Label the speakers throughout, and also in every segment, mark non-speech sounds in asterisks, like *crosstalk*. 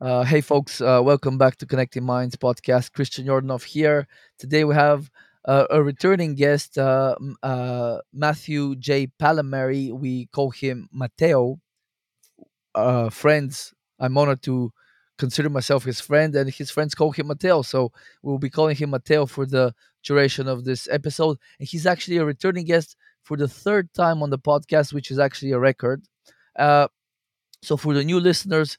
Speaker 1: Uh, hey, folks, uh, welcome back to Connecting Minds podcast. Christian Yordanov here. Today we have uh, a returning guest, uh, uh, Matthew J. Pallamary. We call him Mateo. Uh, friends, I'm honored to consider myself his friend, and his friends call him Mateo. So we'll be calling him Mateo for the duration of this episode. And he's actually a returning guest for the third time on the podcast, which is actually a record. So for the new listeners,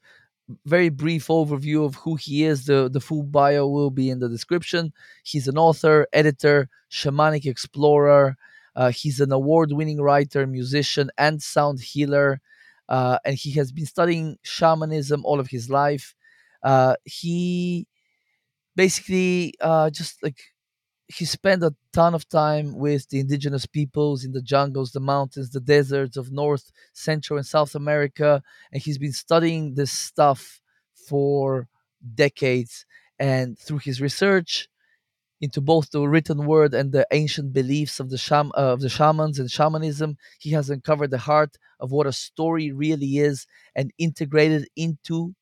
Speaker 1: very brief overview of who he is. The, the full bio will be in the description. He's an author, editor, shamanic explorer. Uh, he's an award winning writer, musician, and sound healer. Uh, and he has been studying shamanism all of his life. Uh, he basically uh, just like he spent a ton of time with the indigenous peoples in the jungles, the mountains, the deserts of North, Central, and South America. And he's been studying this stuff for decades. And through his research into both the written word and the ancient beliefs of the sham- uh, of the shamans and shamanism, he has uncovered the heart of what a story really is and integrated into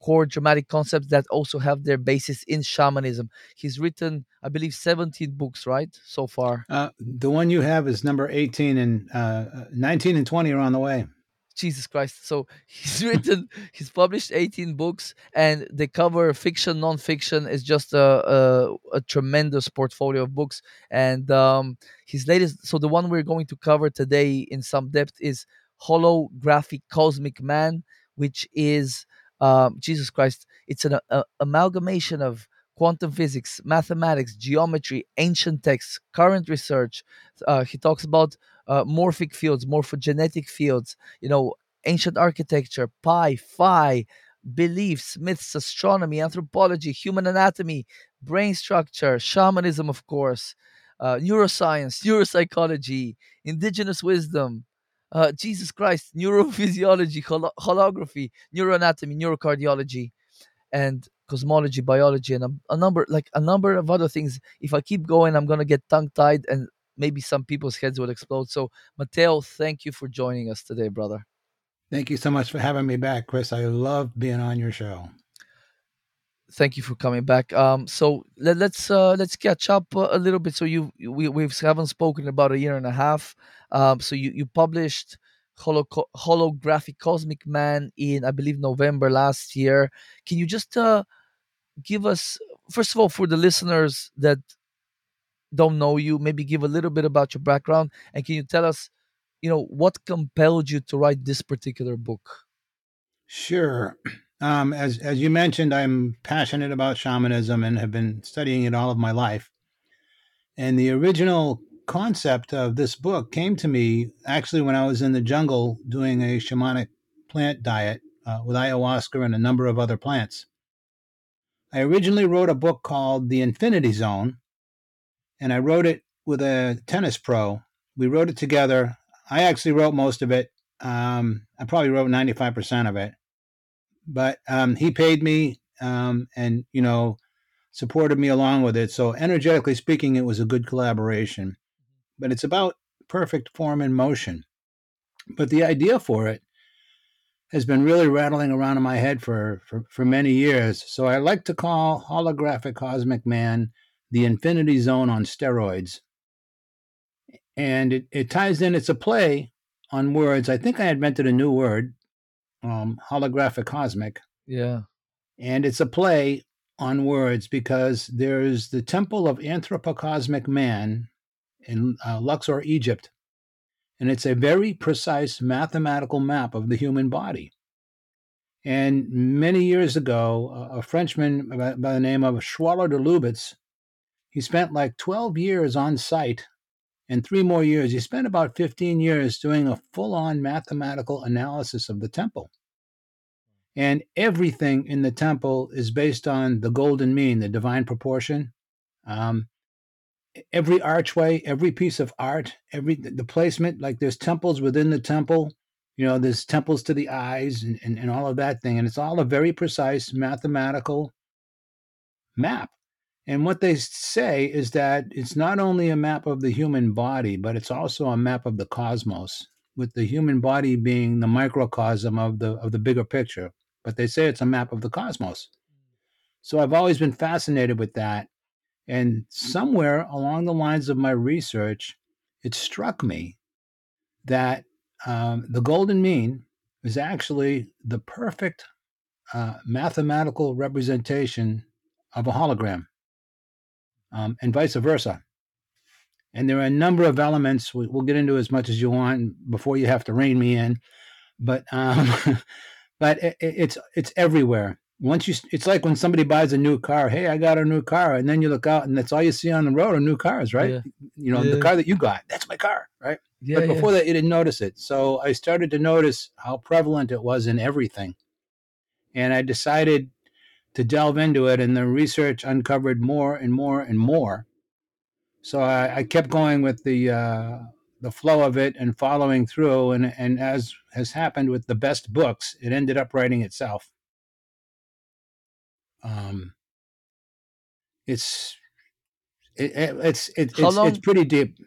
Speaker 1: core dramatic concepts that also have their basis in shamanism. He's written, I believe, 17 books, right, so far.
Speaker 2: Uh, the one you have is number 18 and uh, 19 and 20 are on the way.
Speaker 1: Jesus Christ. So *laughs* he's written, he's published 18 books and they cover fiction, non-fiction. It's just a, a, a tremendous portfolio of books. And um, his latest, so the one we're going to cover today in some depth is Holographicosmic Man, which is, um, Jesus Christ, it's an a, amalgamation of quantum physics, mathematics, geometry, ancient texts, current research. Uh, he talks about uh, morphic fields, morphogenetic fields, you know, ancient architecture, pi, phi, beliefs, myths, astronomy, anthropology, human anatomy, brain structure, shamanism, of course, uh, neuroscience, neuropsychology, indigenous wisdom, uh, Jesus Christ, neurophysiology, holo- holography, neuroanatomy, neurocardiology, and cosmology, biology, and a, a number like a number of other things. If I keep going, I'm gonna get tongue tied and maybe some people's heads will explode. So, Mateo, thank you for joining us today, brother.
Speaker 2: Thank you so much for having me back, Chris. I love being on your show.
Speaker 1: Thank you for coming back. Um, so let, let's uh, let's catch up uh, a little bit. So you we we haven't spoken about a year and a half. Um, so you you published Holo- holographicosmic man in I believe November last year. Can you just uh, give us first of all for the listeners that don't know you, maybe give a little bit about your background and can you tell us, you know, what compelled you to write this particular book?
Speaker 2: Sure. Um, as as you mentioned, I'm passionate about shamanism and have been studying it all of my life. And the original concept of this book came to me actually when I was in the jungle doing a shamanic plant diet uh, with ayahuasca and a number of other plants. I originally wrote a book called The Infinity Zone, and I wrote it with a tennis pro. We wrote it together. I actually wrote most of it. Um, I probably wrote 95% of it, but um, he paid me um, and, you know, supported me along with it. So, energetically speaking, it was a good collaboration. But it's about perfect form and motion. But the idea for it has been really rattling around in my head for, for, for many years. So, I like to call Holographicosmic Man the Infinity Zone on steroids. And it, it ties in, it's a play on words. I think I invented a new word, um, holographicosmic.
Speaker 1: Yeah.
Speaker 2: And it's a play on words because there's the Temple of Anthropocosmic Man in uh, Luxor, Egypt. And it's a very precise mathematical map of the human body. And many years ago, a Frenchman by, by the name of Schwaller de Lubicz, he spent like 12 years on site and three more years. He spent about 15 years doing a full on mathematical analysis of the temple. And everything in the temple is based on the golden mean, the divine proportion. Um, every archway, every piece of art, every the placement, like there's temples within the temple. You know, there's temples to the eyes and, and, and all of that thing. And it's all a very precise mathematical map. And what they say is that it's not only a map of the human body, but it's also a map of the cosmos, with the human body being the microcosm of the of the bigger picture. But they say it's a map of the cosmos. So I've always been fascinated with that. And somewhere along the lines of my research, it struck me that um, the golden mean is actually the perfect uh, mathematical representation of a hologram, um, and vice versa. And there are a number of elements we, will get into as much as you want before you have to rein me in, but um, *laughs* but it, it's it's everywhere. Once you, it's like when somebody buys a new car. Hey, I got a new car, and then you look out, and that's all you see on the road are new cars, right?
Speaker 1: Yeah.
Speaker 2: You know,
Speaker 1: Yeah.
Speaker 2: the car that you got, that's my car, right?
Speaker 1: Yeah,
Speaker 2: but before that, you didn't notice it. So I started to notice how prevalent it was in everything. And I decided to delve into it, and the research uncovered more and more and more. So I, I kept going with the uh, the flow of it and following through. And, and as has happened with the best books, it ended up writing itself. Um, it's it, it- it's it, it's
Speaker 1: long-
Speaker 2: it's pretty deep.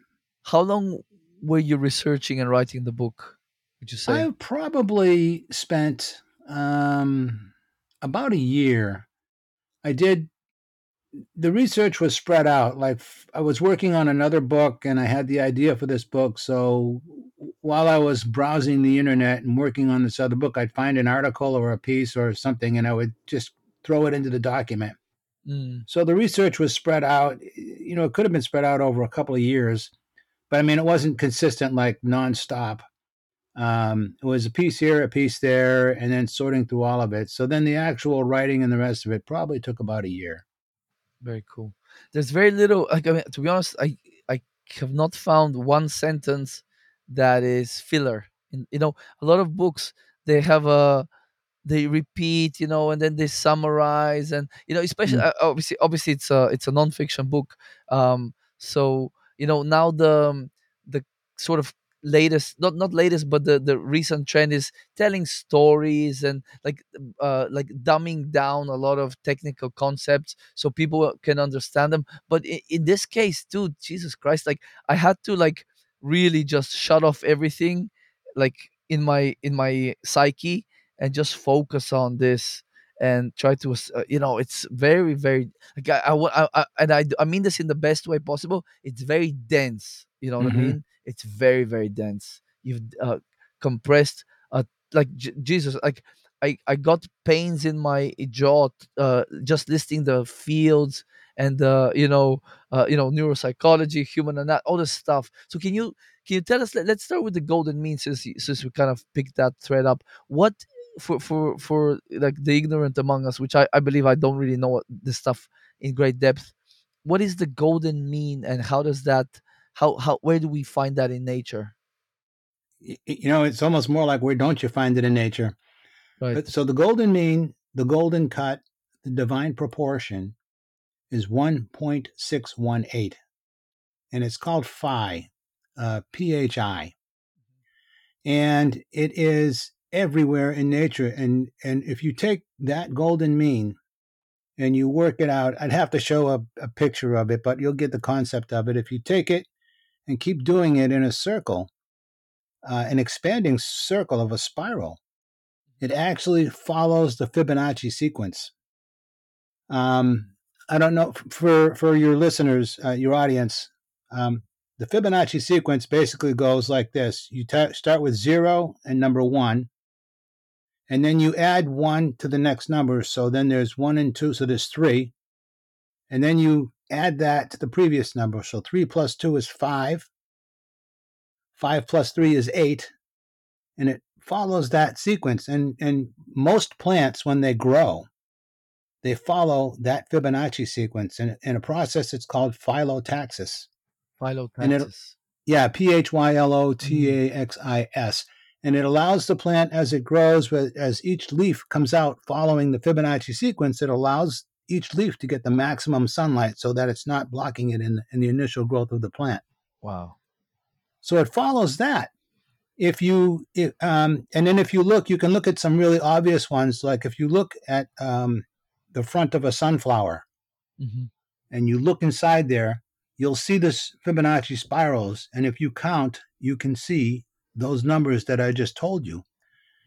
Speaker 1: How long were you researching and writing the book? Would you say?
Speaker 2: I probably spent um, about a year. I did. The research was spread out. Like I was working on another book, and I had the idea for this book. So while I was browsing the internet and working on this other book, I'd find an article or a piece or something, and I would just throw it into the document.
Speaker 1: Mm,
Speaker 2: So the research was spread out. You know, it could have been spread out over a couple of years, but I mean, it wasn't consistent like nonstop. Um, it was a piece here, a piece there, and then sorting through all of it. So then the actual writing and the rest of it probably took about a year.
Speaker 1: very cool. There's very little. Like I mean, to be honest, I I have not found one sentence that is filler. In, you know, a lot of books they have a they repeat, you know, and then they summarize, and you know, especially
Speaker 2: Mm.
Speaker 1: uh, obviously, obviously, it's a it's a nonfiction book. Um, so you know, now the um, the sort of latest, not not latest, but the the recent trend is telling stories and like uh like dumbing down a lot of technical concepts so people can understand them. But in, in this case, dude, Jesus Christ, like I had to like really just shut off everything, like in my in my psyche and just focus on this and try to uh, you know it's very very like I, I, I, and I, I mean this in the best way possible it's very dense you know what
Speaker 2: Mhm.
Speaker 1: i mean it's very very dense you've uh, compressed uh, like J- jesus like I, I got pains in my jaw uh, just listing the fields and uh, you know uh, you know neuropsychology human and that all this stuff. So can you can you tell us let, let's start with the golden mean since since we kind of picked that thread up. What for for for like the ignorant among us which i, I believe i don't really know this stuff in great depth what is the golden mean and how does that how how where do we find that in nature?
Speaker 2: You know, it's almost more like where don't you find it in nature?
Speaker 1: right.
Speaker 2: But so the golden mean, the golden cut, the divine proportion is 1.618. And it's called phi, uh, PHI. And it is everywhere in nature. And, and if you take that golden mean and you work it out, I'd have to show a, a picture of it, but you'll get the concept of it. If you take it and keep doing it in a circle, uh, an expanding circle of a spiral, it actually follows the Fibonacci sequence. Um, I don't know for for your listeners, uh, your audience. Um, the Fibonacci sequence basically goes like this: you ta start with zero and number one, and then you add one to the next number. So then there's one and two, so there's three, and then you add that to the previous number. So three plus two is five. Five plus three is eight, and it follows that sequence. And and most plants, when they grow, they follow that Fibonacci sequence in, in a process it's called it'll-
Speaker 1: Phyllotaxis.
Speaker 2: Yeah, P H Y L O T A X I S. And it allows the plant as it grows, as each leaf comes out following the Fibonacci sequence, it allows each leaf to get the maximum sunlight so that it's not blocking it in the, in the initial growth of the plant.
Speaker 1: wow
Speaker 2: So it follows that. If you, if, um, and then if you look, you can look at some really obvious ones. Like if you look at um, the front of a sunflower
Speaker 1: hmm
Speaker 2: and you look inside there, you'll see this Fibonacci spirals. And if you count, you can see those numbers that I just told you.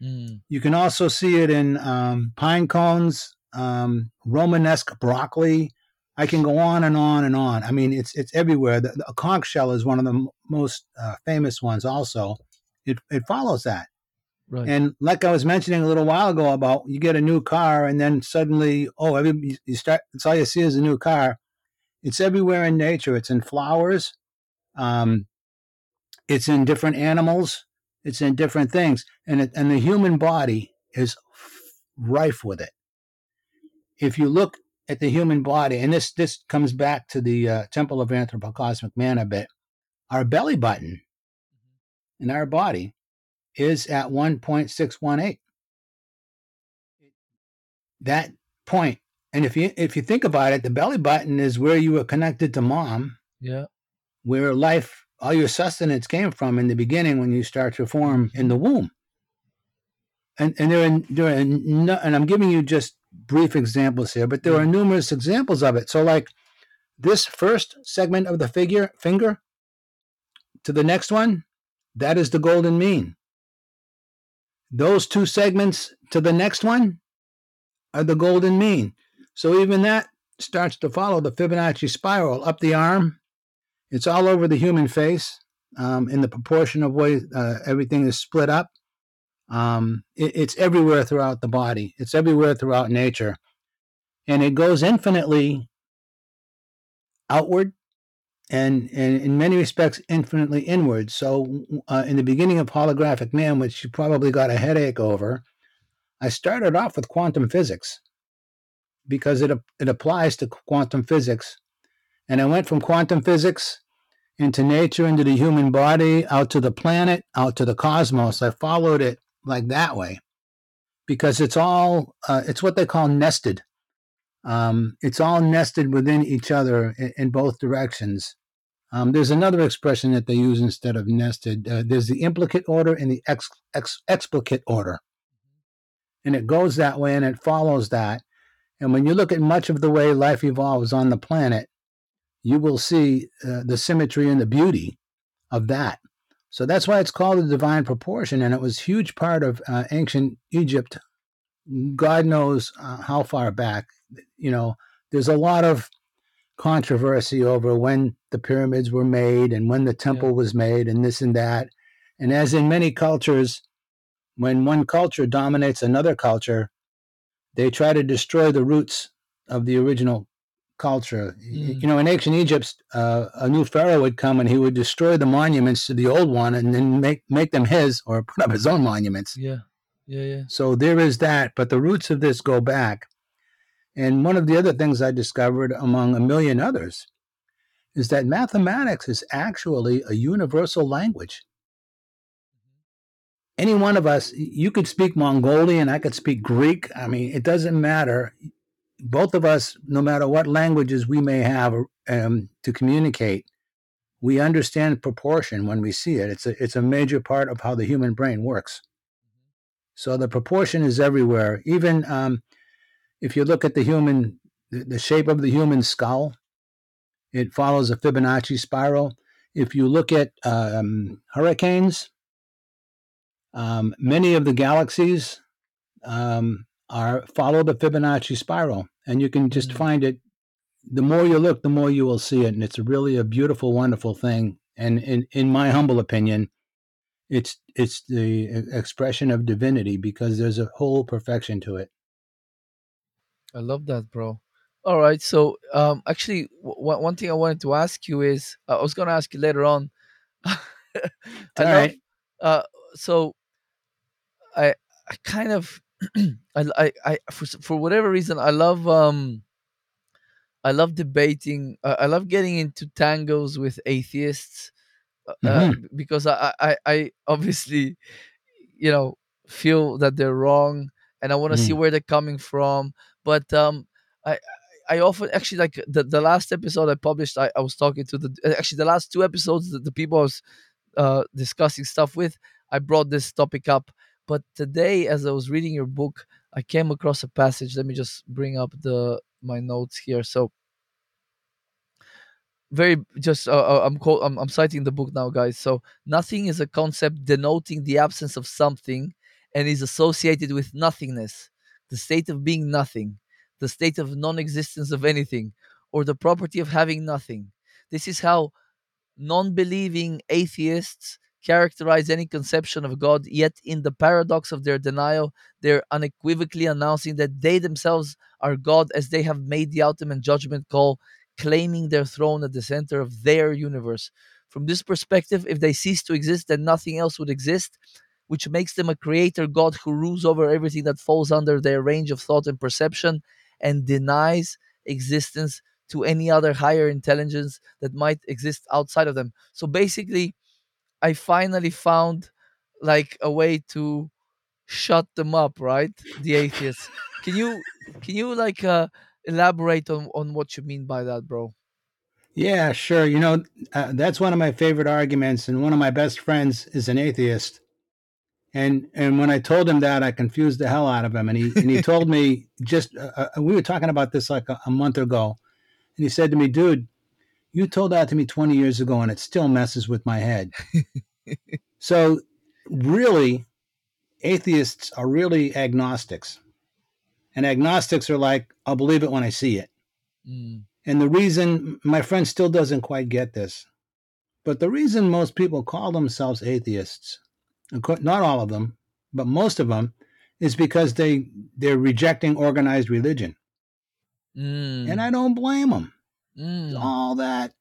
Speaker 1: Mm.
Speaker 2: You can also see it in um, pine cones, um, Romanesque broccoli. I can go on and on and on. I mean, it's it's everywhere. The, the conch shell is one of the m- most uh, famous ones. Also, it it follows that.
Speaker 1: Right.
Speaker 2: And like I was mentioning a little while ago about you get a new car and then suddenly, oh, every, you start, it's all you see is a new car. It's everywhere in nature. It's in flowers. Um, it's in different animals. It's in different things. And, it, and the human body is rife with it. If you look at the human body, and this, this comes back to the uh, Temple of Anthropocosmic Man a bit, our belly button in our body is at 1.618. That point, and if you if you think about it, the belly button is where you were connected to mom,
Speaker 1: yeah.
Speaker 2: where life, all your sustenance came from in the beginning when you start to form in the womb. And and there are, there are no, and I'm giving you just brief examples here, but there are numerous examples of it. So like this first segment of the figure finger to the next one, that is the golden mean. Those two segments to the next one are the golden mean. So even that starts to follow the Fibonacci spiral up the arm. It's all over the human face um, in the proportion of way uh, everything is split up. Um, it, it's everywhere throughout the body. It's everywhere throughout nature, and it goes infinitely outward, and, and in many respects infinitely inward. So, uh, in the beginning of holographic man, which you probably got a headache over, I started off with quantum physics because it it applies to quantum physics, and I went from quantum physics into nature, into the human body, out to the planet, out to the cosmos. I followed it like that way because it's all uh, it's what they call nested. Um, it's all nested within each other in, in both directions. Um, there's another expression that they use instead of nested. Uh, there's the implicate order and the ex, ex, explicate order. And it goes that way and it follows that. And when you look at much of the way life evolves on the planet, you will see uh, the symmetry and the beauty of that. So that's why it's called the divine proportion. And it was huge part of uh, ancient Egypt. God knows uh, how far back. You know, there's a lot of controversy over when the pyramids were made and when the temple yeah. was made and this and that. And as in many cultures, when one culture dominates another culture, they try to destroy the roots of the original culture. Mm. You know, in ancient Egypt, uh, a new pharaoh would come and he would destroy the monuments to the old one and then make make them his or put up his own monuments.
Speaker 1: Yeah, yeah, yeah.
Speaker 2: So there is that, but the roots of this go back. And one of the other things I discovered, among a million others, is that mathematics is actually a universal language. Any one of us, you could speak Mongolian, I could speak Greek. I mean, it doesn't matter. Both of us, no matter what languages we may have um, to communicate, we understand proportion when we see it. It's a, it's a major part of how the human brain works. So the proportion is everywhere. Even um, if you look at the human, the shape of the human skull, it follows a Fibonacci spiral. If you look at um, hurricanes, um, many of the galaxies um, are follow the Fibonacci spiral, and you can just mm-hmm. find it. The more you look, the more you will see it, and it's really a beautiful, wonderful thing. And in, in my humble opinion, it's it's the expression of divinity because there's a whole perfection to it.
Speaker 1: I love that, bro. All right. So, um, actually, w- one thing I wanted to ask you is uh, I was going to ask you later on. *laughs* I
Speaker 2: All love, right.
Speaker 1: Uh, so, I I kind of *clears throat* I, I I for for whatever reason I love um I love debating. Uh, I love getting into tangos with atheists uh, mm-hmm. because I, I I obviously you know feel that they're wrong and I want to mm. see where they're coming from but um, I I often actually like the, the last episode I published. I, I was talking to the actually the last two episodes the, the people I was uh, discussing stuff with. I brought this topic up, but today as I was reading your book, I came across a passage. Let me just bring up the my notes here. So very just uh, uh I'm, quote, I'm I'm citing the book now, guys. So nothing is a concept denoting the absence of something and is associated with nothingness, the state of being nothing, the state of non existence of anything, or the property of having nothing. This is how non believing atheists characterize any conception of God, yet, in the paradox of their denial, they're unequivocally announcing that they themselves are God as they have made the ultimate judgment call, claiming their throne at the center of their universe. From this perspective, if they cease to exist, then nothing else would exist, which makes them a creator God who rules over everything that falls under their range of thought and perception and denies existence to any other higher intelligence that might exist outside of them. So basically, I finally found like a way to shut them up, right? The atheists. Can you can you like uh elaborate on on what you mean by that, bro?
Speaker 2: Yeah, sure. You know, uh, that's one of my favorite arguments, and one of my best friends is an atheist. And and when I told him that, I confused the hell out of him, and he and he *laughs* told me just uh, uh, we were talking about this like a, a month ago, and he said to me, "Dude, you told that to me 20 years ago, and it still messes with my head." *laughs* so, really, atheists are really agnostics, and agnostics are like, "I'll believe it when I see it."
Speaker 1: Mm.
Speaker 2: And the reason my friend still doesn't quite get this, but the reason most people call themselves atheists, not all of them, but most of them, is because they they're rejecting organized religion.
Speaker 1: Mm.
Speaker 2: And I don't blame them.
Speaker 1: Mm.
Speaker 2: All that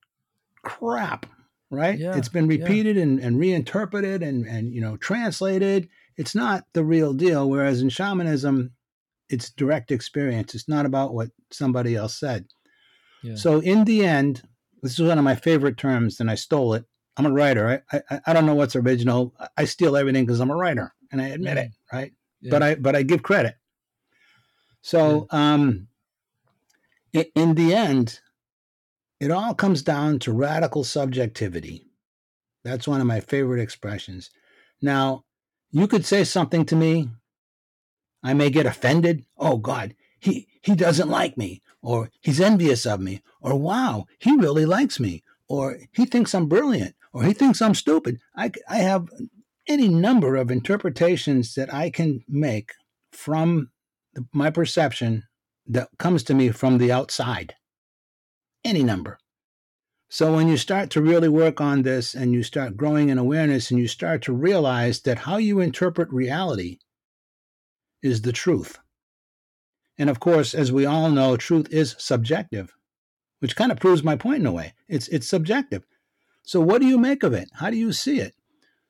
Speaker 2: crap, right?
Speaker 1: Yeah,
Speaker 2: it's been
Speaker 1: yeah.
Speaker 2: repeated and, and reinterpreted and, and you know translated. It's not the real deal. Whereas in shamanism, it's direct experience. It's not about what somebody else said.
Speaker 1: Yeah.
Speaker 2: So in the end, this is one of my favorite terms, and I stole it. I'm a writer. I I, I don't know what's original. I steal everything because I'm a writer, and I admit
Speaker 1: Mm.
Speaker 2: it, right?
Speaker 1: Yeah.
Speaker 2: But I but I give credit. So um, i- in the end, it all comes down to radical subjectivity. That's one of my favorite expressions. Now, you could say something to me. I may get offended. Oh God, he he doesn't like me, or he's envious of me, or wow, he really likes me, or he thinks I'm brilliant, or he thinks I'm stupid. I, I have any number of interpretations that I can make from the, my perception that comes to me from the outside. Any number. So when you start to really work on this and you start growing in awareness and you start to realize that how you interpret reality is the truth. And of course, as we all know, truth is subjective, which kind of proves my point in a way. It's it's subjective. So what do you make of it? How do you see it?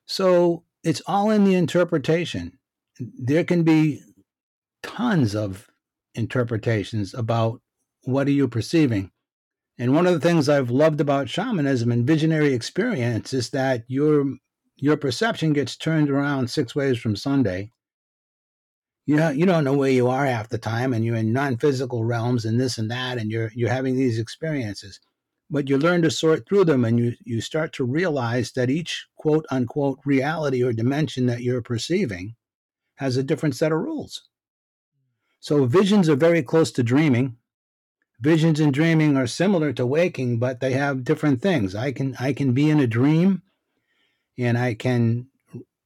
Speaker 2: So it's all in the interpretation. There can be tons of interpretations about what are you perceiving. And one of the things I've loved about shamanism and visionary experience is that your your perception gets turned around six ways from Sunday. You know, you don't know where you are half the time, and you're in non-physical realms and this and that, and you're you're having these experiences. But you learn to sort through them, and you you start to realize that each quote unquote reality or dimension that you're perceiving has a different set of rules. So visions are very close to dreaming. Visions and dreaming are similar to waking but they have different things. I can i can be in a dream and i can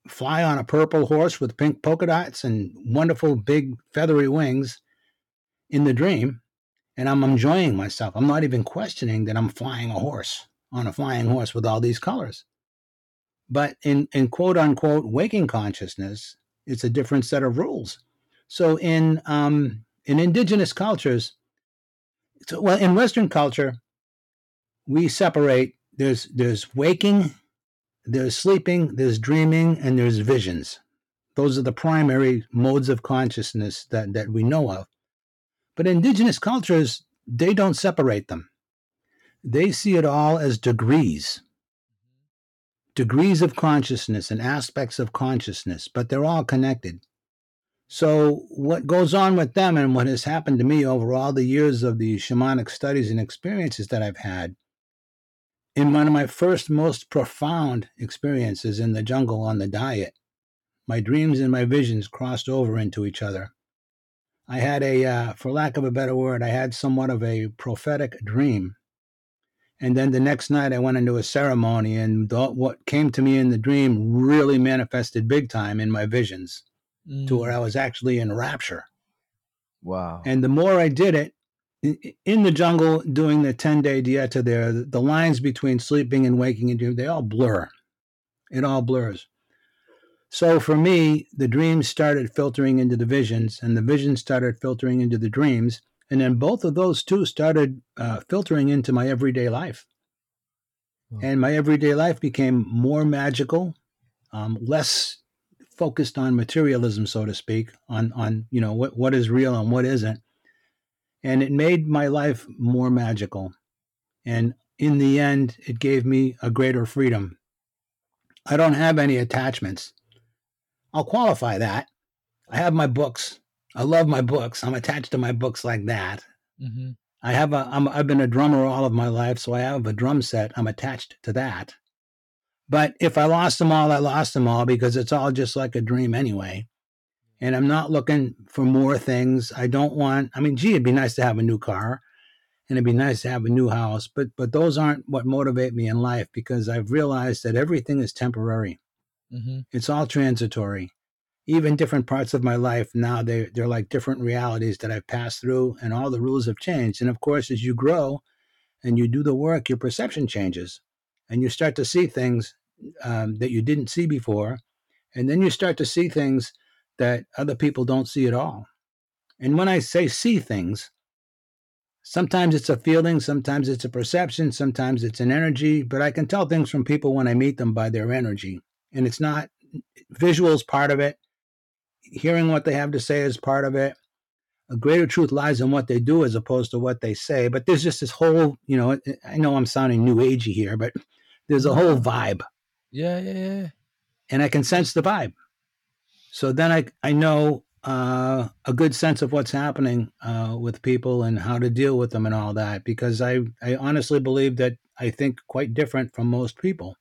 Speaker 2: fly on a purple horse with pink polka dots and wonderful big feathery wings in the dream and i'm enjoying myself i'm not even questioning that i'm flying a horse on a flying horse with all these colors but in in quote unquote waking consciousness it's a different set of rules so in um in indigenous cultures so, well, in Western culture, we separate. There's there's waking, there's sleeping, there's dreaming, and there's visions. Those are the primary modes of consciousness that, that we know of. But indigenous cultures, they don't separate them. They see it all as degrees, degrees of consciousness and aspects of consciousness, but they're all connected. So, what goes on with them and what has happened to me over all the years of the shamanic studies and experiences that I've had, in one of my first, most profound experiences in the jungle on the diet, my dreams and my visions crossed over into each other. I had a, uh, for lack of a better word, I had somewhat of a prophetic dream. And then the next night, I went into a ceremony, and the, what came to me in the dream really manifested big time in my visions to where
Speaker 1: Mm.
Speaker 2: I was actually in rapture.
Speaker 1: Wow.
Speaker 2: And the more I did it, in, in the jungle doing the 10 day dieta there, the, lines between sleeping and waking and dreaming, they all blur. It all blurs. So for me, the dreams started filtering into the visions, and the visions started filtering into the dreams. And then both of those two started uh, filtering into my everyday life.
Speaker 1: Wow.
Speaker 2: And my everyday life became more magical, um, less focused on materialism, so to speak, on on you know what what is real and what isn't. And it made my life more magical. And in the end, it gave me a greater freedom. I don't have any attachments. I'll qualify that. I have my books. I love my books. I'm attached to my books like that.
Speaker 1: hmm
Speaker 2: I have a I'm, I've been a drummer all of my life, so I have a drum set. I'm attached to that. But if I lost them all, I lost them all because it's all just like a dream anyway. And I'm not looking for more things. I don't want. I mean, gee, it'd be nice to have a new car, and it'd be nice to have a new house. But but those aren't what motivate me in life because I've realized that everything is temporary.
Speaker 1: Hmm
Speaker 2: It's all transitory. Even different parts of my life now they they're like different realities that I've passed through, and all the rules have changed. And of course, as you grow and you do the work, your perception changes, and you start to see things um, that you didn't see before, and then you start to see things that other people don't see at all. And when I say see things, sometimes it's a feeling, sometimes it's a perception, sometimes it's an energy, but I can tell things from people when I meet them by their energy. And it's not visuals part of it, hearing what they have to say is part of it. A greater truth lies in what they do as opposed to what they say. But there's just this whole, you know, I know I'm sounding new agey here, but there's a whole vibe,
Speaker 1: Yeah, yeah, yeah.
Speaker 2: and I can sense the vibe. So then I I know uh, a good sense of what's happening uh, with people and how to deal with them and all that because I I honestly believe that I think quite different from most people.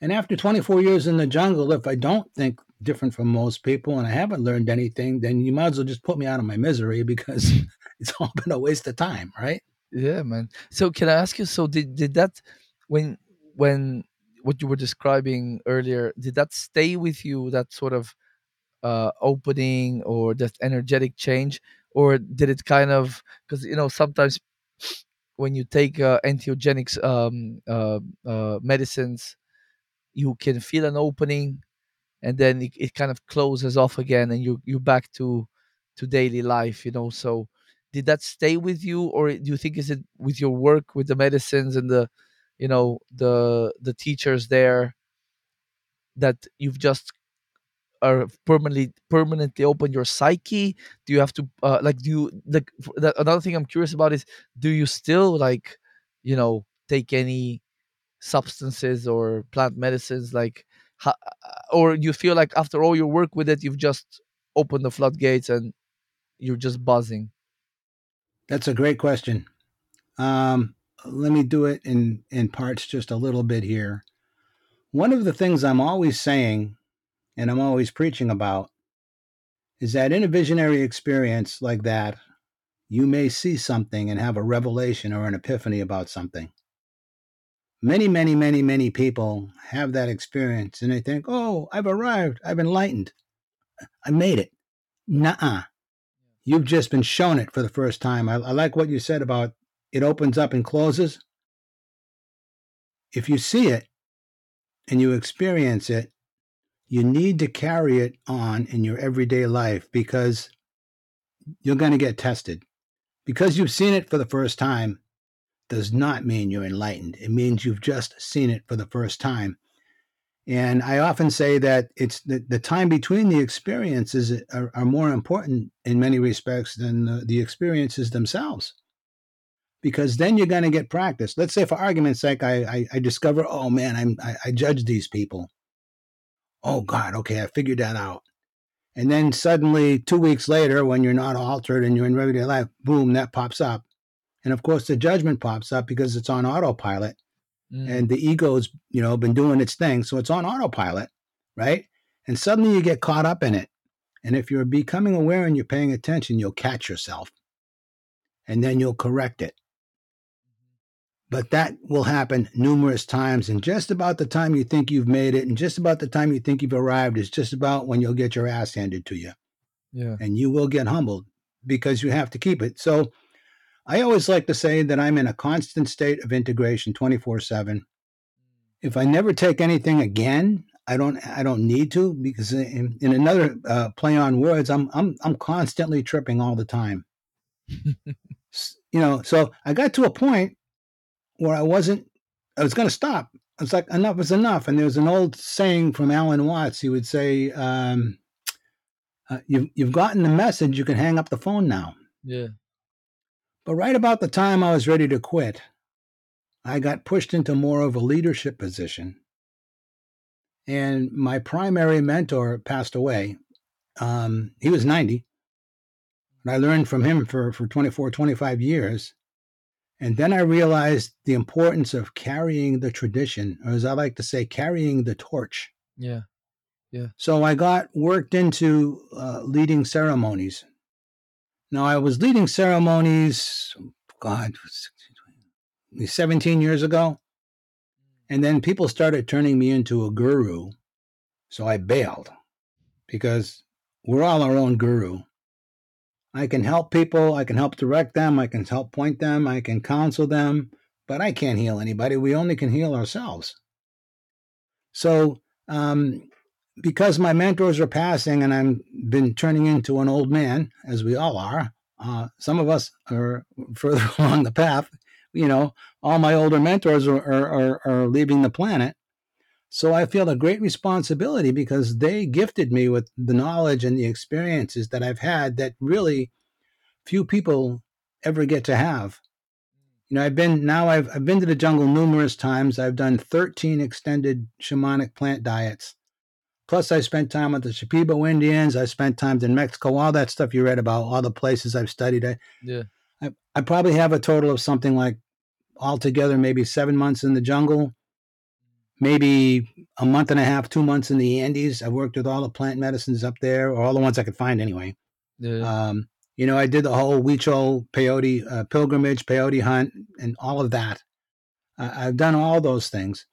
Speaker 2: And after 24 years in the jungle, if I don't think different from most people and I haven't learned anything, then you might as well just put me out of my misery *laughs* because it's all been a waste of time, right?
Speaker 1: Yeah, man. So can I ask you? So did did that when when what you were describing earlier did that stay with you? That sort of uh, opening or that energetic change, or did it kind of because you know sometimes when you take uh, entheogenics um, uh, uh, medicines, you can feel an opening, and then it, it kind of closes off again, and you you back to to daily life. You know, so did that stay with you, or do you think is it with your work with the medicines and the you know the the teachers there that you've just are permanently permanently open your psyche do you have to uh, like do you like another thing i'm curious about is do you still like you know take any substances or plant medicines like or you feel like after all your work with it you've just opened the floodgates and you're just buzzing
Speaker 2: That's a great question. Um, let me do it in, in parts just a little bit here. One of the things I'm always saying and I'm always preaching about is that in a visionary experience like that, you may see something and have a revelation or an epiphany about something. Many, many, many, many people have that experience and they think, oh, I've arrived. I've enlightened. I made it. Nuh You've just been shown it for the first time. I, I like what you said about it opens up and closes. If you see it and you experience it, you need to carry it on in your everyday life because you're going to get tested. Because you've seen it for the first time does not mean you're enlightened. It means you've just seen it for the first time. And I often say that it's the, the time between the experiences are, are more important in many respects than the, the experiences themselves. Because then you're going to get practice. Let's say, for argument's sake, I, I, I discover, oh man, I'm, I, I judge these people. Oh God, okay, I figured that out. And then suddenly, two weeks later, when you're not altered and you're in everyday life, boom, that pops up. And of course, the judgment pops up because it's on autopilot
Speaker 1: Mm.
Speaker 2: and the ego's, you know, been doing its thing. So it's on autopilot, right? And suddenly you get caught up in it. And if you're becoming aware and you're paying attention, you'll catch yourself and then you'll correct it. But that will happen numerous times. And just about the time you think you've made it, and just about the time you think you've arrived, is just about when you'll get your ass handed to you.
Speaker 1: Yeah.
Speaker 2: And you will get humbled because you have to keep it. So I always like to say that I'm in a constant state of integration 24 7. If I never take anything again, I don't I don't need to because in, in another uh, play on words, I'm I'm I'm constantly tripping all the time. *laughs* you know, so I got to a point where I wasn't, I was going to stop. I was like, enough is enough. And there's an old saying from Alan Watts. He would say, um, uh, you've, you've gotten the message. You can hang up the phone now.
Speaker 1: Yeah.
Speaker 2: But right about the time I was ready to quit, I got pushed into more of a leadership position. And my primary mentor passed away. Um, he was 90. And I learned from him for, for 24, 25 years. And then I realized the importance of carrying the tradition, or as I like to say, carrying the torch.
Speaker 1: Yeah. Yeah.
Speaker 2: So I got worked into uh, leading ceremonies. Now I was leading ceremonies, God, 17 years ago. And then people started turning me into a guru. So I bailed because we're all our own guru. I can help people, I can help direct them, I can help point them, I can counsel them, but I can't heal anybody. We only can heal ourselves. So, um, because my mentors are passing and I've been turning into an old man, as we all are, uh, some of us are further *laughs* along the path. You know, all my older mentors are, are, are, leaving the planet. So I feel a great responsibility because they gifted me with the knowledge and the experiences that I've had that really few people ever get to have. You know, I've been now I've I've been to the jungle numerous times. I've done 13 extended shamanic plant diets. Plus, I spent time with the Shipibo Indians. I spent time in Mexico. All that stuff you read about, all the places I've studied. I,
Speaker 1: yeah,
Speaker 2: I, I probably have a total of something like altogether maybe seven months in the jungle, maybe a month and a half, two months in the Andes. I've worked with all the plant medicines up there, or all the ones I could find anyway.
Speaker 1: Yeah.
Speaker 2: Um, you know, I did the whole Huichol peyote uh, pilgrimage, peyote hunt, and all of that. Uh, I've done all those things.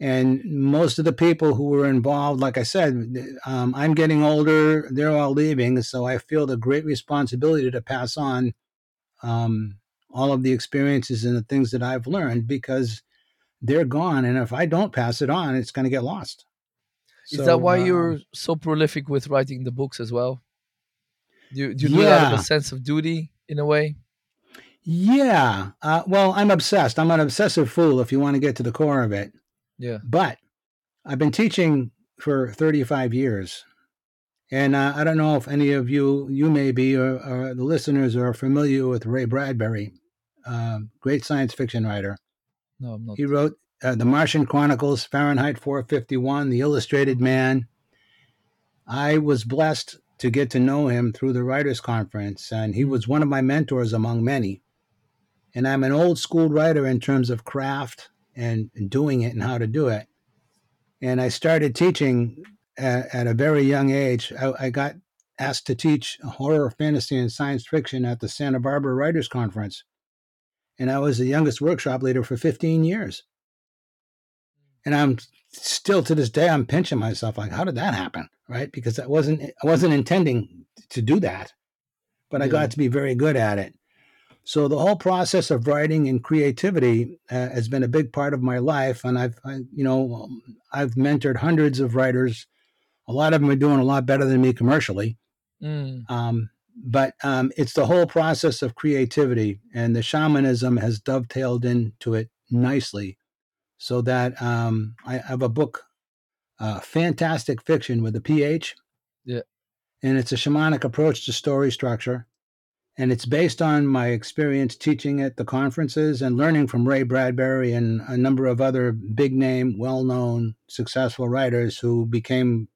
Speaker 2: And most of the people who were involved, like I said, um, I'm getting older, they're all leaving. So I feel the great responsibility to pass on um, all of the experiences and the things that I've learned because they're gone. And if I don't pass it on, it's going to get lost.
Speaker 1: Is so, that why uh, you're so prolific with writing the books as well? Do you, do you do
Speaker 2: yeah.
Speaker 1: that out of a sense of duty in a way?
Speaker 2: Yeah. Uh, well, I'm obsessed. I'm an obsessive fool if you want to get to the core of it.
Speaker 1: Yeah.
Speaker 2: But I've been teaching for 35 years. And uh, I don't know if any of you, you may be, or, or the listeners are familiar with Ray Bradbury, uh, great science fiction writer.
Speaker 1: No, I'm not.
Speaker 2: He wrote uh, The Martian Chronicles, Fahrenheit 451, The Illustrated Man. I was blessed to get to know him through the Writers Conference, and he was one of my mentors among many. And I'm an old school writer in terms of craft and, and doing it and how to do it. And I started teaching at, at a very young age. I, I got asked to teach horror, fantasy, and science fiction at the Santa Barbara Writers Conference. And I was the youngest workshop leader for 15 years. And I'm still to this day, I'm pinching myself like, how did that happen? Right? Because I wasn't, I wasn't intending to do that, but yeah. I got to be very good at it. So the whole process of writing and creativity uh, has been a big part of my life, and I've, I, you know, I've mentored hundreds of writers. A lot of them are doing a lot better than me commercially.
Speaker 1: Mm.
Speaker 2: Um, but um, it's the whole process of creativity, and the shamanism has dovetailed into it nicely, so that um, I have a book, uh, Phantastic Fiction with a PH.
Speaker 1: Yeah,
Speaker 2: and it's a shamanic approach to story structure and it's based on my experience teaching at the conferences and learning from Ray Bradbury and a number of other big name, well known, successful writers who became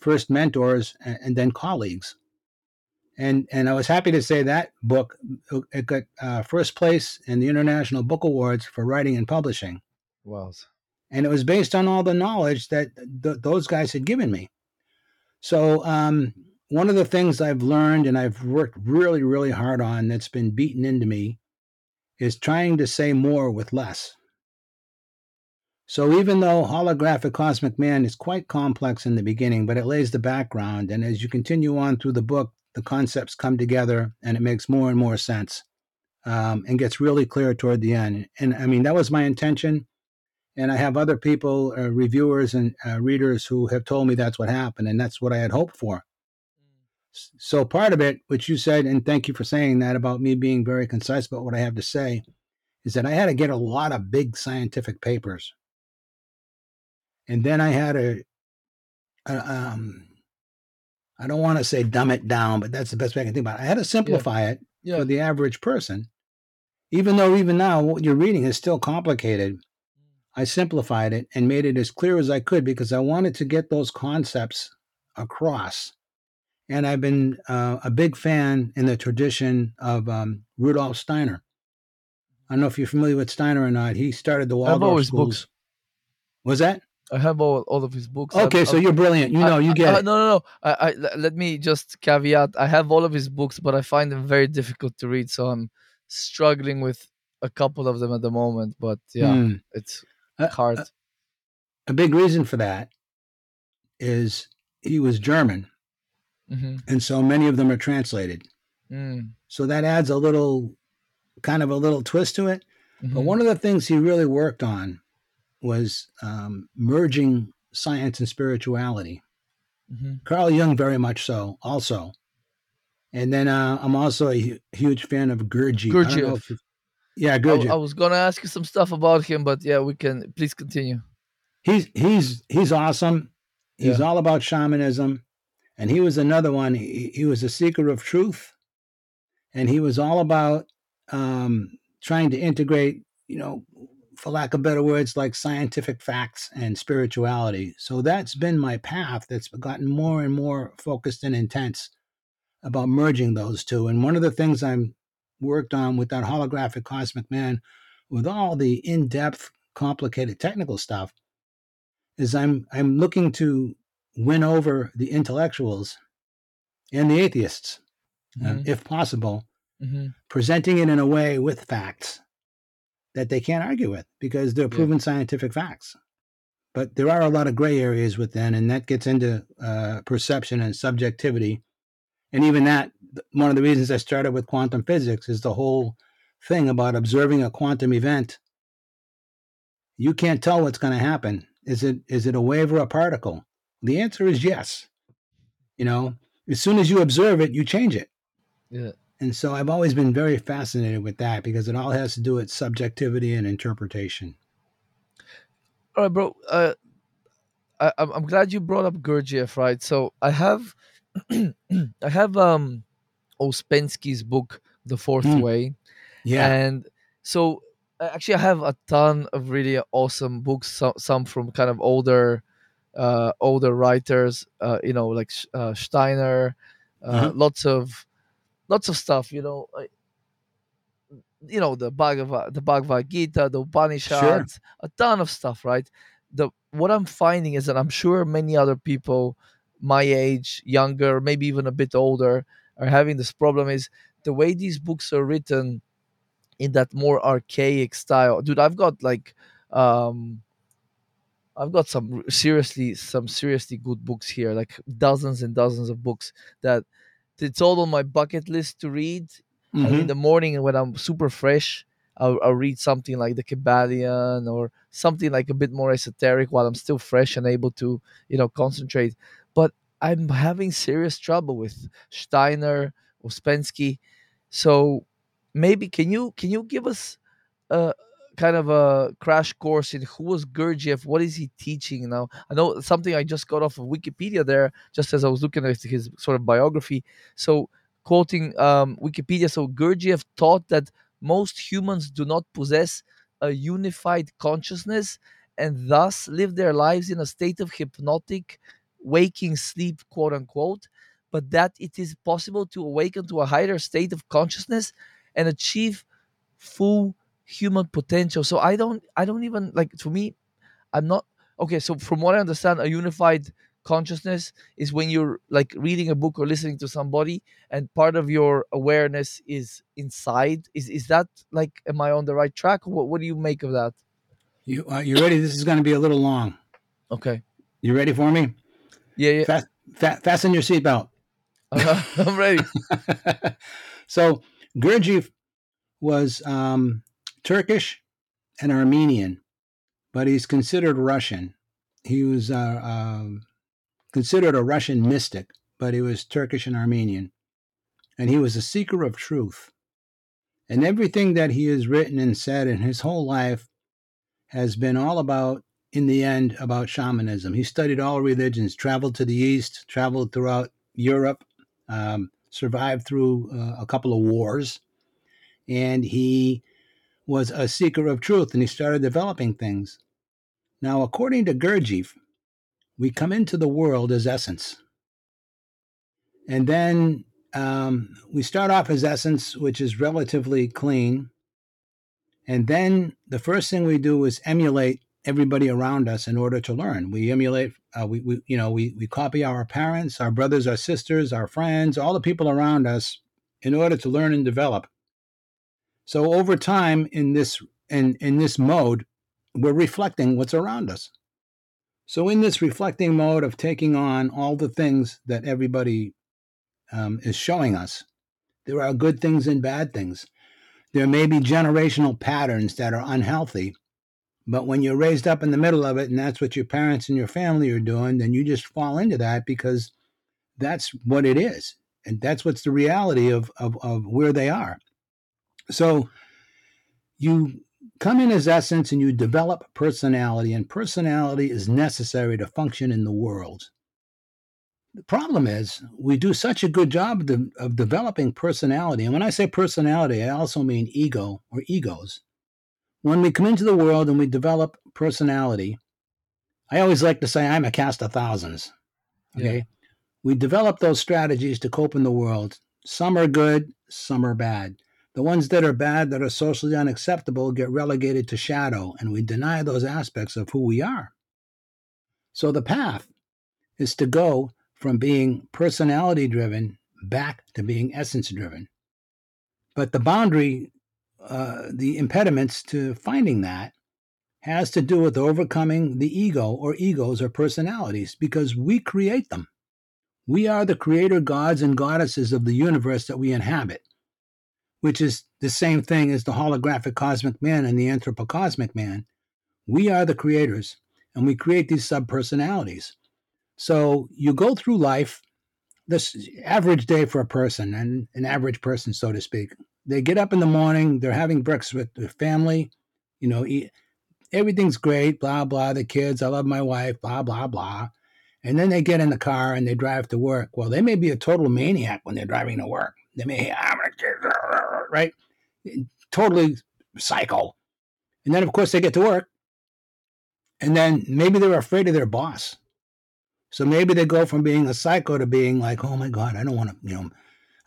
Speaker 2: first mentors and, then colleagues. And, and I was happy to say that book it got uh, first place in the International Book Awards for writing and publishing.
Speaker 1: Wow!
Speaker 2: And it was based on all the knowledge that th- those guys had given me. So um, one of the things I've learned and I've worked really, really hard on that's been beaten into me is trying to say more with less. So even though holographicosmic man is quite complex in the beginning, but it lays the background, and as you continue on through the book, the concepts come together and it makes more and more sense um, and gets really clear toward the end. And I mean, that was my intention. And I have other people, uh, reviewers and uh, readers, who have told me that's what happened, and that's what I had hoped for. So part of it, which you said, and thank you for saying that about me being very concise about what I have to say, is that I had to get a lot of big scientific papers, and then I had to, um, I don't want to say dumb it down, but that's the best way I can think about it. I had to simplify yeah. it yeah. for the average person, even though even now what you're reading is still complicated. I simplified it and made it as clear as I could because I wanted to get those concepts across and I've been uh, a big fan in the tradition of um, Rudolf Steiner. I don't know if you're familiar with Steiner or not. He started the Waldorf
Speaker 1: I have all his
Speaker 2: schools.
Speaker 1: books.
Speaker 2: Was that?
Speaker 1: I have all, all of his books.
Speaker 2: Okay,
Speaker 1: I'm,
Speaker 2: so
Speaker 1: I'm,
Speaker 2: you're brilliant. You know,
Speaker 1: I,
Speaker 2: you get
Speaker 1: I,
Speaker 2: it.
Speaker 1: No, no, no. I, I, let me just caveat. I have all of his books, but I find them very difficult to read. So I'm struggling with a couple of them at the moment. But yeah,
Speaker 2: Hmm.
Speaker 1: it's
Speaker 2: Uh,
Speaker 1: hard.
Speaker 2: uh, A big reason for that is he was German,
Speaker 1: hmm
Speaker 2: and so many of them are translated.
Speaker 1: Mm.
Speaker 2: So that adds a little, kind of a little twist to it. But
Speaker 1: Mhm.
Speaker 2: one of the things he really worked on was um, merging science and spirituality.
Speaker 1: Mhm.
Speaker 2: Carl Jung, very much so, also. And then uh, I'm also a hu- huge fan of Gurdjieff. I
Speaker 1: Gurdjieff.
Speaker 2: yeah,
Speaker 1: I,
Speaker 2: Gurdjieff.
Speaker 1: I was gonna ask you some stuff about him, but yeah, we can. Please continue.
Speaker 2: he's he's he's awesome. He's
Speaker 1: Yeah.
Speaker 2: all about shamanism, and he was another one. He, he was a seeker of truth, and he was all about um, trying to integrate, you know, for lack of better words, like scientific facts and spirituality. So that's been my path. That's gotten more and more focused and intense about merging those two. And one of the things I'm worked on with that holographicosmic man, with all the in-depth, complicated technical stuff is I'm I'm looking to win over the intellectuals and the atheists, uh,
Speaker 1: Mhm.
Speaker 2: if possible,
Speaker 1: hmm
Speaker 2: presenting it in a way with facts that they can't argue with because they're
Speaker 1: Yeah.
Speaker 2: proven scientific facts. But there are a lot of gray areas within, and that gets into uh, perception and subjectivity. And even that, one of the reasons I started with quantum physics is the whole thing about observing a quantum event. You can't tell what's going to happen. Is it is it a wave or a particle? The answer is yes. You know, as soon as you observe it, you change it.
Speaker 1: Yeah.
Speaker 2: And so I've always been very fascinated with that because it all has to do with subjectivity and interpretation.
Speaker 1: All right, bro. Uh, I, I'm I'm glad you brought up Gurdjieff, right? So I have, *clears throat* I have um, Ouspensky's book, The Fourth
Speaker 2: Mm.
Speaker 1: Way,
Speaker 2: Yeah.
Speaker 1: and so actually I have a ton of really awesome books. Some some from kind of older, uh, older writers. Uh, you know, like uh, Steiner. Uh,
Speaker 2: Uh-huh.
Speaker 1: Lots of, lots of stuff. You know, you know the Bhagavad, the Bhagavad Gita, the Upanishads, a ton of stuff, right? The what I'm finding is that I'm sure many other people my age, younger, maybe even a bit older, are having this problem. Is the way these books are written in that more archaic style, dude? I've got like, um, I've got some seriously, some seriously good books here, like dozens and dozens of books that it's all on my bucket list to read and mm-hmm.
Speaker 2: in
Speaker 1: the morning when I'm super fresh, I'll, I'll read something like the Kybalion or something like a bit more esoteric while I'm still fresh and able to, you know, concentrate. But I'm having serious trouble with Steiner, Ouspensky. So maybe can you can you give us a kind of a crash course in who was Gurdjieff? What is he teaching now? I know something I just got off of Wikipedia there, just as I was looking at his sort of biography. So quoting um, Wikipedia, so Gurdjieff taught that most humans do not possess a unified consciousness and thus live their lives in a state of hypnotic waking sleep, quote unquote, but that it is possible to awaken to a higher state of consciousness and achieve full human potential. So I don't I don't even like to me I'm not okay, so from what I understand a unified consciousness is when you're like reading a book or listening to somebody and part of your awareness is inside is is that like am i on the right track what, what do you make of that
Speaker 2: You uh, you ready? This is going to be a little long.
Speaker 1: okay
Speaker 2: You ready for me?
Speaker 1: yeah yeah
Speaker 2: Fast, fa- fasten your seatbelt. *laughs*
Speaker 1: i'm ready *laughs*
Speaker 2: so Gurdjieff was um, Turkish and Armenian, but he's considered Russian. He was uh, um, considered a Russian mystic, but he was Turkish and Armenian. And he was a seeker of truth. And everything that he has written and said in his whole life has been all about, in the end, about shamanism. He studied all religions, traveled to the East, traveled throughout Europe, um, survived through uh, a couple of wars, and he was a seeker of truth and he started developing things. Now, according to Gurdjieff, we come into the world as essence. And then um, we start off as essence, which is relatively clean. And then the first thing we do is emulate everybody around us in order to learn. We emulate, uh, we, we, you know, we, we copy our parents, our brothers, our sisters, our friends, all the people around us in order to learn and develop. So over time in this in, in this mode, we're reflecting what's around us. So in this reflecting mode of taking on all the things that everybody um, is showing us, there are good things and bad things. There may be generational patterns that are unhealthy, but when you're raised up in the middle of it and that's what your parents and your family are doing, then you just fall into that because that's what it is. And that's what's the reality of, of, of where they are. So you come in as essence and you develop personality, and personality is necessary to function in the world. The problem is, we do such a good job of, de- of developing personality. And when I say personality, I also mean ego or egos. When we come into the world and we develop personality, I always like to say, I'm a cast of thousands. Okay.
Speaker 1: Yeah.
Speaker 2: We develop those strategies to cope in the world. Some are good, some are bad. The ones that are bad, that are socially unacceptable, get relegated to shadow, and we deny those aspects of who we are. So the path is to go from being personality driven back to being essence driven. But the boundary, uh, the impediments to finding that has to do with overcoming the ego or egos or personalities because we create them. We are the creator gods and goddesses of the universe that we inhabit which is the same thing as the holographicosmic man and the anthropocosmic man. We are the creators, and we create these subpersonalities. So you go through life, this average day for a person, and an average person, so to speak. They get up in the morning, they're having breakfast with their family, you know, eat, everything's great, blah, blah, the kids, I love my wife, blah, blah, blah. And then they get in the car and they drive to work. Well, they may be a total maniac when they're driving to work. They may, I'm gonna get, right? Totally psycho. And then, of course, they get to work. And then maybe they're afraid of their boss. So maybe they go from being a psycho to being like, oh my God, I don't want to, you know,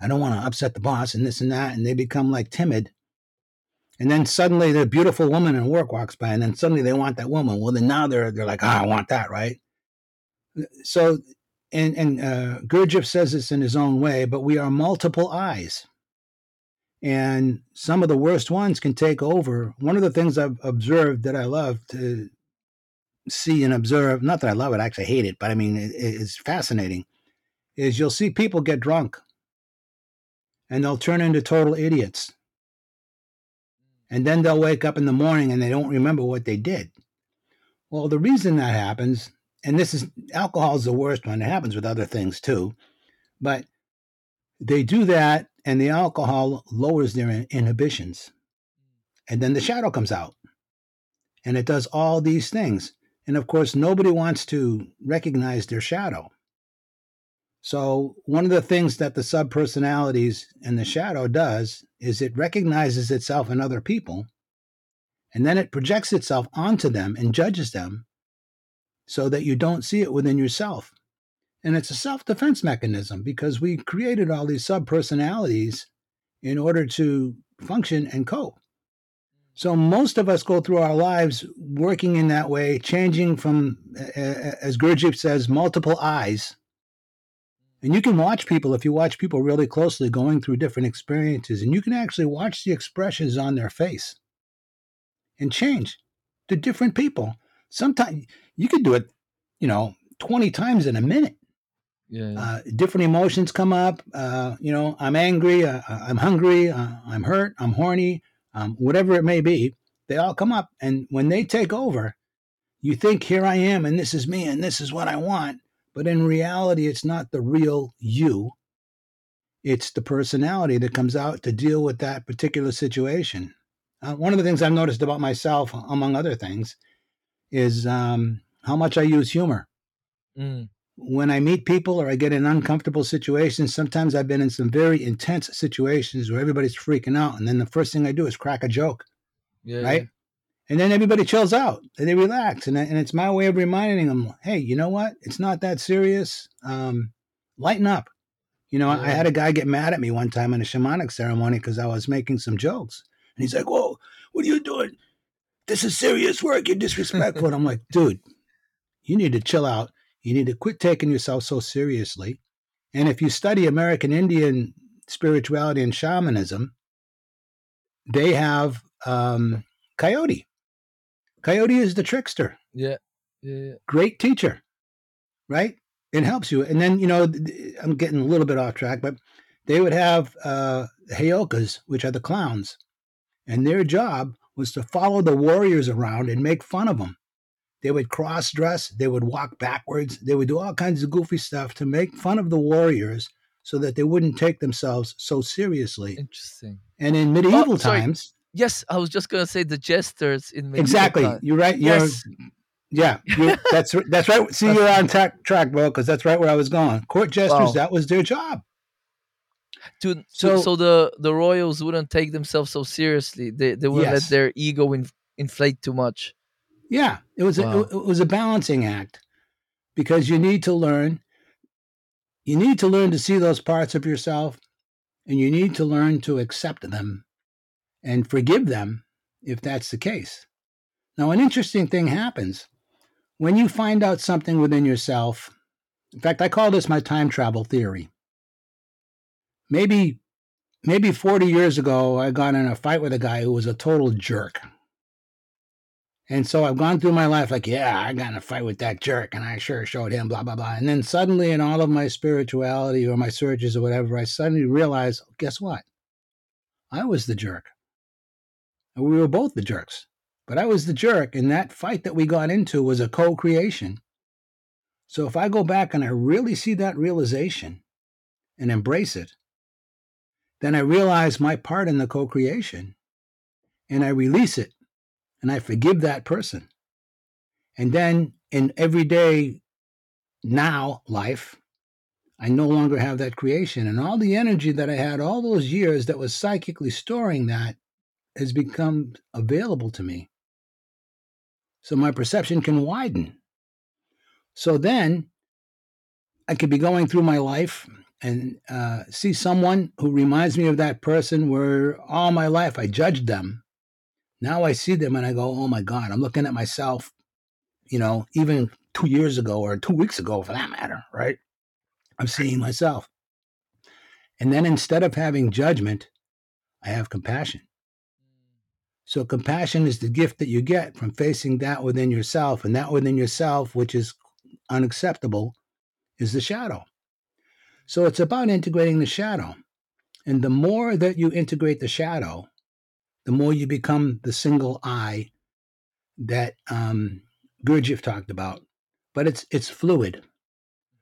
Speaker 2: I don't want to upset the boss and this and that. And they become like timid. And then suddenly the beautiful woman in work walks by, and then suddenly they want that woman. Well, then now they're they're like, ah, I want that, right? So and and uh, Gurdjieff says this in his own way, but we are multiple eyes, and some of the worst ones can take over. One of the things I've observed that I love to see and observe, not that I love it, I actually hate it, but I mean it, it's fascinating, is you'll see people get drunk, and they'll turn into total idiots, and then they'll wake up in the morning and they don't remember what they did. Well, the reason that happens and this is alcohol is the worst one. It happens with other things too, but they do that, and the alcohol lowers their inhibitions, and then the shadow comes out, and it does all these things. And of course, nobody wants to recognize their shadow. So, one of the things that the subpersonalities and the shadow does is it recognizes itself in other people, and then it projects itself onto them and judges them so that you don't see it within yourself. And it's a self defense mechanism because we created all these sub personalities in order to function and cope. So most of us go through our lives working in that way, changing from, as Gurdjieff says, multiple eyes. And you can watch people, if you watch people really closely, going through different experiences, and you can actually watch the expressions on their face and change to different people. Sometimes you could do it, you know, 20 times in a minute.
Speaker 1: Yeah.
Speaker 2: Uh, different emotions come up. Uh, you know, I'm angry, uh, I'm hungry, uh, I'm hurt, I'm horny, um, whatever it may be, they all come up. And when they take over, you think, here I am, and this is me, and this is what I want. But in reality, it's not the real you. It's the personality that comes out to deal with that particular situation. Uh, one of the things I've noticed about myself, among other things, is um, how much I use humor.
Speaker 1: Mm.
Speaker 2: When I meet people or I get in uncomfortable situations, sometimes I've been in some very intense situations where everybody's freaking out. And then the first thing I do is crack a joke,
Speaker 1: Yeah.
Speaker 2: right? And then everybody chills out and they relax. And, I- and it's my way of reminding them, hey, you know what? It's not that serious. Um, lighten up. You know, I- I had a guy get mad at me one time in a shamanic ceremony because I was making some jokes. And he's like, whoa, what are you doing? This is serious work. You're disrespectful. and I'm like, dude, you need to chill out. You need to quit taking yourself so seriously. And if you study American Indian spirituality and shamanism, they have um, Coyote. Coyote is the trickster,
Speaker 1: Yeah. Yeah.
Speaker 2: great teacher, right? It helps you. And then, you know, I'm getting a little bit off track, but they would have uh, Heyokas, which are the clowns. And their job was to follow the warriors around and make fun of them. They would cross dress, they would walk backwards, they would do all kinds of goofy stuff to make fun of the warriors so that they wouldn't take themselves so seriously.
Speaker 1: Interesting.
Speaker 2: And in oh, medieval
Speaker 1: Oh,
Speaker 2: times,
Speaker 1: Yes, I was just gonna say the jesters in medieval
Speaker 2: exactly, you're right. You're,
Speaker 1: Yes.
Speaker 2: Yeah, *laughs* that's that's right. See, you're on track, track, bro, because that's right where I was going. Court jesters,
Speaker 1: Wow.
Speaker 2: that was their job.
Speaker 1: To, so,
Speaker 2: So-
Speaker 1: so the the royals wouldn't take themselves so seriously. They they wouldn't
Speaker 2: Yes.
Speaker 1: let their ego in, inflate too much.
Speaker 2: Yeah, it was
Speaker 1: Wow.
Speaker 2: a, it was a balancing act because you need to learn. You need to learn to see those parts of yourself, and you need to learn to accept them and forgive them if that's the case. Now, an interesting thing happens when you find out something within yourself. In fact, I call this my time travel theory. Maybe, maybe 40 years ago, I got in a fight with a guy who was a total jerk. And so I've gone through my life like, yeah, I got in a fight with that jerk, and I sure showed him, blah, blah, blah. And then suddenly, in all of my spirituality or my searches or whatever, I suddenly realized, oh, guess what? I was the jerk. We were both the jerks. But I was the jerk, and that fight that we got into was a co creation. So if I go back and I really see that realization and embrace it, then I realize my part in the co creation and I release it and I forgive that person. And then in everyday now life, I no longer have that creation. And all the energy that I had all those years that was psychically storing that has become available to me. So my perception can widen. So then I could be going through my life and uh, see someone who reminds me of that person where all my life I judged them now I see them and I go, oh my God, I'm looking at myself, you know, even two years ago or two weeks ago for that matter, right? I'm seeing myself. And then instead of having judgment, I have compassion. So compassion is the gift that you get from facing that within yourself. And that within yourself, which is unacceptable, is the shadow. So it's about integrating the shadow. And the more that you integrate the shadow, the more you become the single eye that um, Gurdjieff talked about. But it's it's fluid.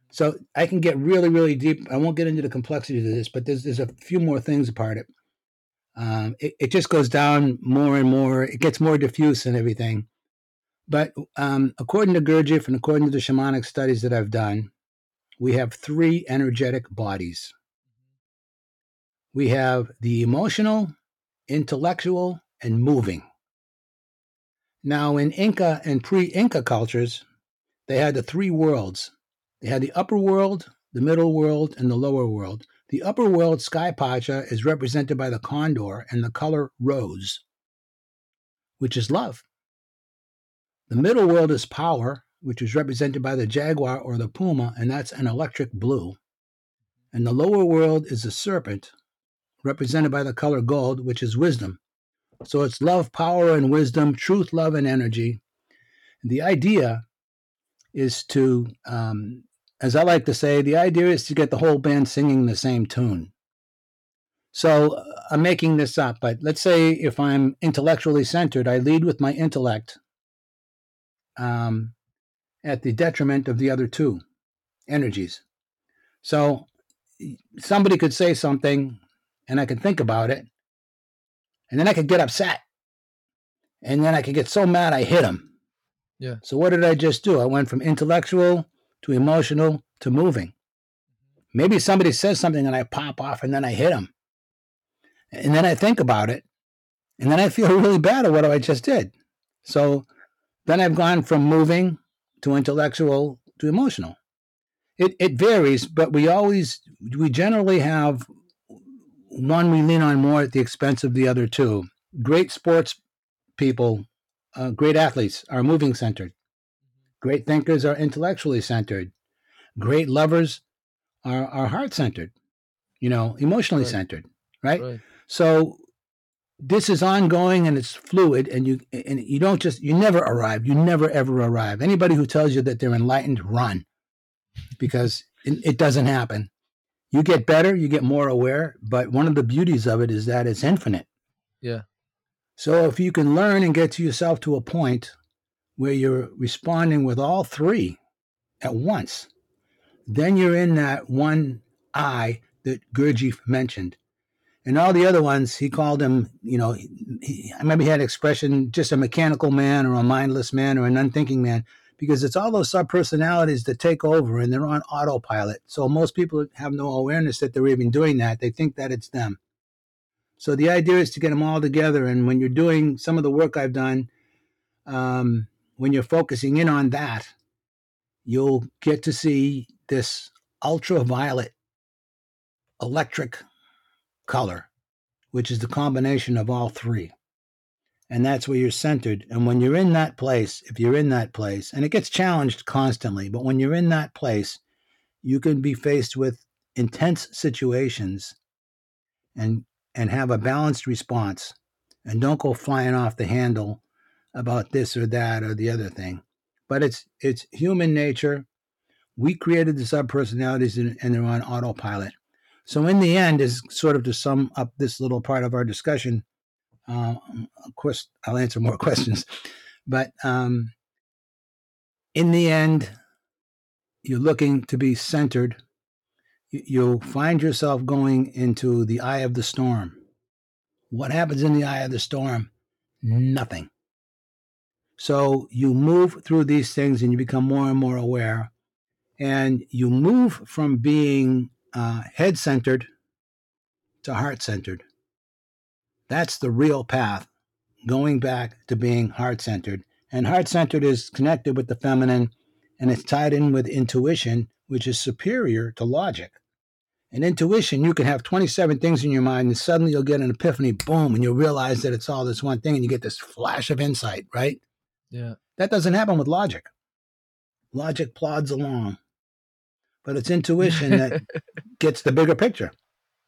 Speaker 2: So I can get really, really deep. I won't get into the complexities of this, but there's there's a few more things about it. Um, it, it just goes down more and more. It gets more diffuse and everything. But um, according to Gurdjieff and according to the shamanic studies that I've done, we have three energetic bodies. We have the emotional, intellectual, and moving. Now, in Inca and pre Inca cultures, they had the three worlds. They had the upper world, the middle world, and the lower world. The upper world, Sky Pacha, is represented by the condor and the color rose. which is love. The middle world is power, which is represented by the jaguar or the puma, and that's an electric blue. And the lower world is the serpent, represented by the color gold, which is wisdom. So it's love, power, and wisdom, truth, love, and energy. The idea is to, um, as I like to say, the idea is to get the whole band singing the same tune. So uh, I'm making this up, but let's say if I'm intellectually centered, I lead with my intellect um, at the detriment of the other two energies. So somebody could say something and I could think about it, and then I could get upset. And then I could get so mad I hit him.
Speaker 1: Yeah.
Speaker 2: So what did I just do? I went from intellectual to emotional to moving. Maybe somebody says something and I pop off and then I hit him. And then I think about it. And then I feel *laughs* really bad at what I just did. So then I've gone from moving to intellectual to emotional. It, it varies, but we always, we generally have one we lean on more at the expense of the other two. Great sports people, uh, great athletes are moving centered. Great thinkers are intellectually centered. Great lovers are, are heart centered, you know, emotionally
Speaker 1: Right.
Speaker 2: centered, right?
Speaker 1: Right.
Speaker 2: So this is ongoing and it's fluid and you and you don't just you never arrive. You never ever arrive. Anybody who tells you that they're enlightened, run. Because it, it doesn't happen. You get better, you get more aware, but one of the beauties of it is that it's infinite.
Speaker 1: Yeah.
Speaker 2: So if you can learn and get to yourself to a point where you're responding with all three at once, then you're in that one I that Gurdjieff mentioned. And all the other ones, he called him, you know, he, I remember he had an expression, just a mechanical man or a mindless man or an unthinking man, because it's all those subpersonalities that take over and they're on autopilot. So most people have no awareness that they're even doing that. They think that it's them. So the idea is to get them all together. And when you're doing some of the work I've done, um, when you're focusing in on that, you'll get to see this ultraviolet electric color, which is the combination of all three. And that's where you're centered. And when you're in that place, if you're in that place, and it gets challenged constantly, but when you're in that place, you can be faced with intense situations and and have a balanced response and don't go flying off the handle about this or that or the other thing. But it's it's human nature. We created the subpersonalities and, and they're on autopilot. So in the end, is sort of to sum up this little part of our discussion. Uh, of course, I'll answer more *laughs* questions, but um, in the end, you're looking to be centered. You- You'll find yourself going into the eye of the storm. What happens in the eye of the storm? Nothing. So you move through these things and you become more and more aware. And you move from being uh, head centered to heart centered. That's the real path, going back to being heart centered. And heart centered is connected with the feminine and it's tied in with intuition, which is superior to logic. And intuition, you can have 27 things in your mind and suddenly you'll get an epiphany, boom, and you'll realize that it's all this one thing and you get this flash of insight, right?
Speaker 1: Yeah.
Speaker 2: That doesn't happen with logic. Logic plods along, but it's intuition that *laughs* gets the bigger picture.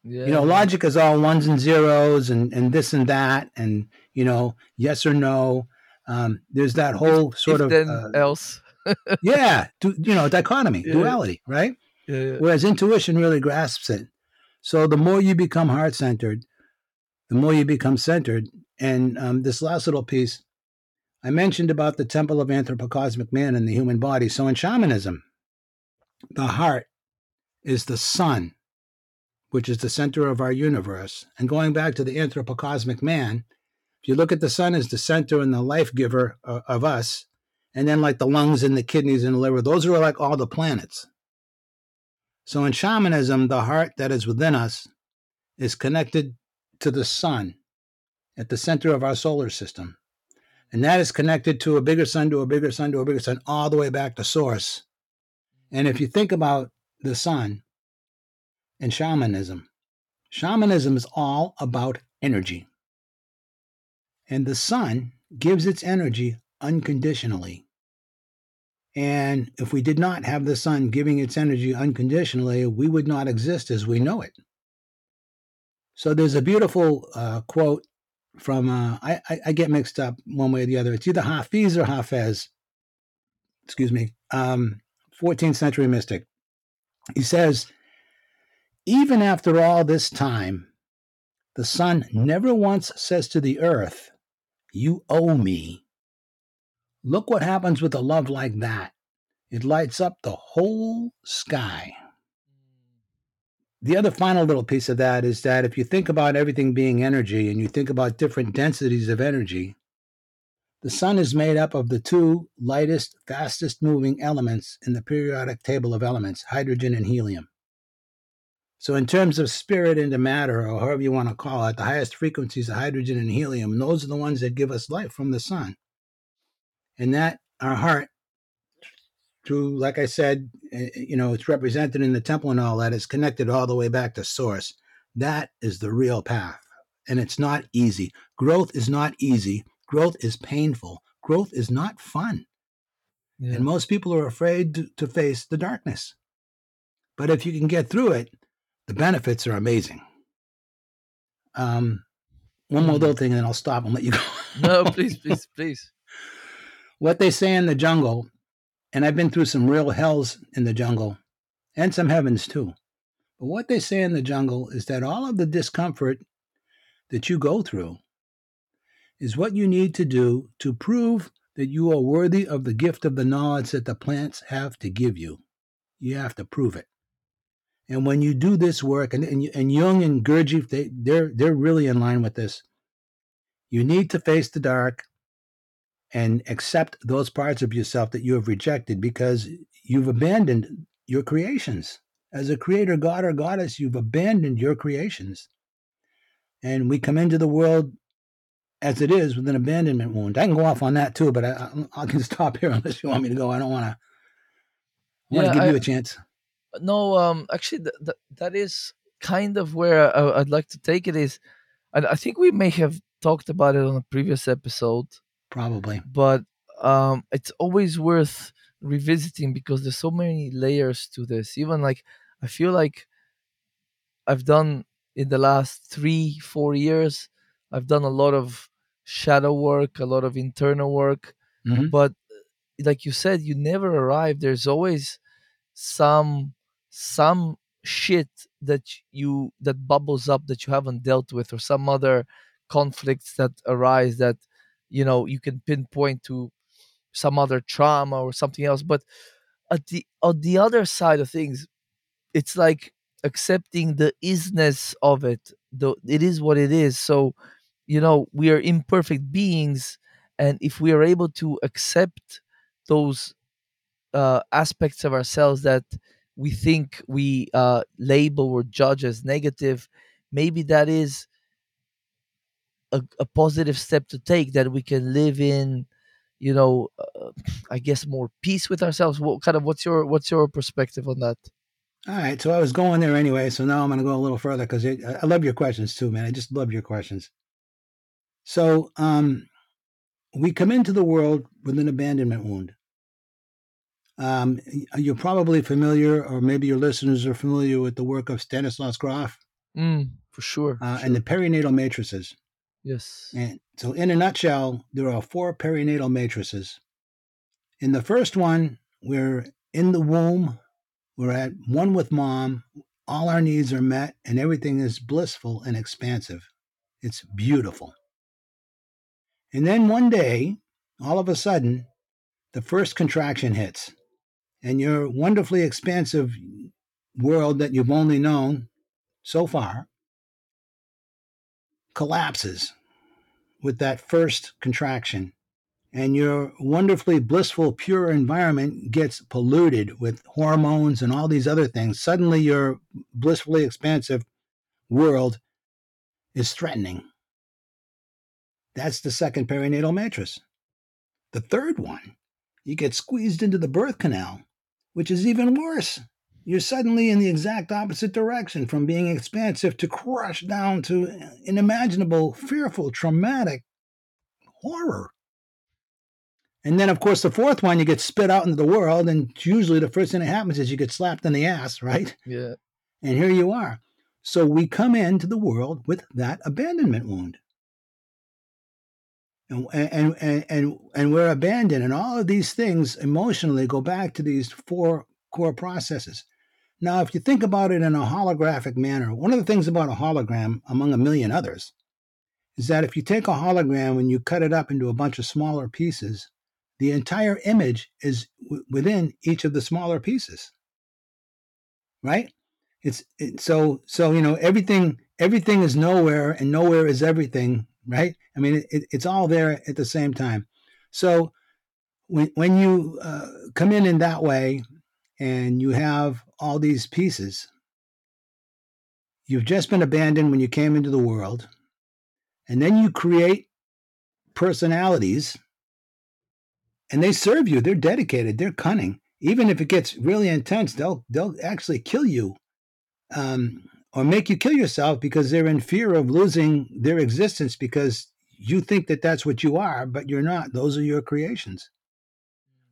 Speaker 1: Yeah.
Speaker 2: You know, logic is all ones and zeros and, and this and that, and, you know, yes or no. Um, there's that whole sort
Speaker 1: if
Speaker 2: of,
Speaker 1: then
Speaker 2: uh,
Speaker 1: else. *laughs*
Speaker 2: yeah, du- you know, dichotomy,
Speaker 1: Yeah.
Speaker 2: duality, right?
Speaker 1: Yeah, yeah.
Speaker 2: Whereas intuition really grasps it. So the more you become heart centered, the more you become centered. And um, this last little piece, I mentioned about the temple of anthropocosmic man in the human body. So in shamanism, the heart is the sun, which is the center of our universe. And going back to the anthropocosmic man, if you look at the sun as the center and the life giver uh, of us, and then like the lungs and the kidneys and the liver, those are like all the planets. So in shamanism, the heart that is within us is connected to the sun at the center of our solar system. And that is connected to a bigger sun, to a bigger sun, to a bigger sun, all the way back to source. And if you think about the sun and shamanism, shamanism is all about energy. And the sun gives its energy unconditionally. And if we did not have the sun giving its energy unconditionally, we would not exist as we know it. So there's a beautiful uh, quote from, uh, I, I, get mixed up one way or the other. It's either Hafiz or Hafez, excuse me, um, 14th century mystic. He says, even after all this time, the sun never once says to the earth, You owe me. Look what happens with a love like that. It lights up the whole sky. The other final little piece of that is that if you think about everything being energy and you think about different densities of energy, the sun is made up of the two lightest, fastest moving elements in the periodic table of elements, hydrogen and helium. So, in terms of spirit into matter, or however you want to call it, the highest frequencies of hydrogen and helium, those are the ones that give us life from the sun. And that, our heart, through, like I said, eh, eh, you know, it's represented in the temple and all that, is connected all the way back to source. That is the real path. And it's not easy. Growth is not easy. Growth is painful. Growth is not fun. Yeah. And most people are afraid to, to face the darkness. But if you can get through it, the benefits are amazing. Um, one more little hmm. thing, and then I'll stop and let you go.
Speaker 1: no, *laughs* please, please, please.
Speaker 2: What they say in the jungle, and I've been through some real hells in the jungle, and some heavens too. But what they say in the jungle is that all of the discomfort that you go through is what you need to do to prove that you are worthy of the gift of the knowledge that the plants have to give you. You have to prove it. And when you do this work, and, and, and Jung and Gurdjieff, they, they're, they're really in line with this. You need to face the dark and accept those parts of yourself that you have rejected because you've abandoned your creations. As a creator, God or goddess, you've abandoned your creations. And we come into the world as it is with an abandonment wound. I can go off on that too, but I, I, I can *laughs* stop here unless you want me to go. I don't want to. I want to give I, you a chance
Speaker 1: no um actually th- th- that is kind of where I, would like to take it is and i think we may have talked about it on a previous episode
Speaker 2: probably.
Speaker 1: but um it's always worth revisiting because there's so many layers to this. Even like i feel like i've done in the last three four years i've done a lot of shadow work a lot of internal work mm-hmm. but like you said you never arrive. There's always some some shit that you that bubbles up that you haven't dealt with or some other conflicts that arise that you know you can pinpoint to some other trauma or something else. But at the on the other side of things it's like accepting the isness of it though it is what it is. So you know we are imperfect beings and if we are able to accept those uh, aspects of ourselves that we think we uh, label or judge as negative, maybe that is a, a, positive step to take that we can live in, you know, uh, I guess more peace with ourselves. What kind of what's your what's your perspective on that?
Speaker 2: All right, so I was going there anyway, so now I'm going to go a little further because I love your questions too, man. I just love your questions. So, um, we come into the world with an abandonment wound. Um, you're probably familiar, or maybe your listeners are familiar with the work of Stanislav Grof.
Speaker 1: Mm, for sure,
Speaker 2: uh,
Speaker 1: sure.
Speaker 2: And the perinatal matrices.
Speaker 1: Yes.
Speaker 2: And so, in a nutshell, there are four perinatal matrices. In the first one, we're in the womb, we're at one with mom, all our needs are met, and everything is blissful and expansive. It's beautiful. And then one day, all of a sudden, the first contraction hits and your wonderfully expansive world that you've only known so far collapses with that first contraction. And your wonderfully blissful, pure environment gets polluted with hormones and all these other things. Suddenly, your blissfully expansive world is threatening. That's the second perinatal matrix. The third one, you get squeezed into the birth canal which is even worse. You're suddenly in the exact opposite direction from being expansive to crushed down to unimaginable, fearful, traumatic horror. And then, of course, the fourth one, you get spit out into the world. And usually the first thing that happens is you get slapped in the ass, *laughs* right?
Speaker 1: Yeah.
Speaker 2: And here you are. So we come into the world with that abandonment wound. And, and, and, and, we're abandoned. And all of these things emotionally go back to these four core processes. Now, if you think about it in a holographic manner, one of the things about a hologram, among a million others, is that if you take a hologram and you cut it up into a bunch of smaller pieces, the entire image is w- within each of the smaller pieces. Right? It's it, so so you know everything everything is nowhere and nowhere is everything. Right? I mean it, it's all there at the same time. So when when you uh, come in in that way and you have all these pieces, you've just been abandoned when you came into the world, and then you create personalities and they serve you. They're dedicated. They're cunning. Even if it gets really intense, they'll they'll actually kill you, um, or make you kill yourself because they're in fear of losing their existence because you think that that's what you are, but you're not. Those are your creations.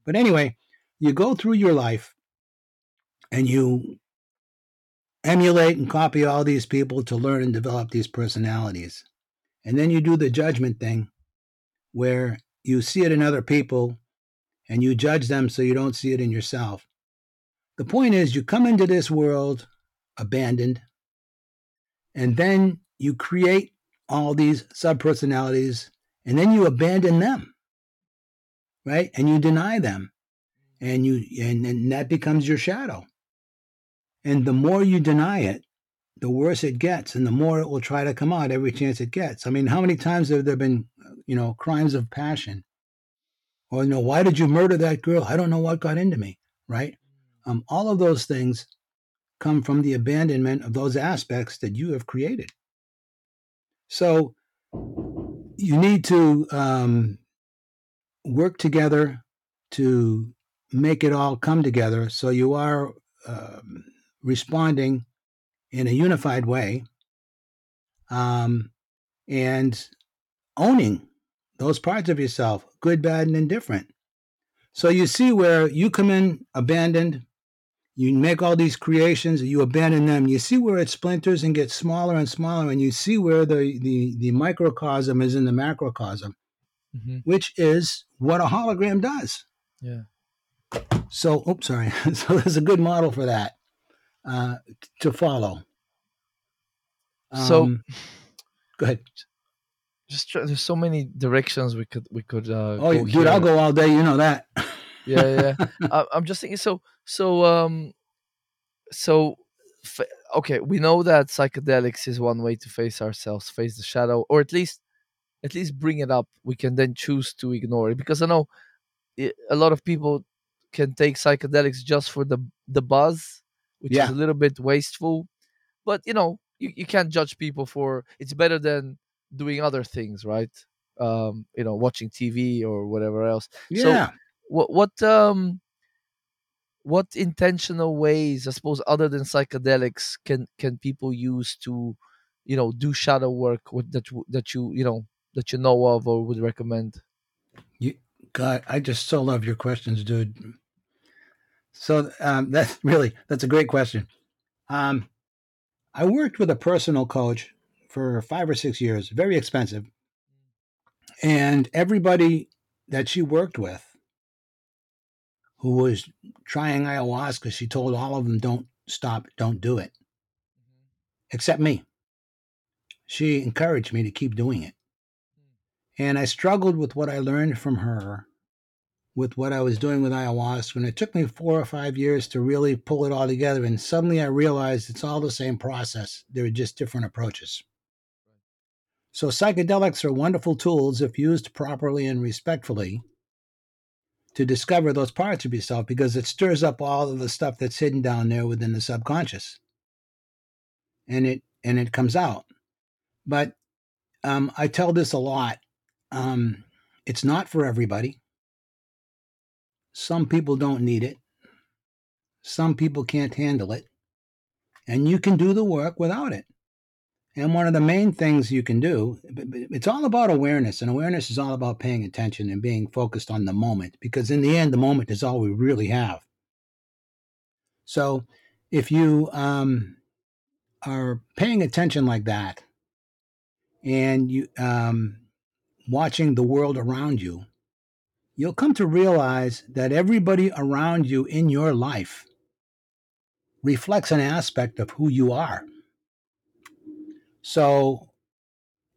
Speaker 2: But anyway, you go through your life, and you emulate and copy all these people to learn and develop these personalities, and then you do the judgment thing, where you see it in other people and you judge them so you don't see it in yourself. The point is, you come into this world abandoned, and then you create all these subpersonalities, and then you abandon them, right? And you deny them, and you and, and that becomes your shadow. And the more you deny it, the worse it gets, and the more it will try to come out every chance it gets. I mean, how many times have there been, you know, crimes of passion? Or, you know, why did you murder that girl? I don't know what got into me, right? Um, all of those things come from the abandonment of those aspects that you have created. So you need to um, work together to make it all come together so you are um, responding in a unified way um, and owning those parts of yourself, good, bad, and indifferent. So you see where you come in abandoned, you make all these creations, you abandon them. You see where it splinters and gets smaller and smaller, and you see where the the, the microcosm is in the macrocosm,
Speaker 1: Mm-hmm.
Speaker 2: which is what a hologram does.
Speaker 1: Yeah.
Speaker 2: So, oops, sorry. *laughs* so there's a good model for that uh, to follow.
Speaker 1: So-
Speaker 2: Um, go ahead.
Speaker 1: Just try, there's so many directions we could we could. Uh,
Speaker 2: Oh, dude,
Speaker 1: here.
Speaker 2: I'll go all day. You know that. *laughs*
Speaker 1: yeah yeah I, i'm just thinking so so um so f- okay we know that psychedelics is one way to face ourselves face the shadow or at least at least bring it up we can then choose to ignore it because i know a lot of people can take psychedelics just for the the buzz which
Speaker 2: Yeah.
Speaker 1: is a little bit wasteful but you know you, you can't judge people for it's better than doing other things right um you know watching tv or whatever else So-
Speaker 2: yeah.
Speaker 1: What what um what intentional ways i suppose other than psychedelics can can people use to you know do shadow work with that that you you know that you know of or would recommend you
Speaker 2: God, I just so love your questions, dude. So um, *laughs* that's really that's a great question. Um, I worked with a personal coach for five or six years, very expensive, and everybody that she worked with who was trying ayahuasca, she told all of them, "Don't stop, don't do it," mm-hmm. except me. She encouraged me to keep doing it, and I struggled with what I learned from her with what I was doing with ayahuasca. And it took me four or five years to really pull it all together. And suddenly I realized it's all the same process, there are just different approaches. So, psychedelics are wonderful tools if used properly and respectfully to discover those parts of yourself because it stirs up all of the stuff that's hidden down there within the subconscious and it and it comes out but um, i tell this a lot um, it's not for everybody some people don't need it. Some people can't handle it. And you can do the work without it. And one of the main things you can do, it's all about awareness, and awareness is all about paying attention and being focused on the moment, because in the end, the moment is all we really have. So if you um, are paying attention like that, and you um, watching the world around you, you'll come to realize that everybody around you in your life reflects an aspect of who you are. So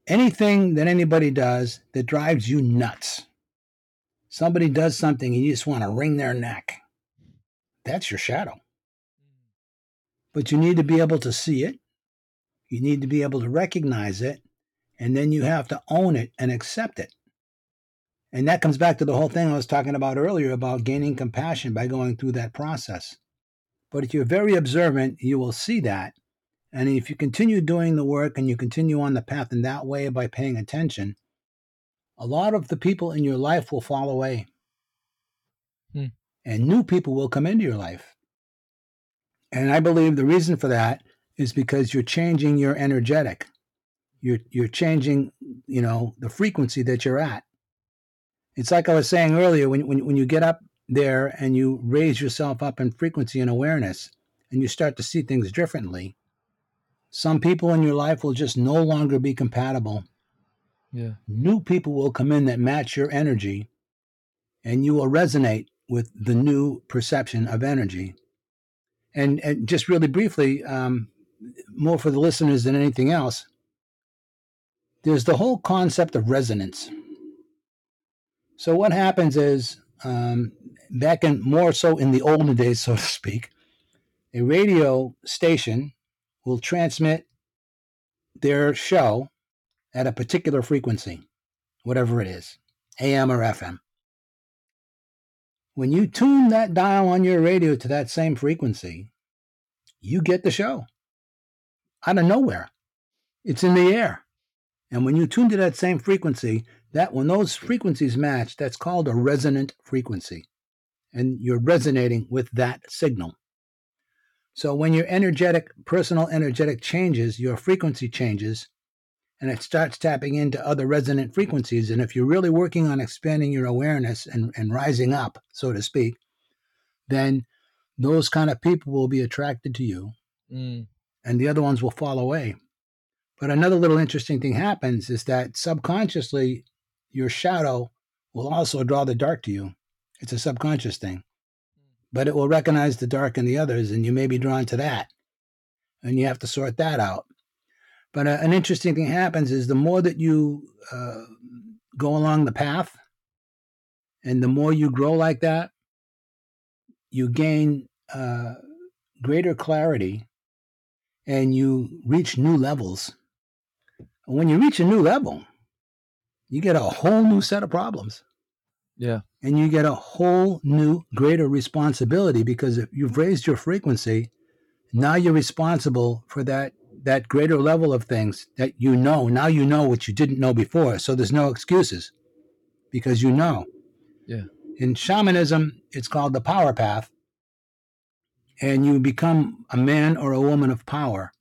Speaker 2: anything that anybody does that drives you nuts, somebody does something and you just want to wring their neck, that's your shadow. But you need to be able to see it. You need to be able to recognize it. And then you have to own it and accept it. And that comes back to the whole thing I was talking about earlier about gaining compassion by going through that process. But if you're very observant, you will see that and if you continue doing the work and you continue on the path in that way by paying attention, a lot of the people in your life will fall away. Hmm. And new people will come into your life. And I believe the reason for that is because you're changing your energetic. You're you're changing, you know, the frequency that you're at. It's like I was saying earlier, when when, when you get up there and you raise yourself up in frequency and awareness and you start to see things differently, some people in your life will just no longer be compatible.
Speaker 1: Yeah.
Speaker 2: New people will come in that match your energy, and you will resonate with the new perception of energy. And, and just really briefly, um, more for the listeners than anything else, there's the whole concept of resonance. So, what happens is, um, back in more so in the olden days, so to speak, a radio station will transmit their show at a particular frequency, whatever it is, AM or FM. When you tune that dial on your radio to that same frequency, you get the show out of nowhere. It's in the air. And when you tune to that same frequency, that when those frequencies match, that's called a resonant frequency. And you're resonating with that signal. So when your energetic, personal energetic changes, your frequency changes, and it starts tapping into other resonant frequencies. And if you're really working on expanding your awareness and, and rising up, so to speak, then those kind of people will be attracted to you mm. and the other ones will fall away. But another little interesting thing happens is that subconsciously, your shadow will also draw the dark to you. It's a subconscious thing but it will recognize the dark in the others, and you may be drawn to that. And you have to sort that out. But uh, an interesting thing happens is the more that you uh, go along the path, and the more you grow like that, you gain uh, greater clarity and you reach new levels. When you reach a new level, you get a whole new set of problems.
Speaker 1: Yeah.
Speaker 2: And you get a whole new, greater responsibility because if you've raised your frequency, now you're responsible for that that greater level of things that you know. Now you know what you didn't know before. So there's no excuses because you know.
Speaker 1: Yeah.
Speaker 2: In shamanism, it's called the power path. And you become a man or a woman of power.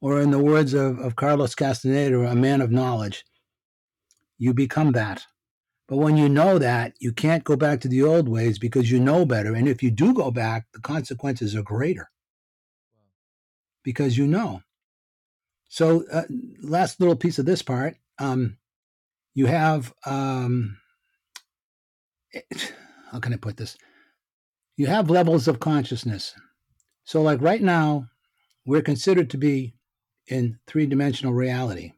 Speaker 2: Or in the words of, of Carlos Castaneda, a man of knowledge. You become that. But when you know that, you can't go back to the old ways because you know better. And if you do go back, the consequences are greater because you know. So, uh, last little piece of this part um, you have, um, *sighs* how can I put this? You have levels of consciousness. So, like right now, we're considered to be in three dimensional reality.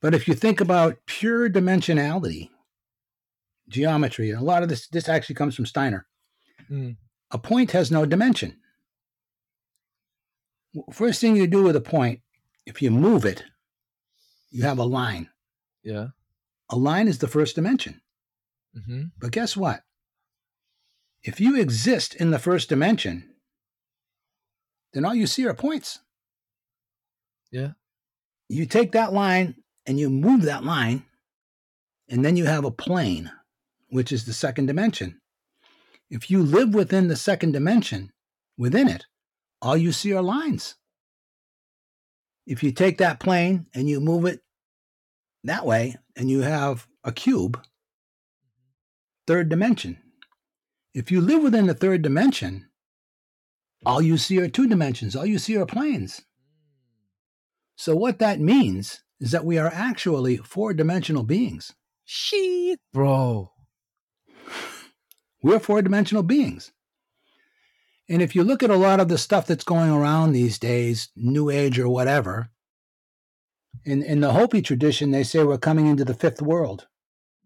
Speaker 2: But if you think about pure dimensionality, geometry, a lot of this this actually comes from Steiner. Mm. A point has no dimension. First thing you do with a point, if you move it, you have a line.
Speaker 1: Yeah.
Speaker 2: A line is the first dimension. Mm-hmm. But guess what? If you exist in the first dimension, then all you see are points.
Speaker 1: Yeah.
Speaker 2: You take that line and you move that line, and then you have a plane, which is the second dimension. If you live within the second dimension, within it, all you see are lines. if you take that plane and you move it that way and you have a cube, third dimension. If you live within the third dimension, all you see are two dimensions, all you see are planes. So, what that means is that we are actually four dimensional beings.
Speaker 1: Shit, bro. *sighs*
Speaker 2: We're four dimensional beings. And if you look at a lot of the stuff that's going around these days, New Age or whatever, in, in the Hopi tradition, they say we're coming into the fifth world.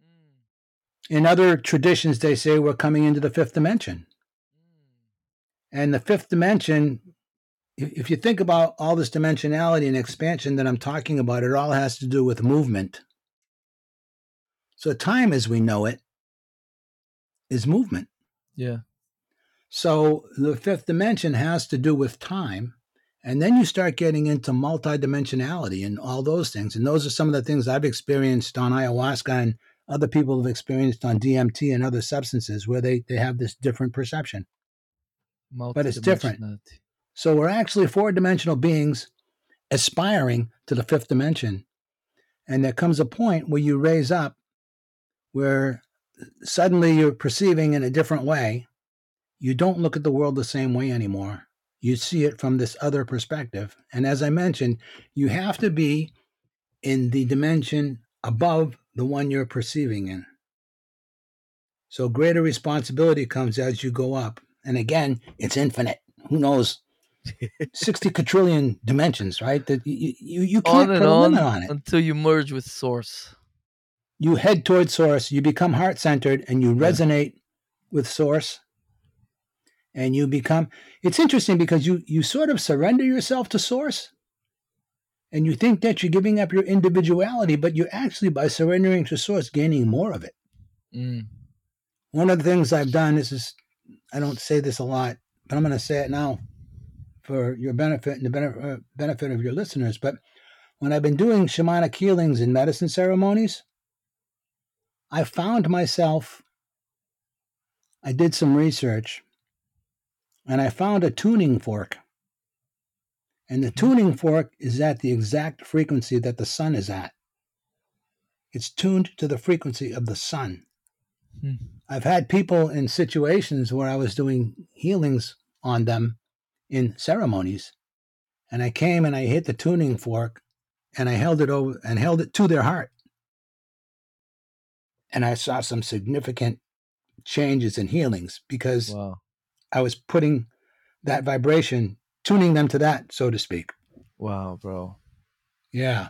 Speaker 2: Mm. In other traditions, they say we're coming into the fifth dimension. Mm. And the fifth dimension, if you think about all this dimensionality and expansion that I'm talking about, it all has to do with movement. So, time as we know it is movement.
Speaker 1: Yeah.
Speaker 2: So, the fifth dimension has to do with time. And then you start getting into multidimensionality and all those things. And those are some of the things I've experienced on ayahuasca and other people have experienced on DMT and other substances where they, they have this different perception. But it's different. So we're actually four dimensional beings aspiring to the fifth dimension. And there comes a point where you raise up where suddenly you're perceiving in a different way. You don't look at the world the same way anymore. You see it from this other perspective. And as I mentioned, you have to be in the dimension above the one you're perceiving in. So greater responsibility comes as you go up. And again, it's infinite. Who knows? 60 quadrillion dimensions, right? That you, you, you can't
Speaker 1: On
Speaker 2: put a
Speaker 1: on,
Speaker 2: limit on it.
Speaker 1: until you merge with source.
Speaker 2: You head towards source, you become heart centered, and you
Speaker 1: Yeah.
Speaker 2: resonate with source. And you become it's interesting because you you sort of surrender yourself to source. And you think that you're giving up your individuality, but you're actually by surrendering to source gaining more of it.
Speaker 1: Mm.
Speaker 2: One of the things I've done this is I don't say this a lot, but I'm going to say it now for your benefit and the benefit, uh, benefit of your listeners. But when I've been doing shamanic healings and medicine ceremonies, I found myself, I did some research and I found a tuning fork. And the tuning fork is at the exact frequency that the sun is at. It's tuned to the frequency of the sun.
Speaker 1: Hmm.
Speaker 2: I've had people in situations where I was doing healings on them in ceremonies, and I came and I hit the tuning fork and I held it over and held it to their heart. And I saw some significant changes and healings because
Speaker 1: Wow.
Speaker 2: I was putting that vibration, tuning them to that, so to speak.
Speaker 1: Wow, bro.
Speaker 2: Yeah.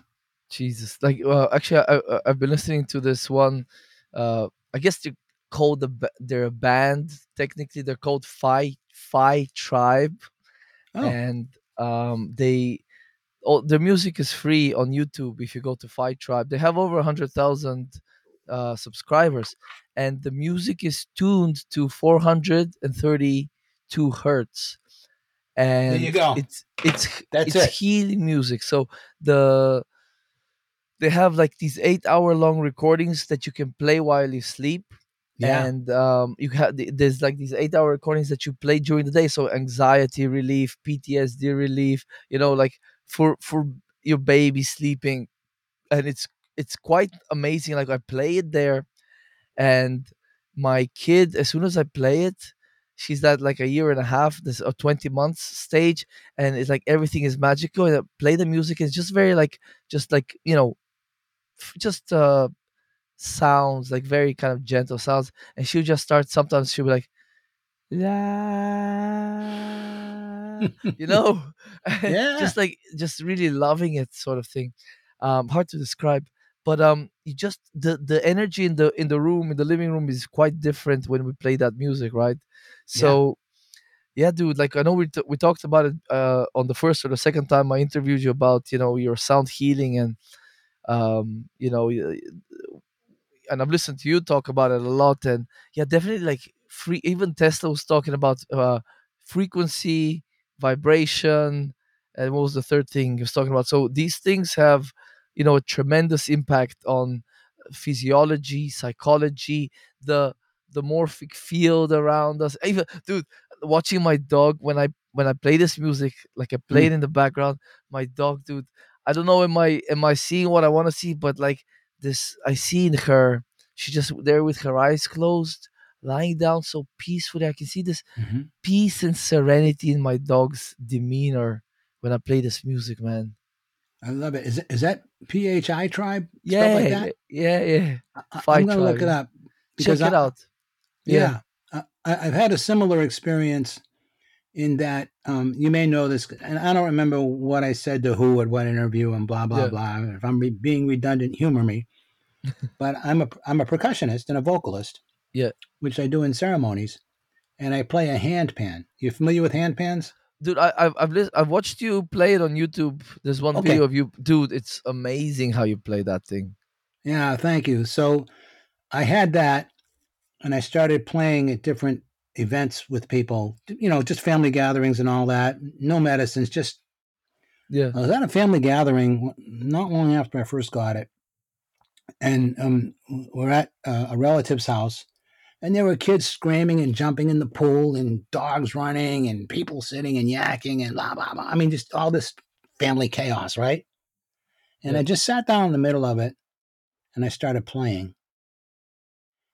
Speaker 1: Jesus. Like, well, actually, I, I, I've been listening to this one. Uh, I guess they called the they're a band. Technically, they're called Phi Phi Tribe,
Speaker 2: Oh,
Speaker 1: and um, they all their music is free on YouTube. If you go to Phi Tribe, they have over hundred thousand uh, subscribers, and the music is tuned to four hundred and thirty-two hertz. And
Speaker 2: you go.
Speaker 1: It's it's
Speaker 2: That's
Speaker 1: it's
Speaker 2: it.
Speaker 1: healing music. So the they have like these eight hour long recordings that you can play while you sleep
Speaker 2: yeah.
Speaker 1: and um, you have there's like these eight hour recordings that you play during the day so anxiety relief ptsd relief you know like for for your baby sleeping and it's it's quite amazing like i play it there and my kid as soon as i play it she's at like a year and a half this or 20 months stage and it's like everything is magical and I play the music it's just very like just like you know just uh sounds like very kind of gentle sounds and she'll just start sometimes she'll be like la you know? *laughs*
Speaker 2: Yeah.
Speaker 1: just like just really loving it sort of thing. Um hard to describe but um you just the the energy in the in the room in the living room is quite different when we play that music right? So yeah. dude like i know we, t- we talked about it uh on the first or the second time i interviewed you about you know your sound healing and um you know and I've listened to you talk about it a lot, and yeah, definitely like free. Even Tesla was talking about uh, frequency, vibration, and what was the third thing he was talking about? So these things have, you know, a tremendous impact on physiology, psychology, the the morphic field around us. Even dude, watching my dog when I when I play this music, like I play
Speaker 2: Mm.
Speaker 1: it in the background, my dog, dude. I don't know, am I am I seeing what I want to see? But like this, I see in her, she just there with her eyes closed, lying down so peacefully. I can see this
Speaker 2: Mhm.
Speaker 1: peace and serenity in my dog's demeanor when I play this music, man.
Speaker 2: I love it. Is it is that PHI tribe stuff
Speaker 1: Yeah,
Speaker 2: like that?
Speaker 1: yeah, yeah.
Speaker 2: I, I'm gonna look it up
Speaker 1: Check it
Speaker 2: I,
Speaker 1: out.
Speaker 2: Yeah, I, I- I've had a similar experience in that um, you may know this, and I don't remember what I said to who at what interview and blah blah
Speaker 1: Yeah.
Speaker 2: blah. If I'm being redundant, humor me. *laughs* but I'm a I'm a percussionist and a vocalist.
Speaker 1: Yeah.
Speaker 2: which I do in ceremonies, and I play a handpan. You familiar with handpans?
Speaker 1: Dude, I, I've I've, lis- I've watched you play it on YouTube. There's one
Speaker 2: Okay.
Speaker 1: video of you, dude. It's amazing how you play that thing.
Speaker 2: Yeah, thank you. So I had that, and I started playing at different events with people. You know, just family gatherings and all that. No medicines, just
Speaker 1: Yeah,
Speaker 2: I was at a family gathering not long after I first got it, and um, we're at uh, a relative's house, and there were kids screaming and jumping in the pool, and dogs running, and people sitting and yakking, and blah blah blah. I mean, just all this family chaos, right? And
Speaker 1: Yeah.
Speaker 2: I just sat down in the middle of it, and I started playing,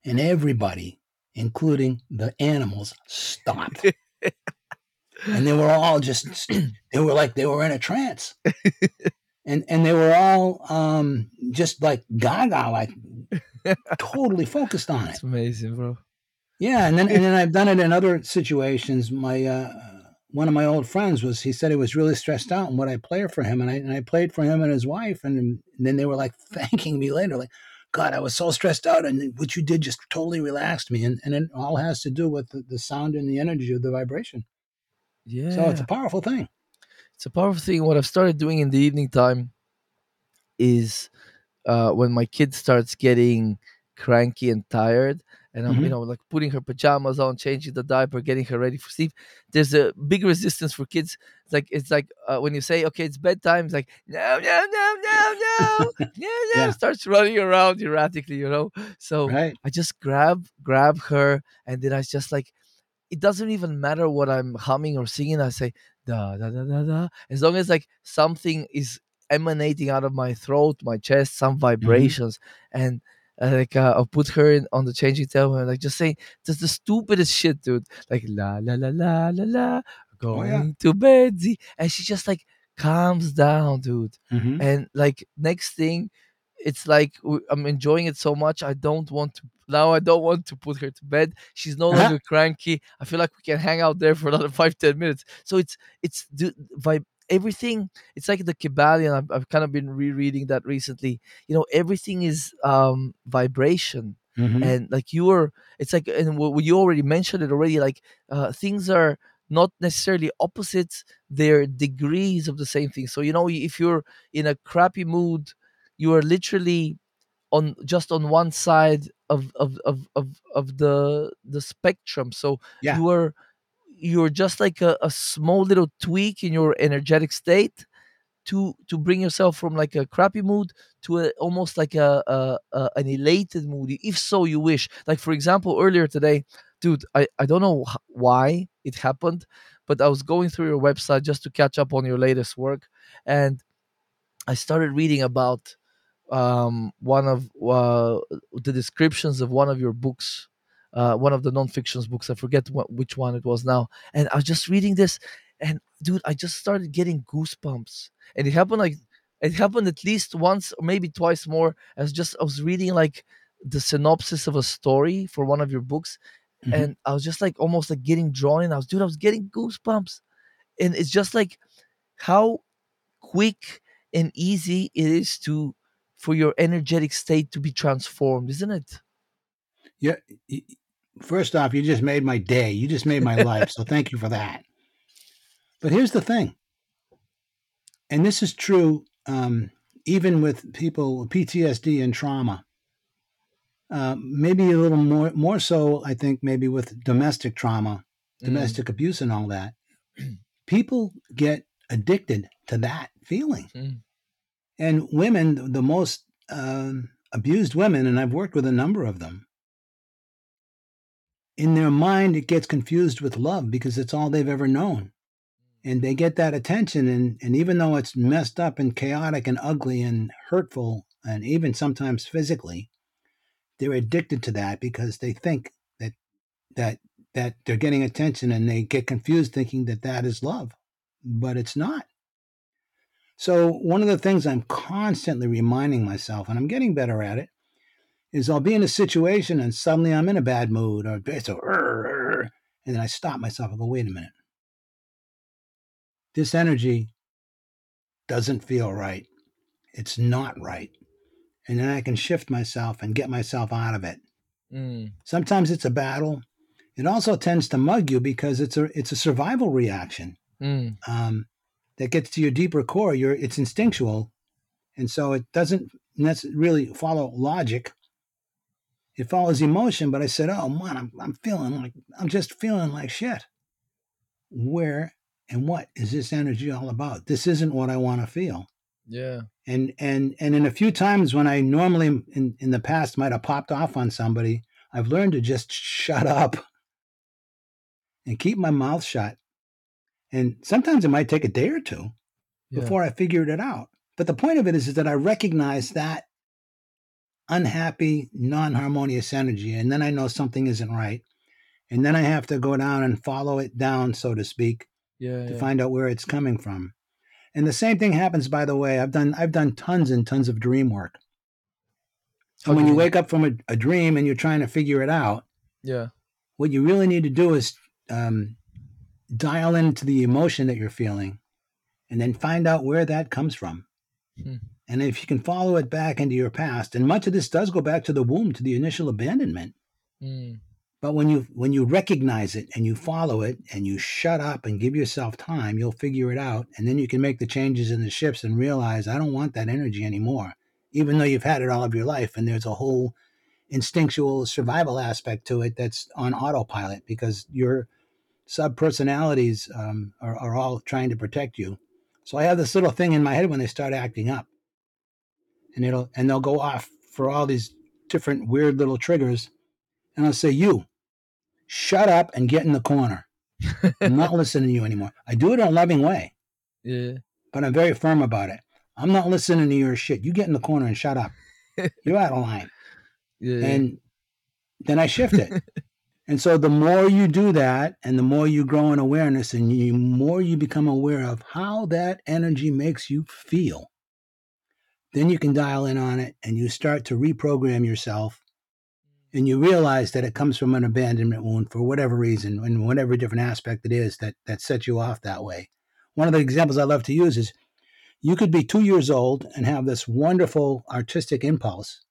Speaker 2: and everybody, including the animals, stopped. *laughs* and they were all just *clears throat* they were like they were in a trance *laughs* and and they were all um just like gaga like *laughs* totally focused on it.
Speaker 1: it's amazing, bro.
Speaker 2: yeah and then and then *laughs* i've done it in other situations. My uh one of my old friends was he said he was really stressed out and what i played for him and i and i played for him and his wife and, then they were like *laughs* thanking me later like god i was so stressed out and what you did just totally relaxed me. And and it all has to do with the, the sound and the energy of the vibration.
Speaker 1: Yeah,
Speaker 2: so it's a powerful thing
Speaker 1: it's a powerful thing. What I've started doing in the evening time is uh, when my kid starts getting cranky and tired, and I'm you
Speaker 2: Mhm.
Speaker 1: know like putting her pajamas on, changing the diaper, getting her ready for sleep. There's a big resistance for kids. It's like it's like uh, when you say okay, it's bedtime. It's like no, no, no, no, no, no, no. *laughs*
Speaker 2: Yeah.
Speaker 1: Starts running around erratically, you know. So
Speaker 2: right
Speaker 1: I just grab grab her, and then I just like it doesn't even matter what I'm humming or singing. I say da da da da da. As long as like something is emanating out of my throat, my chest, some vibrations, and uh, like uh, I'll put her in on the changing table and like just saying just the stupidest shit, dude. Like la la la la la la,
Speaker 2: Oh,
Speaker 1: going
Speaker 2: yeah.
Speaker 1: to bed, and she just like calms down, dude
Speaker 2: Mhm.
Speaker 1: and like next thing it's like I'm enjoying it so much i don't want to now i don't want to put her to bed she's no
Speaker 2: Uh-huh.
Speaker 1: longer cranky i feel like we can hang out there for another *laughs* five ten minutes so it's it's the vibe everything it's like the Kybalion. I've, I've kind of been rereading that recently you know everything is um vibration
Speaker 2: Mhm.
Speaker 1: and like you were it's like and what you already mentioned it already like uh things are not necessarily opposites they're degrees of the same thing so you know if you're in a crappy mood you are literally on just on one side of of of of, of the the spectrum so
Speaker 2: Yeah.
Speaker 1: you are you're just like a, a small little tweak in your energetic state to to bring yourself from like a crappy mood to a, almost like a, a, a an elated mood if so you wish like for example earlier today dude i i don't know why it happened but i was going through your website just to catch up on your latest work and i started reading about um one of uh, the descriptions of one of your books uh one of the non-fiction books i forget what, which one it was now and i was just reading this and dude i just started getting goosebumps and it happened like it happened at least once or maybe twice more i was just i was reading like the synopsis of a story for one of your books
Speaker 2: Mhm.
Speaker 1: and i was just like almost like getting drawn in i was dude i was getting goosebumps and it's just like how quick and easy it is to for your energetic state to be transformed isn't it
Speaker 2: Yeah. First off, you just made my day. You just made my life. So thank you for that. But here's the thing, and this is true um, even with people with PTSD and trauma. Uh, maybe a little more, more so, I think, maybe with domestic trauma,
Speaker 1: Mm.
Speaker 2: domestic abuse, and all that. People get addicted to that feeling.
Speaker 1: Mm.
Speaker 2: And women, the most um, abused women, and I've worked with a number of them, in their mind, it gets confused with love because it's all they've ever known. and they get that attention and and even though it's messed up and chaotic and ugly and hurtful and even sometimes physically they're addicted to that because they think that that that they're getting attention and they get confused thinking that that is love. But it's not so one of the things i'm constantly reminding myself and i'm getting better at it is i'll be in a situation and suddenly i'm in a bad mood or so and then i stop myself and go wait a minute this energy doesn't feel right. It's not right. And then I can shift myself and get myself out of it.
Speaker 1: Mm.
Speaker 2: Sometimes it's a battle. It also tends to mug you because it's a it's a survival reaction
Speaker 1: Mm.
Speaker 2: um, that gets to your deeper core. You're it's instinctual, and so it doesn't really follow logic. It follows emotion. But I said, "Oh man, I'm I'm feeling like I'm just feeling like shit." Where and what is this energy all about? This isn't what I want to feel.
Speaker 1: Yeah.
Speaker 2: And and and in a few times when I normally in, in the past might have popped off on somebody, I've learned to just shut up and keep my mouth shut. And sometimes it might take a day or two
Speaker 1: Yeah.
Speaker 2: before I figured it out. But the point of it is, is that I recognize that unhappy, non-harmonious energy, and then I know something isn't right. And then I have to go down and follow it down, so to speak,
Speaker 1: yeah.
Speaker 2: to
Speaker 1: yeah.
Speaker 2: find out where it's coming from. And the same thing happens, by the way. I've done I've done tons and tons of dream work. And when you
Speaker 1: you-
Speaker 2: wake up from a, a dream and you're trying to figure it out,
Speaker 1: Yeah.
Speaker 2: what you really need to do is um, dial into the emotion that you're feeling, and then find out where that comes from.
Speaker 1: Hmm.
Speaker 2: And if you can follow it back into your past, and much of this does go back to the womb, to the initial abandonment.
Speaker 1: Mm.
Speaker 2: But when you when you recognize it and you follow it and you shut up and give yourself time, you'll figure it out, and then you can make the changes in the shifts and realize I don't want that energy anymore, even though you've had it all of your life. And there's a whole instinctual survival aspect to it that's on autopilot because your sub personalities um, are, are all trying to protect you. So I have this little thing in my head when they start acting up, and it'll and they'll go off for all these different weird little triggers, and I'll say, "You, shut up and get in the corner. I'm not *laughs* listening to you anymore." I do it in a loving way,
Speaker 1: Yeah.
Speaker 2: but I'm very firm about it. I'm not listening to your shit. You get in the corner and shut up. You're out of line. *laughs*
Speaker 1: Yeah.
Speaker 2: and then I shift it. *laughs* and so the more you do that, and the more you grow in awareness, and the more you become aware of how that energy makes you feel, then you can dial in on it, and you start to reprogram yourself, and you realize that it comes from an abandonment wound for whatever reason, and whatever different aspect it is that that sets you off that way. One of the examples I love to use is you could be two years old and have this wonderful artistic impulse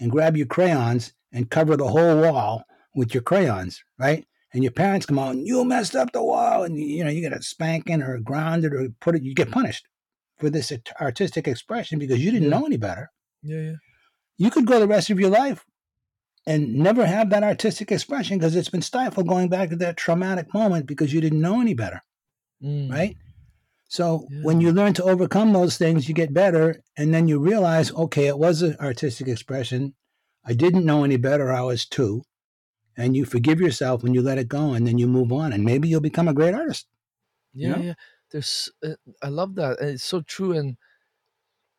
Speaker 2: and grab your crayons and cover the whole wall with your crayons, right? And your parents come out and you messed up the wall, and you know you get a spanking or grounded or put it. You get punished for this artistic expression because you didn't
Speaker 1: Yeah.
Speaker 2: know any better.
Speaker 1: yeah. Yeah.
Speaker 2: You could go the rest of your life and never have that artistic expression because it's been stifled going back to that traumatic moment because you didn't know any better,
Speaker 1: Mm.
Speaker 2: right? So
Speaker 1: Yeah.
Speaker 2: when you learn to overcome those things, you get better, and then you realize, okay, it was an artistic expression. I didn't know any better. I was two, and you forgive yourself when you let it go, and then you move on, and maybe you'll become a great artist. you
Speaker 1: Yeah,
Speaker 2: know?
Speaker 1: yeah. There's, uh, I love that, it's so true. And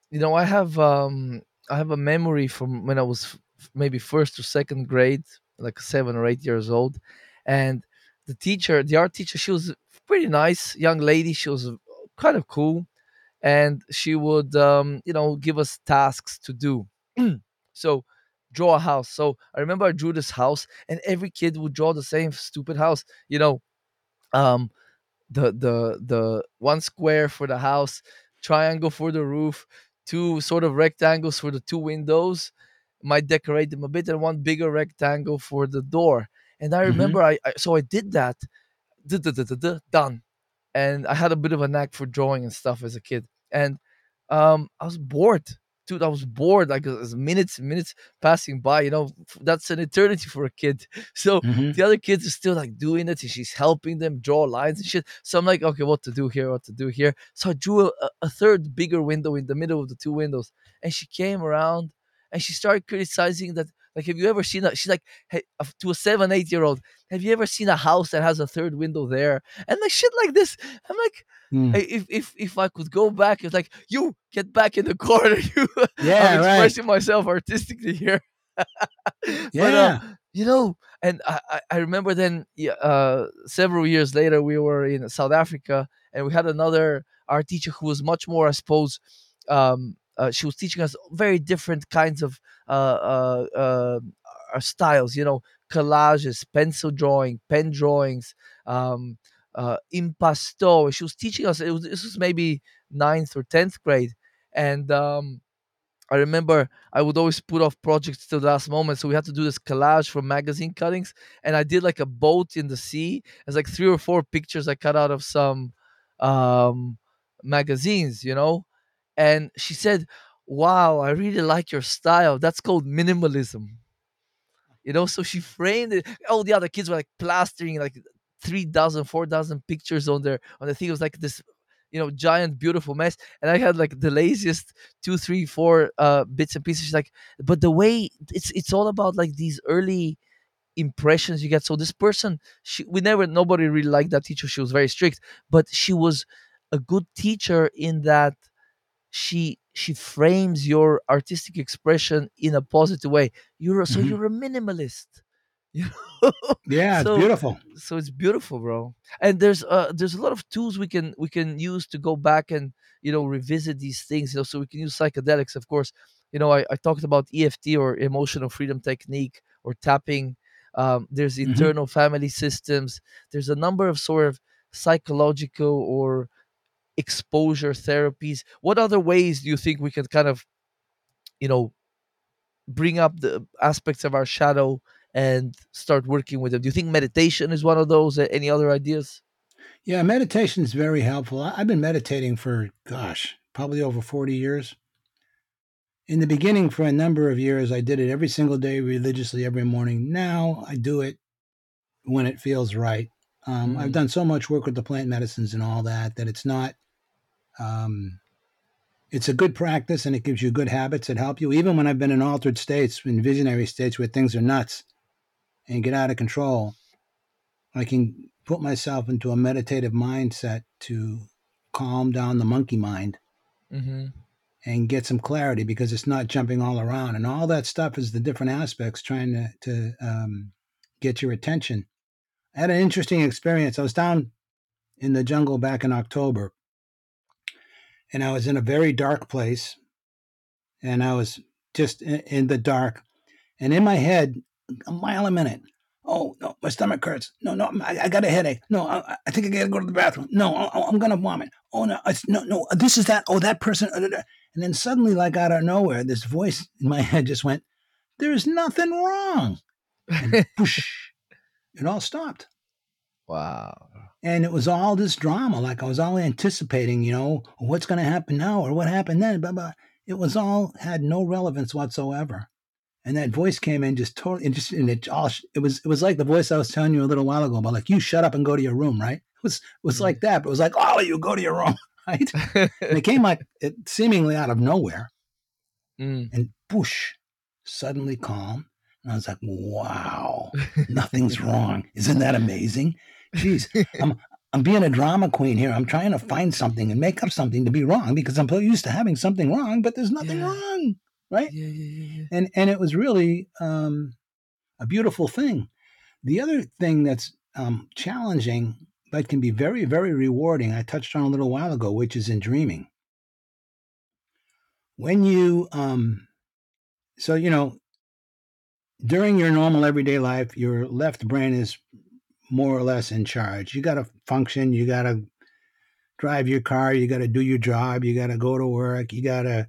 Speaker 1: you know, I have, um, I have a memory from when I was f- maybe first or second grade, like seven or eight years old, and the teacher, the art teacher, she was a pretty nice young lady. She was uh, kind of cool, and she would, um, you know, give us tasks to do. *clears throat* so draw a house. So I remember I drew this house, and every kid would draw the same stupid house. You know, um the the the one square for the house, triangle for the roof, two sort of rectangles for the two windows. Might decorate them a bit, and one bigger rectangle for the door. And I
Speaker 2: Mhm.
Speaker 1: remember I, I so I did that, duh, duh, duh, done. And I had a bit of a knack for drawing and stuff as a kid. And um, I was bored, dude. I was bored. Like as minutes, minutes passing by. You know, that's an eternity for a kid. *laughs* So
Speaker 2: Mhm.
Speaker 1: the other kids are still like doing it and she's helping them draw lines and shit. So I'm like, okay, what to do here, what to do here. So I drew a, a third bigger window in the middle of the two windows. And she came around and she started criticizing that Like, have you ever seen a? She's like hey, to a seven, eight year old. Have you ever seen a house that has a third window there? And like shit like this. I'm like,
Speaker 2: Mm.
Speaker 1: if if if I could go back, it's like you get back in the *laughs* corner. You,
Speaker 2: Yeah,
Speaker 1: I'm
Speaker 2: right.
Speaker 1: expressing myself artistically here. *laughs* But,
Speaker 2: Yeah.
Speaker 1: uh, you know, and I, I- I remember then yeah, uh, several years later, we were in South Africa and we had another art teacher who was much more, I suppose, um, uh, she was teaching us very different kinds of uh, uh, uh, styles, you know, collages, pencil drawing, pen drawings, um, impasto. She was teaching us, it was, this was maybe ninth or 10th grade. And um, I remember I would always put off projects to the last moment, so we had to do this collage from magazine cuttings, and I did like a boat in the sea. It's like three or four pictures I cut out of some um, magazines, you know. And she said, "Wow, I really like your style. That's called minimalism." You know, so she framed it. All the other kids were like plastering like three dozen, four dozen pictures on their on the thing. It was like this, you know, giant, beautiful mess. And I had like the laziest two, three, four uh bits and pieces. She's like, but the way it's it's all about like these early impressions you get. So this person, she we never nobody really liked that teacher. She was very strict, but she was a good teacher in that she she frames your artistic expression in a positive way. You're a, so you're a minimalist. *laughs* You know?
Speaker 2: Yeah, it's
Speaker 1: so-
Speaker 2: beautiful.
Speaker 1: so it's beautiful bro and there's uh there's a lot of tools we can we can use to go back and you know revisit these things you know so we can use psychedelics of course you know i, I talked about eft or emotional freedom technique or tapping um, there's
Speaker 2: Mhm.
Speaker 1: internal family systems there's a number of sort of psychological or exposure therapies what other ways do you think we can kind of you know bring up the aspects of our shadow and start working with them do you think meditation is one of those any other ideas
Speaker 2: Yeah, meditation is very helpful. I've been meditating for, gosh, probably over 40 years. In the beginning, for a number of years, I did it every single day religiously every morning. Now I do it when it feels right. Um, I've
Speaker 1: Mm.
Speaker 2: done so much work with the plant medicines and all that that it's not, um, it's a good practice and it gives you good habits that help you. Even when I've been in altered states, in visionary states where things are nuts and get out of control, I can put myself into a meditative mindset to calm down the monkey mind
Speaker 1: mm-hmm.
Speaker 2: and get some clarity because it's not jumping all around. And all that stuff is the different aspects trying to, to um, get your attention. I had an interesting experience. I was down in the jungle back in October and I was in a very dark place and I was just in, in the dark. And in my head, a mile a minute, Oh no, my stomach hurts. No, no, I, I got a headache. No, I, I think I gotta go to the bathroom. No, I, am gonna vomit. Oh no, it's, no, no. This is that. Oh, that person. uh, And then suddenly, like out of nowhere, this voice in my *laughs* head just went, "There's nothing wrong." And *laughs* whoosh, it all stopped,
Speaker 1: wow
Speaker 2: and it was all this drama. Like I was all anticipating, you know, what's gonna happen now or what happened then. Blah blah. It was all had no relevance whatsoever and that voice came in just totally and just and it all it was it was like the voice I was telling you a little while ago about like you shut up and go to your room right it was it was like that but it was like all of you go to your room *laughs* right and it came like it seemingly out of nowhere *laughs*
Speaker 1: Mm.
Speaker 2: and whoosh suddenly calm and I was like wow *laughs* nothing's wrong isn't that amazing jeez I'm I'm being a drama queen here I'm trying to find something and make up something to be wrong because I'm so used to having something wrong but there's nothing
Speaker 1: Yeah.
Speaker 2: wrong right
Speaker 1: yeah, yeah, yeah, yeah.
Speaker 2: and and it was really um, a beautiful thing. The other thing that's um, challenging but can be very very rewarding, I touched on a little while ago, which is in dreaming. When you um, so you know during your normal everyday life, your left brain is more or less in charge. You got to function. You got to drive your car. You got to do your job. You got to go to work. You got to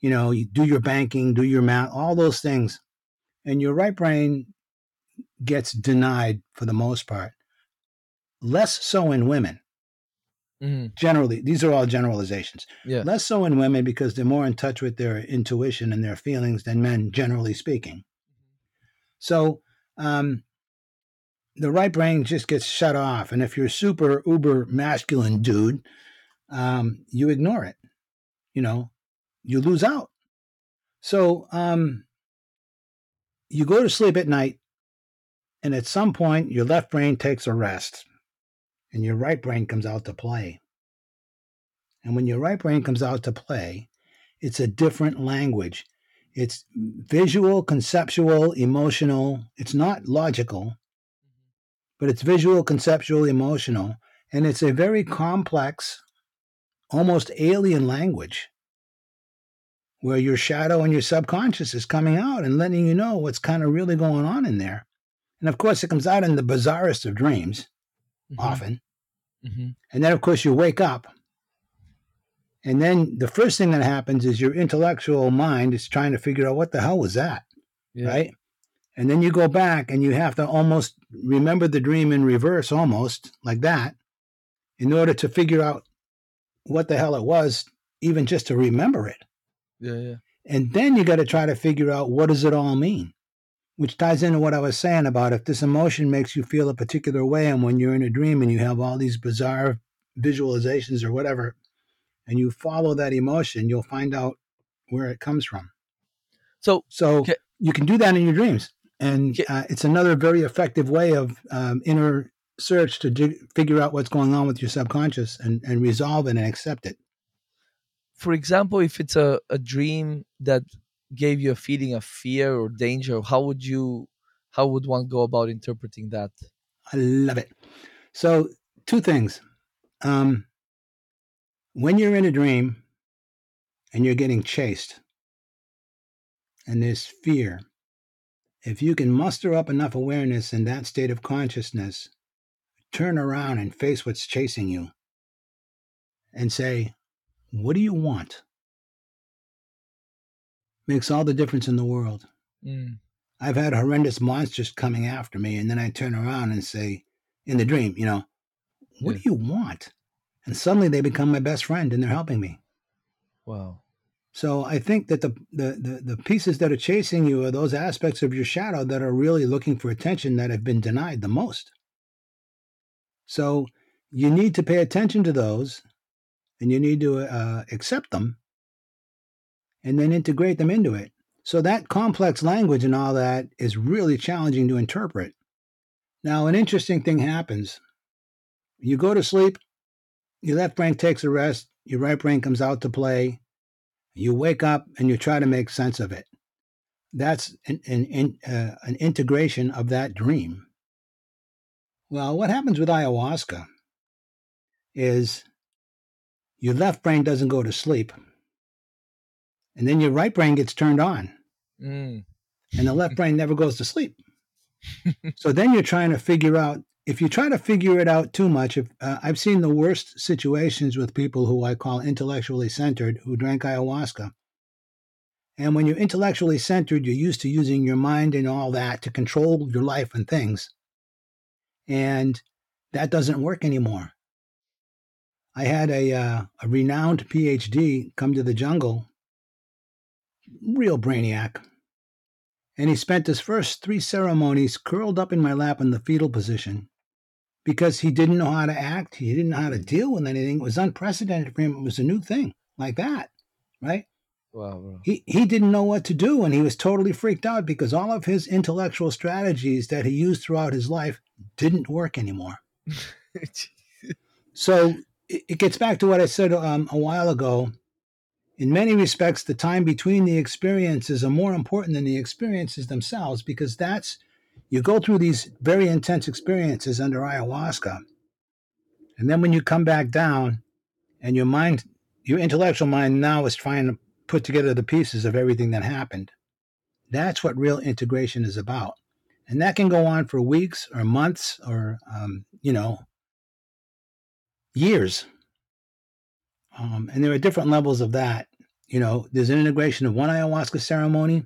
Speaker 2: you know, you do your banking, do your math, all those things. And your right brain gets denied for the most part. Less so in women.
Speaker 1: Mhm.
Speaker 2: Generally, these are all generalizations.
Speaker 1: yeah.
Speaker 2: Less so in women because they're more in touch with their intuition and their feelings than men, generally speaking. So, um, the right brain just gets shut off. And if you're super uber masculine dude, um, you ignore it. You know, you lose out. So, um, you go to sleep at night, and at some point, your left brain takes a rest, and your right brain comes out to play. And when your right brain comes out to play, it's a different language. It's visual, conceptual, emotional. It's not logical, but it's visual, conceptual, emotional. And it's a very complex, almost alien language where your shadow and your subconscious is coming out and letting you know what's kind of really going on in there. And of course, it comes out in the bizarrest of dreams,
Speaker 1: Mhm.
Speaker 2: often.
Speaker 1: Mhm.
Speaker 2: And then, of course, you wake up. And then the first thing that happens is your intellectual mind is trying to figure out what the hell was that,
Speaker 1: Yeah.
Speaker 2: right? And then you go back and you have to almost remember the dream in reverse, almost like that, in order to figure out what the hell it was, even just to remember it.
Speaker 1: Yeah. Yeah.
Speaker 2: And then you got to try to figure out what does it all mean, which ties into what I was saying about if this emotion makes you feel a particular way, and when you're in a dream and you have all these bizarre visualizations or whatever, and you follow that emotion, you'll find out where it comes from.
Speaker 1: So
Speaker 2: So
Speaker 1: Okay.
Speaker 2: you can do that in your dreams, and uh, it's another very effective way of um, inner search to dig, figure out what's going on with your subconscious and, and resolve it and accept it.
Speaker 1: for example, if it's a, a dream that gave you a feeling of fear or danger, how would you how would one go about interpreting that?
Speaker 2: I love it. So, two things. Um, when you're in a dream and you're getting chased and there's fear, if you can muster up enough awareness in that state of consciousness, turn around and face what's chasing you and say, What do you want? Makes all the difference in the world.
Speaker 1: Mm.
Speaker 2: I've had horrendous monsters coming after me, and then I turn around and say, in the dream, you know, what
Speaker 1: Yeah.
Speaker 2: do you want? And suddenly they become my best friend and they're helping me.
Speaker 1: Wow.
Speaker 2: So I think that the, the, the, the pieces that are chasing you are those aspects of your shadow that are really looking for attention that have been denied the most. So you need to pay attention to those and you need to uh, accept them and then integrate them into it. So that complex language and all that is really challenging to interpret. Now, an interesting thing happens. You go to sleep, your left brain takes a rest, your right brain comes out to play. You wake up and you try to make sense of it. That's an, an, uh, an integration of that dream. Well, what happens with ayahuasca is your left brain doesn't go to sleep, and then your right brain gets turned on
Speaker 1: Mm.
Speaker 2: and the left brain never goes to sleep. *laughs* so then you're trying to figure out. If you try to figure it out too much, if uh, I've seen the worst situations with people who I call intellectually centered who drank ayahuasca. And when you're intellectually centered, you're used to using your mind and all that to control your life and things. And that doesn't work anymore. I had a, uh, a renowned PhD come to the jungle, real brainiac, and he spent his first three ceremonies curled up in my lap in the fetal position because he didn't know how to act. He didn't know how to deal with anything. It was unprecedented for him. It was a new thing like that, right?
Speaker 1: Wow.
Speaker 2: He, he didn't know what to do and he was totally freaked out because all of his intellectual strategies that he used throughout his life didn't work anymore. So it, it gets back to what I said um, a while ago. In many respects, the time between the experiences are more important than the experiences themselves because that's you go through these very intense experiences under ayahuasca. And then when you come back down and your mind, your intellectual mind now is trying to put together the pieces of everything that happened. That's what real integration is about. And that can go on for weeks or months or, um, you know, years. Um, and there are different levels of that. You know, there's an integration of one ayahuasca ceremony.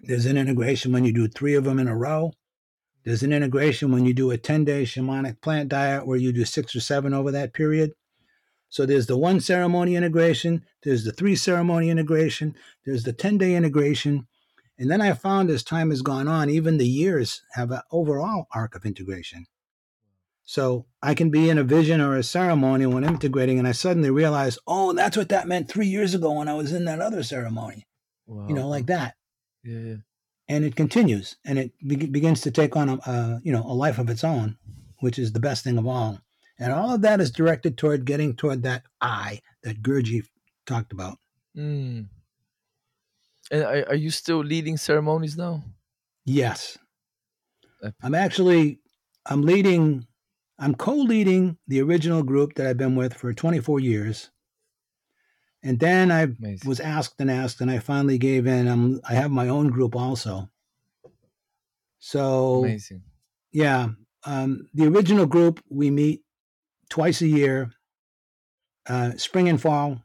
Speaker 2: There's an integration when you do three of them in a row. There's an integration when you do a 10 day shamanic plant diet where you do six or seven over that period. So there's the one ceremony integration, there's the three ceremony integration, there's the 10 day integration. And then I found as time has gone on, even the years have an overall arc of integration. So I can be in a vision or a ceremony when integrating, and I suddenly realize, oh, that's what that meant three years ago when I was in that other ceremony.
Speaker 1: Wow.
Speaker 2: You know, like that.
Speaker 1: Yeah, yeah.
Speaker 2: and it continues and it be- begins to take on a, a you know a life of its own, which is the best thing of all. And all of that is directed toward getting toward that I that Gurdjieff talked about.
Speaker 1: Mm. And are, are you still leading ceremonies now?
Speaker 2: Yes. I'm actually I'm leading I'm co-leading the original group that I've been with for 24 years. And then I
Speaker 1: Amazing.
Speaker 2: was asked and asked and I finally gave in. I'm I have my own group also. So
Speaker 1: Amazing.
Speaker 2: yeah, um, the original group we meet twice a year, uh, spring and fall,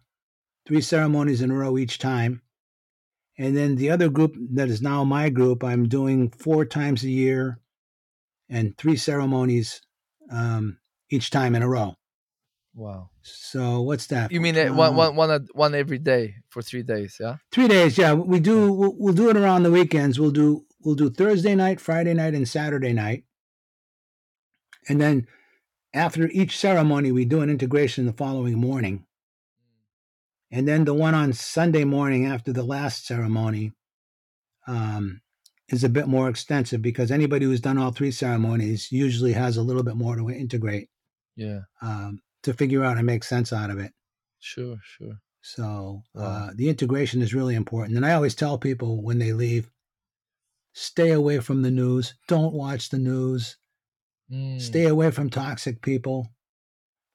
Speaker 2: three ceremonies in a row each time. And then the other group that is now my group, I'm doing four times a year and three ceremonies um, each time in a row.
Speaker 1: Wow.
Speaker 2: So what's that?
Speaker 1: You mean
Speaker 2: Uh,
Speaker 1: uh, one, one, one, a- one every day for three days? Yeah.
Speaker 2: Three days, yeah. We do. We'll, we'll do it around the weekends. We'll do. We'll do Thursday night, Friday night, and Saturday night. And then after each ceremony, we do an integration the following morning. And then the one on Sunday morning after the last ceremony um, is a bit more extensive because anybody who's done all three ceremonies usually has a little bit more to integrate
Speaker 1: Yeah.
Speaker 2: um, to figure out and make sense out of it.
Speaker 1: Sure. Sure.
Speaker 2: So
Speaker 1: Wow.
Speaker 2: uh, the integration is really important. And I always tell people when they leave, stay away from the news. Don't watch the news.
Speaker 1: Mm.
Speaker 2: Stay away from toxic people.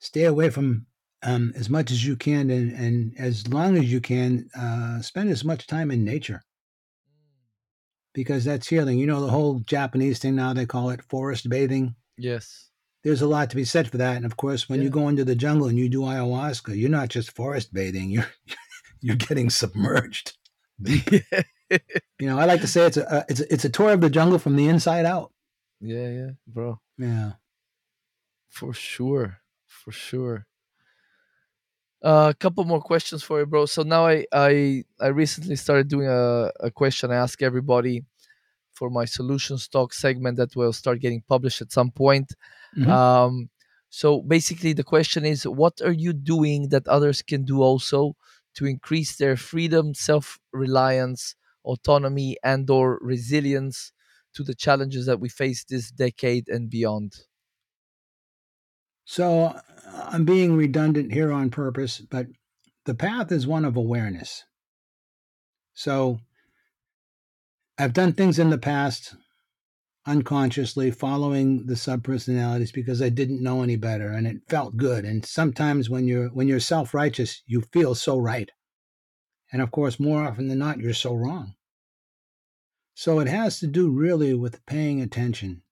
Speaker 2: Stay away from um, as much as you can, and, and as long as you can, uh, spend as much time in nature because that's healing. You know the whole Japanese thing now they call it forest bathing.
Speaker 1: Yes.
Speaker 2: There's a lot to be said for that. And of course, when you go into the jungle and you do ayahuasca, you're not just forest bathing. You're *laughs* you're getting submerged. *laughs* You know, I like to say it's a uh, it's a, it's a tour of the jungle from the inside out.
Speaker 1: Yeah. Yeah. Bro.
Speaker 2: Yeah.
Speaker 1: For sure. For sure. Uh, a couple more questions for you, bro. So now I I I recently started doing a, a question I ask everybody for my solutions talk segment that will start getting published at some point.
Speaker 2: Mhm.
Speaker 1: Um, so basically, the question is, what are you doing that others can do also to increase their freedom, self-reliance, autonomy, and/or resilience to the challenges that we face this decade and beyond?
Speaker 2: So uh, I'm being redundant here on purpose, but the path is one of awareness. So I've done things in the past unconsciously following the subpersonalities because I didn't know any better and it felt good. And sometimes when you're when you're self-righteous, you feel so right. And of course, more often than not, you're so wrong. So it has to do really with paying attention.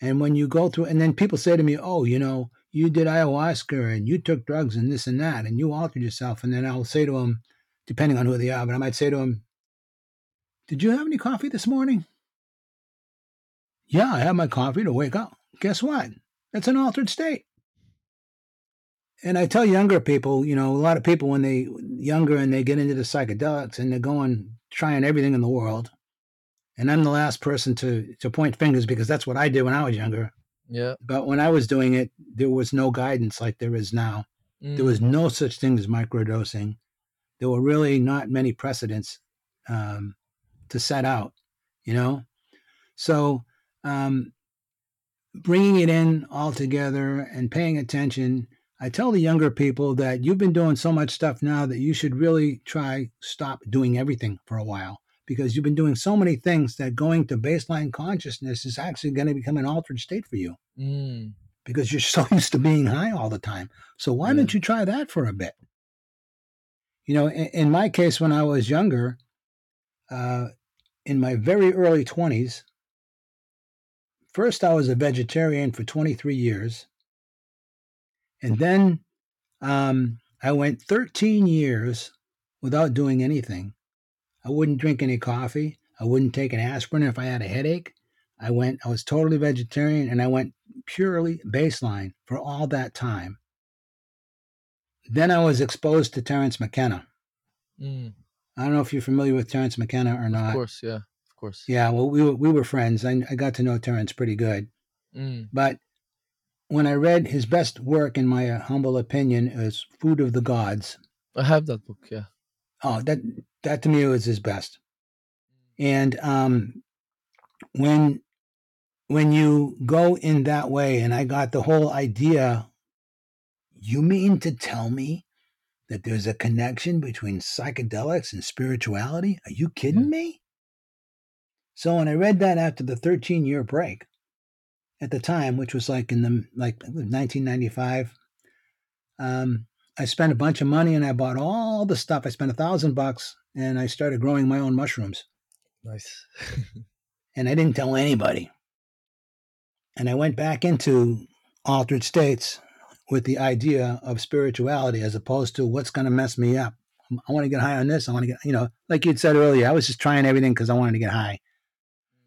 Speaker 2: And when you go through, and then people say to me, oh, you know, you did ayahuasca and you took drugs and this and that, and you altered yourself. And then I'll say to them, depending on who they are, but I might say to them, did you have any coffee this morning? Yeah, I have my coffee to wake up. Guess what? That's an altered state. And I tell younger people, you know, a lot of people when they younger and they get into the psychedelics and they're going trying everything in the world. And I'm the last person to to point fingers because that's what I did when I was younger.
Speaker 1: Yeah.
Speaker 2: But when I was doing it, there was no guidance like there is now. There was
Speaker 1: Mm.
Speaker 2: no such thing as microdosing. There were really not many precedents um, to set out, you know? So um, bringing it in all together and paying attention. I tell the younger people that you've been doing so much stuff now that you should really try stop doing everything for a while because you've been doing so many things that going to baseline consciousness is actually going to become an altered state for you
Speaker 1: Mm.
Speaker 2: because you're *laughs* so used to being high all the time. So why
Speaker 1: Yeah.
Speaker 2: don't you try that for a bit? You know, in, in my case, when I was younger, uh, in my very early 20s, first I was a vegetarian for 23 years. And then um, I went 13 years without doing anything. I wouldn't drink any coffee. I wouldn't take an aspirin if I had a headache. I went, I was totally vegetarian and I went purely baseline for all that time. Then I was exposed to Terence McKenna.
Speaker 1: Mm.
Speaker 2: I don't know if you're familiar with Terence McKenna or not.
Speaker 1: Of course. Yeah. Of course.
Speaker 2: Yeah, well, we were, we were friends. I, I got to know Terence pretty good.
Speaker 1: Mm.
Speaker 2: But when I read his best work, in my uh, humble opinion, is Food of the Gods.
Speaker 1: I have that book. Yeah.
Speaker 2: Oh, that that to me was his best. And um, when when you go in that way, and I got the whole idea, you mean to tell me that there's a connection between psychedelics and spirituality? Are you kidding
Speaker 1: Yeah.
Speaker 2: me? So when I read that after the 13 year break at the time, which was like in the like 1995, um, I spent a bunch of money and I bought all the stuff. I spent a thousand bucks and I started growing my own mushrooms.
Speaker 1: Nice. *laughs*
Speaker 2: and I didn't tell anybody. And I went back into altered states with the idea of spirituality as opposed to what's going to mess me up. I want to get high on this. I want to get, you know, like you'd said earlier, I was just trying everything because I wanted to get high,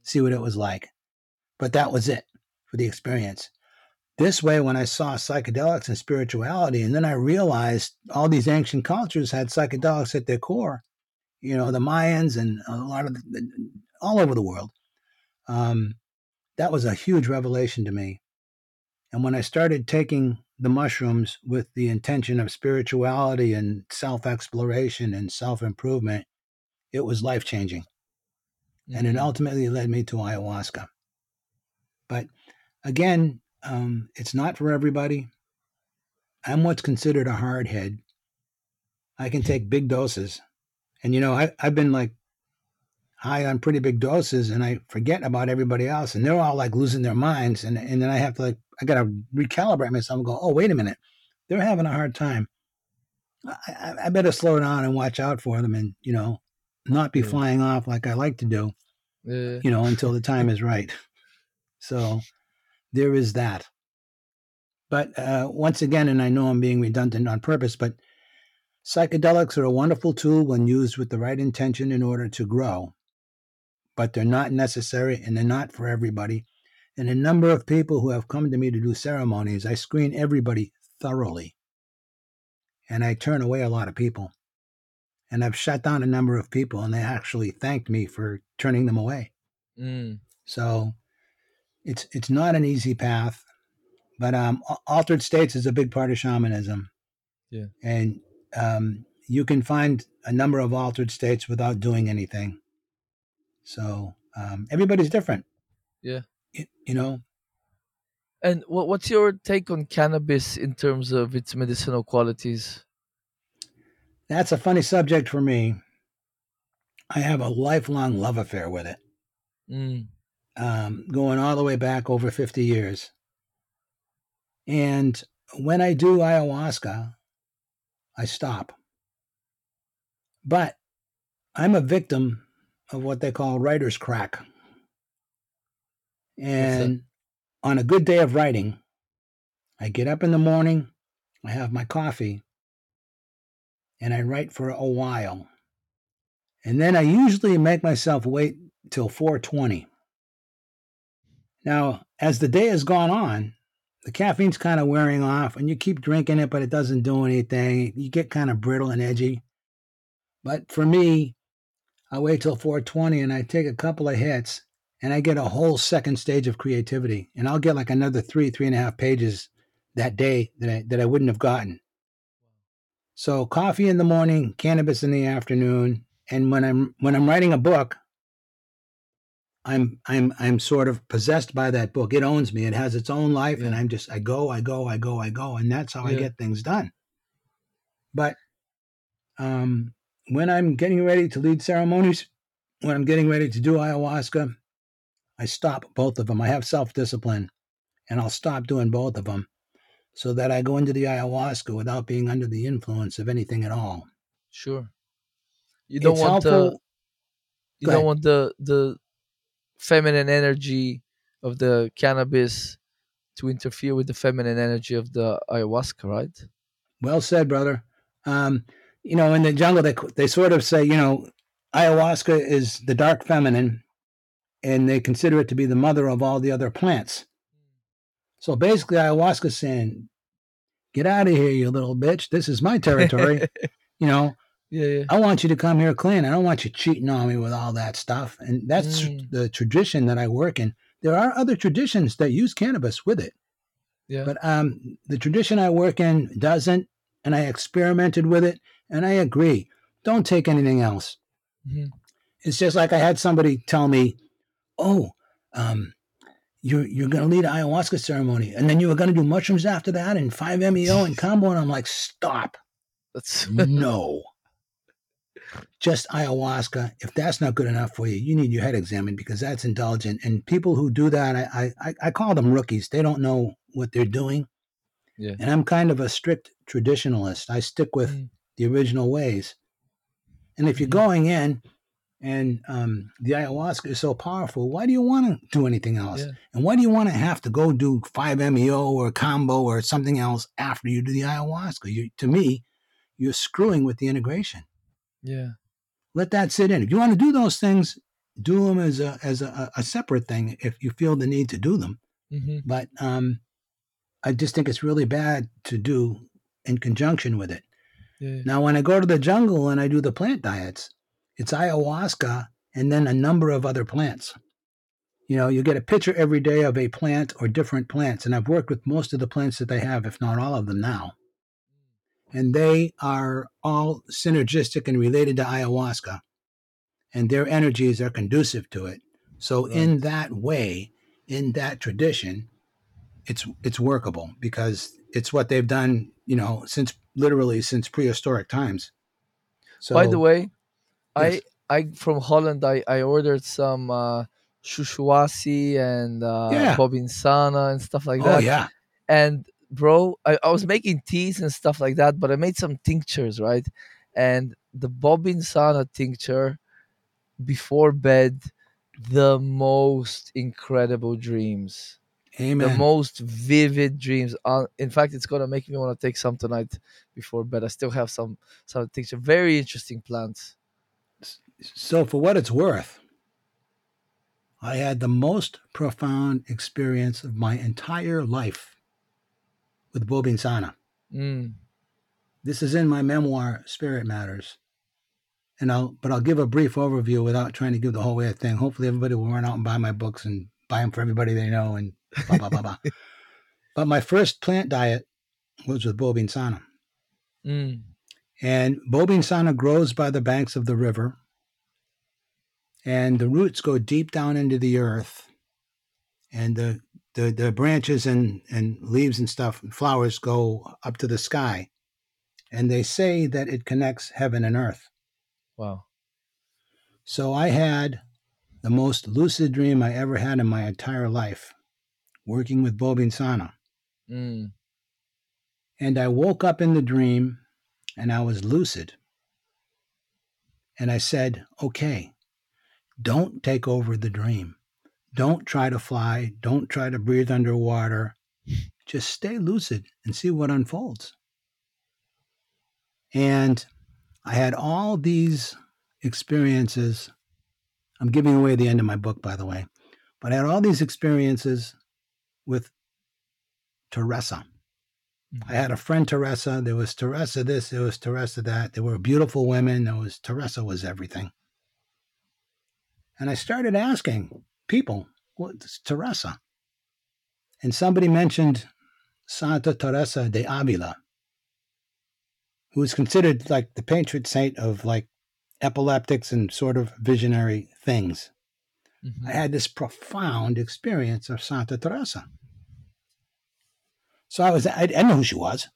Speaker 2: see what it was like. But that was it for the experience. This way, when I saw psychedelics and spirituality, and then I realized all these ancient cultures had psychedelics at their core, you know, the Mayans and a lot of the, all over the world. Um, that was a huge revelation to me. And when I started taking the mushrooms with the intention of spirituality and self exploration and self improvement, it was life changing. And it
Speaker 1: Mm.
Speaker 2: ultimately led me to ayahuasca. But again, um, it's not for everybody. I'm what's considered a hard head. I can take big doses. And, you know, I, I've been like high on pretty big doses and I forget about everybody else. And they're all like losing their minds. And, and then I have to like, I got to recalibrate myself and go, oh, wait a minute. They're having a hard time. I, I, I better slow down and watch out for them and, you know, not be
Speaker 1: Yeah.
Speaker 2: flying off like I like to do,
Speaker 1: Yeah.
Speaker 2: you know, until the time *laughs* is right. So there is that. But uh, once again, and I know I'm being redundant on purpose, but psychedelics are a wonderful tool when used with the right intention in order to grow. But they're not necessary and they're not for everybody. And a number of people who have come to me to do ceremonies, I screen everybody thoroughly. And I turn away a lot of people. And I've shut down a number of people, and they actually thanked me for turning them away.
Speaker 1: Mm.
Speaker 2: So it's it's not an easy path, but um, altered states is a big part of shamanism.
Speaker 1: Yeah.
Speaker 2: and um, you can find a number of altered states without doing anything. So um, everybody's different.
Speaker 1: Yeah.
Speaker 2: You, you know,
Speaker 1: And what what's your take on cannabis in terms of its medicinal qualities?
Speaker 2: That's a funny subject for me. I have a lifelong love affair with it,
Speaker 1: Mm.
Speaker 2: um, going all the way back over 50 years. And when I do ayahuasca, I stop. But I'm a victim of what they call writer's crack. And on a good day of writing, I get up in the morning, I have my coffee, and I write for a while. And then I usually make myself wait till 420. Now, as the day has gone on, the caffeine's kind of wearing off, and you keep drinking it, but it doesn't do anything. You get kind of brittle and edgy. But for me, I wait till 420 and I take a couple of hits, and I get a whole second stage of creativity. And I'll get like another three, three and a half pages that day that I, that I wouldn't have gotten. So coffee in the morning, cannabis in the afternoon, and when I'm when I'm writing a book, I'm I'm I'm sort of possessed by that book. It owns me. It has its own life, and I'm just I go, I go, I go, I go, and that's how I get things done. But um, when I'm getting ready to lead ceremonies, when I'm getting ready to do ayahuasca, I stop both of them. I have self discipline, and I'll stop doing both of them, so that I go into the ayahuasca without being under the influence of anything at all.
Speaker 1: Sure. You don't
Speaker 2: It's
Speaker 1: want the you
Speaker 2: Go
Speaker 1: don't
Speaker 2: ahead.
Speaker 1: want the the feminine energy of the cannabis to interfere with the feminine energy of the ayahuasca, right?
Speaker 2: Well said, brother. Um, you know, in the jungle, they they sort of say, you know, ayahuasca is the dark feminine, and they consider it to be the mother of all the other plants. So basically, ayahuasca saying, "Get out of here, you little bitch! This is my territory." *laughs* you know,
Speaker 1: yeah, yeah.
Speaker 2: I want you to come here clean. I don't want you cheating on me with all that stuff. And that's
Speaker 1: Mm.
Speaker 2: the tradition that I work in. There are other traditions that use cannabis with it.
Speaker 1: Yeah.
Speaker 2: But um, the tradition I work in doesn't, and I experimented with it, and I agree. Don't take anything else.
Speaker 1: Mhm.
Speaker 2: It's just like I had somebody tell me, "Oh, um, you're you're going to lead an ayahuasca ceremony, and then you were going to do mushrooms after that, and five meo and *laughs* kambo." And I'm like, "Stop!
Speaker 1: That's *laughs*
Speaker 2: No, just ayahuasca. If that's not good enough for you, you need your head examined because that's indulgent. And people who do that, I I, I call them rookies. They don't know what they're doing.
Speaker 1: yeah.
Speaker 2: And I'm kind of a strict traditionalist. I stick with
Speaker 1: Mm.
Speaker 2: the original ways. And if you're
Speaker 1: Mhm.
Speaker 2: going in and um, the ayahuasca is so powerful, why do you want to do anything else?
Speaker 1: Yeah.
Speaker 2: And why do you want to have to go do 5-MeO or kambo or something else after you do the ayahuasca? You, to me, you're screwing with the integration.
Speaker 1: Yeah.
Speaker 2: Let that sit in. If you want to do those things, do them as a as a, a separate thing if you feel the need to do them.
Speaker 1: hmm
Speaker 2: But um, I just think it's really bad to do in conjunction with it.
Speaker 1: Yeah.
Speaker 2: Now, when I go to the jungle and I do the plant diets, it's ayahuasca and then a number of other plants. You know, you get a picture every day of a plant or different plants. And I've worked with most of the plants that they have, if not all of them now. And they are all synergistic and related to ayahuasca. And their energies are conducive to it. So, in that way, in that tradition, it's it's workable because it's what they've done, you know, since literally since prehistoric times. So,
Speaker 1: By the way,
Speaker 2: Yes.
Speaker 1: I I from Holland I I ordered some uh chuchuhuasi and uh
Speaker 2: Yeah.
Speaker 1: bobinsana and stuff like
Speaker 2: oh
Speaker 1: that.
Speaker 2: yeah,
Speaker 1: And bro, I, I was making teas and stuff like that, but I made some tinctures, right? And the bobinsana tincture before bed, the most incredible dreams.
Speaker 2: amen.
Speaker 1: the most vivid dreams. Uh, in fact, it's gonna make me want to take some tonight before bed. I still have some some tincture. Very interesting plants.
Speaker 2: So, for what it's worth, I had the most profound experience of my entire life with Bobinsana.
Speaker 1: Mm,
Speaker 2: This is in my memoir, Spirit Matters. And I'll, but I'll give a brief overview without trying to give the whole way of thing. Hopefully, everybody will run out and buy my books and buy them for everybody they know and blah blah blah blah. *laughs* but my first plant diet was with Bobinsana.
Speaker 1: mm,
Speaker 2: And Bobinsana grows by the banks of the river. And the roots go deep down into the earth. And the, the, the branches and, and leaves and stuff, and flowers go up to the sky. And they say that it connects heaven and earth.
Speaker 1: wow.
Speaker 2: So I had the most lucid dream I ever had in my entire life working with Bobinsana.
Speaker 1: Mm,
Speaker 2: And I woke up in the dream and I was lucid. And I said, okay, don't take over the dream. Don't try to fly. Don't try to breathe underwater. Just stay lucid and see what unfolds. And I had all these experiences. I'm giving away the end of my book, by the way. But I had all these experiences with Teresa. Mm-hmm. I had a friend Teresa. There was Teresa this, there was Teresa that. There were beautiful women. There was Teresa was everything. And I started asking people, what's Teresa? And somebody mentioned Santa Teresa de Avila, who was considered like the patron saint of like epileptics and sort of visionary things.
Speaker 1: mhm.
Speaker 2: I had this profound experience of Santa Teresa. So I was, I, I didn't know who she was.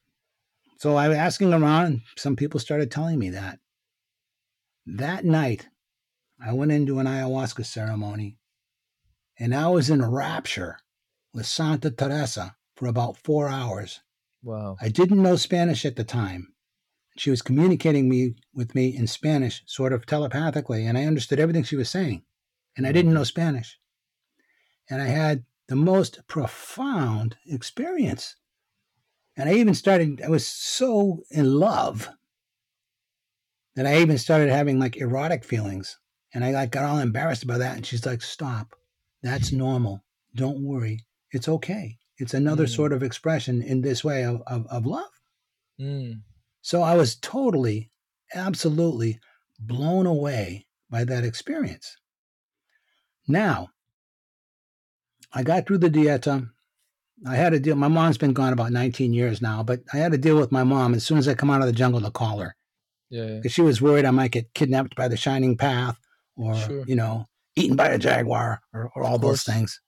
Speaker 2: So I was asking around, and some people started telling me that. That night, I went into an ayahuasca ceremony, and I was in rapture with Santa Teresa for about four hours.
Speaker 1: Wow.
Speaker 2: I didn't know Spanish at the time. She was communicating me with me in Spanish, sort of telepathically, and I understood everything she was saying. And I didn't mm-hmm. know Spanish. And I had the most profound experience. And I even started, I was so in love that I even started having like erotic feelings. And I like got all embarrassed about that. And she's like, stop. That's normal. Don't worry. It's okay. It's another
Speaker 1: Mm.
Speaker 2: sort of expression in this way of, of, of love.
Speaker 1: Mm,
Speaker 2: So I was totally, absolutely blown away by that experience. Now, I got through the dieta. I had to deal. My mom's been gone about 19 years now, but I had to deal with my mom as soon as I come out of the jungle to call her
Speaker 1: yeah. yeah.
Speaker 2: because she was worried I might get kidnapped by the Shining Path or
Speaker 1: Sure.
Speaker 2: you know eaten by a jaguar or, or all those things.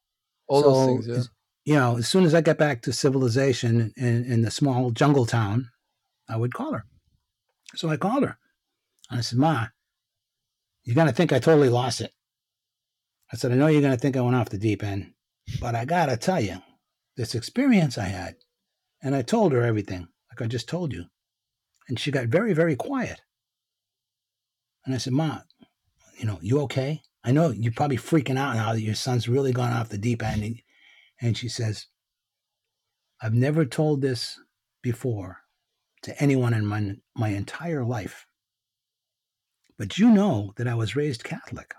Speaker 1: All those things, yeah.
Speaker 2: You know, as soon as I get back to civilization in, in the small jungle town, I would call her. So I called her. And I said, Ma, you're going to think I totally lost it. I said, I know you're going to think I went off the deep end, but I got to tell you, this experience I had. And I told her everything, like I just told you. And she got very, very quiet. And I said, Ma, you know, you okay? I know you're probably freaking out now that your son's really gone off the deep end. And- And she says, I've never told this before to anyone in my, my entire life. But you know that I was raised Catholic.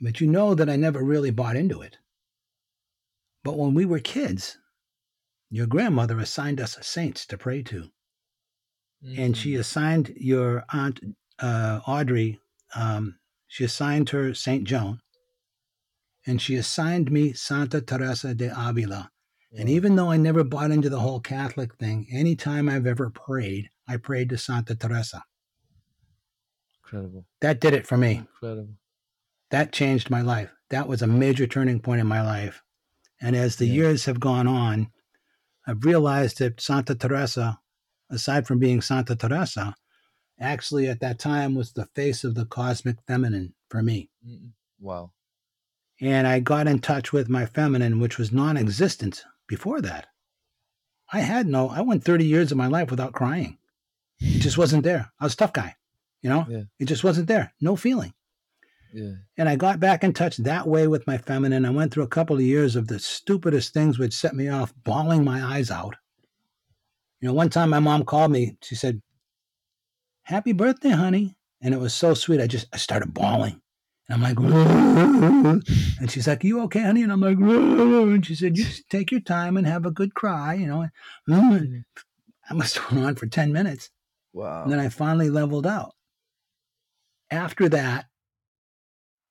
Speaker 2: But you know that I never really bought into it. But when we were kids, your grandmother assigned us saints to pray to. And she
Speaker 1: Mm.
Speaker 2: assigned your aunt uh, Audrey, um, she assigned her Saint Joan, and she assigned me Santa Teresa de Avila. And even though I never bought into the whole Catholic thing, anytime I've ever prayed, I prayed to Santa Teresa.
Speaker 1: incredible,
Speaker 2: That did it for me.
Speaker 1: incredible.
Speaker 2: That changed my life. That was a major turning point in my life. And as the
Speaker 1: Yeah.
Speaker 2: years have gone on, I've realized that Santa Teresa, aside from being Santa Teresa, actually at that time was the face of the cosmic feminine for me.
Speaker 1: Wow.
Speaker 2: And I got in touch with my feminine, which was non existent before that. I had no, I went 30 years of my life without crying. It just wasn't there. I was a tough guy, you know?
Speaker 1: Yeah.
Speaker 2: It just wasn't there. No feeling.
Speaker 1: Yeah.
Speaker 2: And I got back in touch that way with my feminine. I went through a couple of years of the stupidest things which set me off, bawling my eyes out. You know, one time my mom called me. She said, Happy birthday, honey. And it was so sweet. I just I started bawling. And I'm like, *laughs* and she's like, You okay, honey? And I'm like, *laughs* and she said, You just take your time and have a good cry, you know.
Speaker 1: And *laughs*
Speaker 2: I must have went on for 10 minutes.
Speaker 1: Wow.
Speaker 2: And then I finally leveled out. After that,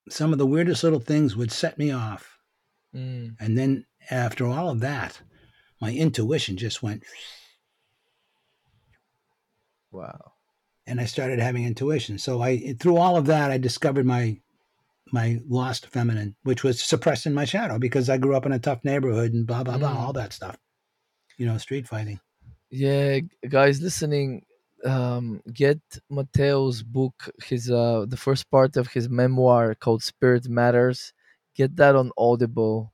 Speaker 2: some of the weirdest little things would set me off.
Speaker 1: Mm.
Speaker 2: And then after all of that, my intuition just went,
Speaker 1: Wow.
Speaker 2: And I started having intuition. So I, through all of that, I discovered my my lost feminine, which was suppressed in my shadow because I grew up in a tough neighborhood and blah blah blah,
Speaker 1: Mm.
Speaker 2: all that stuff. You know, street fighting.
Speaker 1: Yeah, guys listening, um, get Mateo's book, his uh, the first part of his memoir called Spirit Matters. Get that on Audible.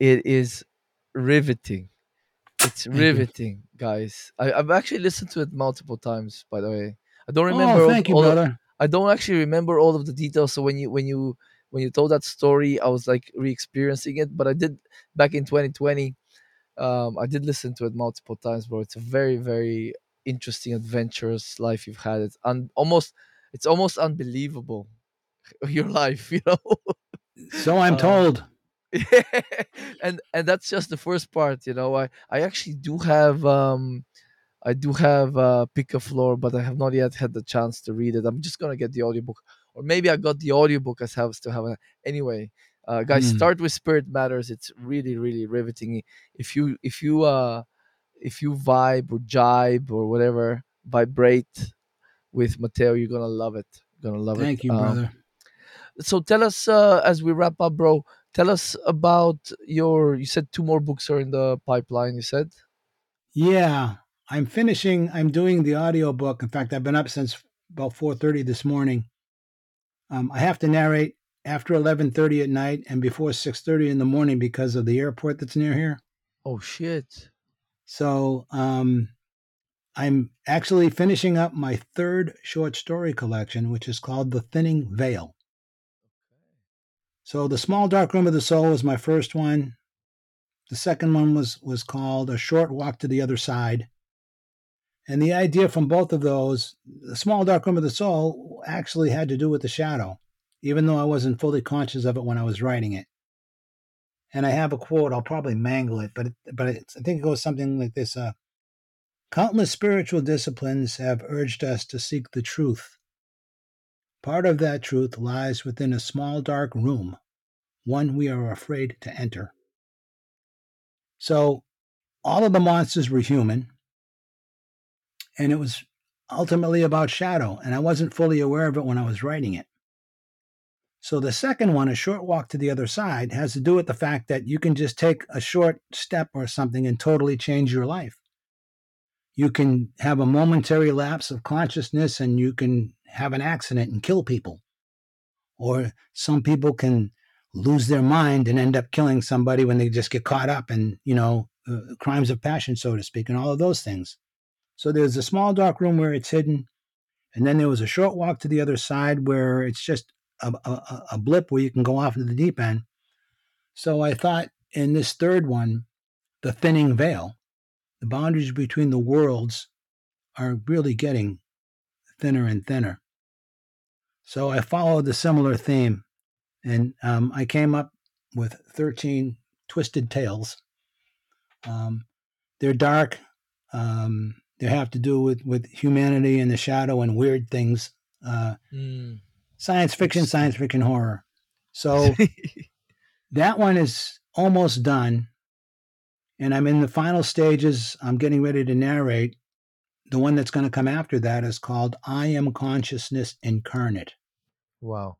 Speaker 1: It is riveting. It's riveting, guys. I, I've actually listened to it multiple times. By the way, I don't remember.
Speaker 2: oh,
Speaker 1: all-
Speaker 2: thank you,
Speaker 1: all of-
Speaker 2: brother.
Speaker 1: I don't actually remember all of the details. So when you when you when you told that story, I was like re-experiencing it. But I did back in 2020. Um, I did listen to it multiple times, bro. It's a very very interesting, adventurous life you've had. It's un- almost it's almost unbelievable *laughs* your life, you know.
Speaker 2: So I'm
Speaker 1: Uh,
Speaker 2: told. *laughs*
Speaker 1: and and that's just the first part, you know. I I actually do have um I do have uh floor, but I have not yet had the chance to read it. I'm just gonna get the audiobook. Or maybe I got the audiobook as have to have a anyway. Uh guys,
Speaker 2: Hmm.
Speaker 1: start with Spirit Matters. It's really, really riveting. If you if you uh if you vibe or jibe or whatever, vibrate with Mateo, you're gonna love it. You're gonna love
Speaker 2: Thank
Speaker 1: it.
Speaker 2: Thank you,
Speaker 1: Um,
Speaker 2: brother.
Speaker 1: so tell us uh, as we wrap up bro tell us about your you said two more books are in the pipeline you said
Speaker 2: Yeah, I'm finishing. I'm doing the audio book. In fact, I've been up since about 4:30 this morning. Um, I have to narrate after 11:30 at night and before 6:30 in the morning because of the airport that's near here.
Speaker 1: oh shit
Speaker 2: So um, I'm actually finishing up my third short story collection, which is called The Thinning Veil. So The Small Dark Room of the Soul was my first one. The second one was was called A Short Walk to the Other Side. And the idea from both of those, The Small Dark Room of the Soul actually had to do with the shadow, even though I wasn't fully conscious of it when I was writing it. And I have a quote, I'll probably mangle it, but it, but I think it goes something like this uh, Countless spiritual disciplines have urged us to seek the truth. Part of that truth lies within a small dark room, one we are afraid to enter. So, all of the monsters were human, and it was ultimately about shadow, and I wasn't fully aware of it when I was writing it. So the second one, a short walk to the other side, has to do with the fact that you can just take a short step or something and totally change your life. You can have a momentary lapse of consciousness and you can have an accident and kill people. Or some people can lose their mind and end up killing somebody when they just get caught up in, you know, uh, crimes of passion, so to speak, and all of those things. So there's a small dark room where it's hidden. And then there was a short walk to the other side where it's just a, a, a blip where you can go off into the deep end. So I thought in this third one, the thinning veil, the boundaries between the worlds are really getting thinner and thinner. So I followed the similar theme, and um, I came up with 13 twisted tales. Um, they're dark. Um, they have to do with, with humanity and the shadow and weird things. Uh,
Speaker 1: Mm.
Speaker 2: science fiction, science fiction horror. So *laughs* that one is almost done. And I'm in the final stages. I'm getting ready to narrate. The one that's going to come after that is called I Am Consciousness Incarnate.
Speaker 1: wow.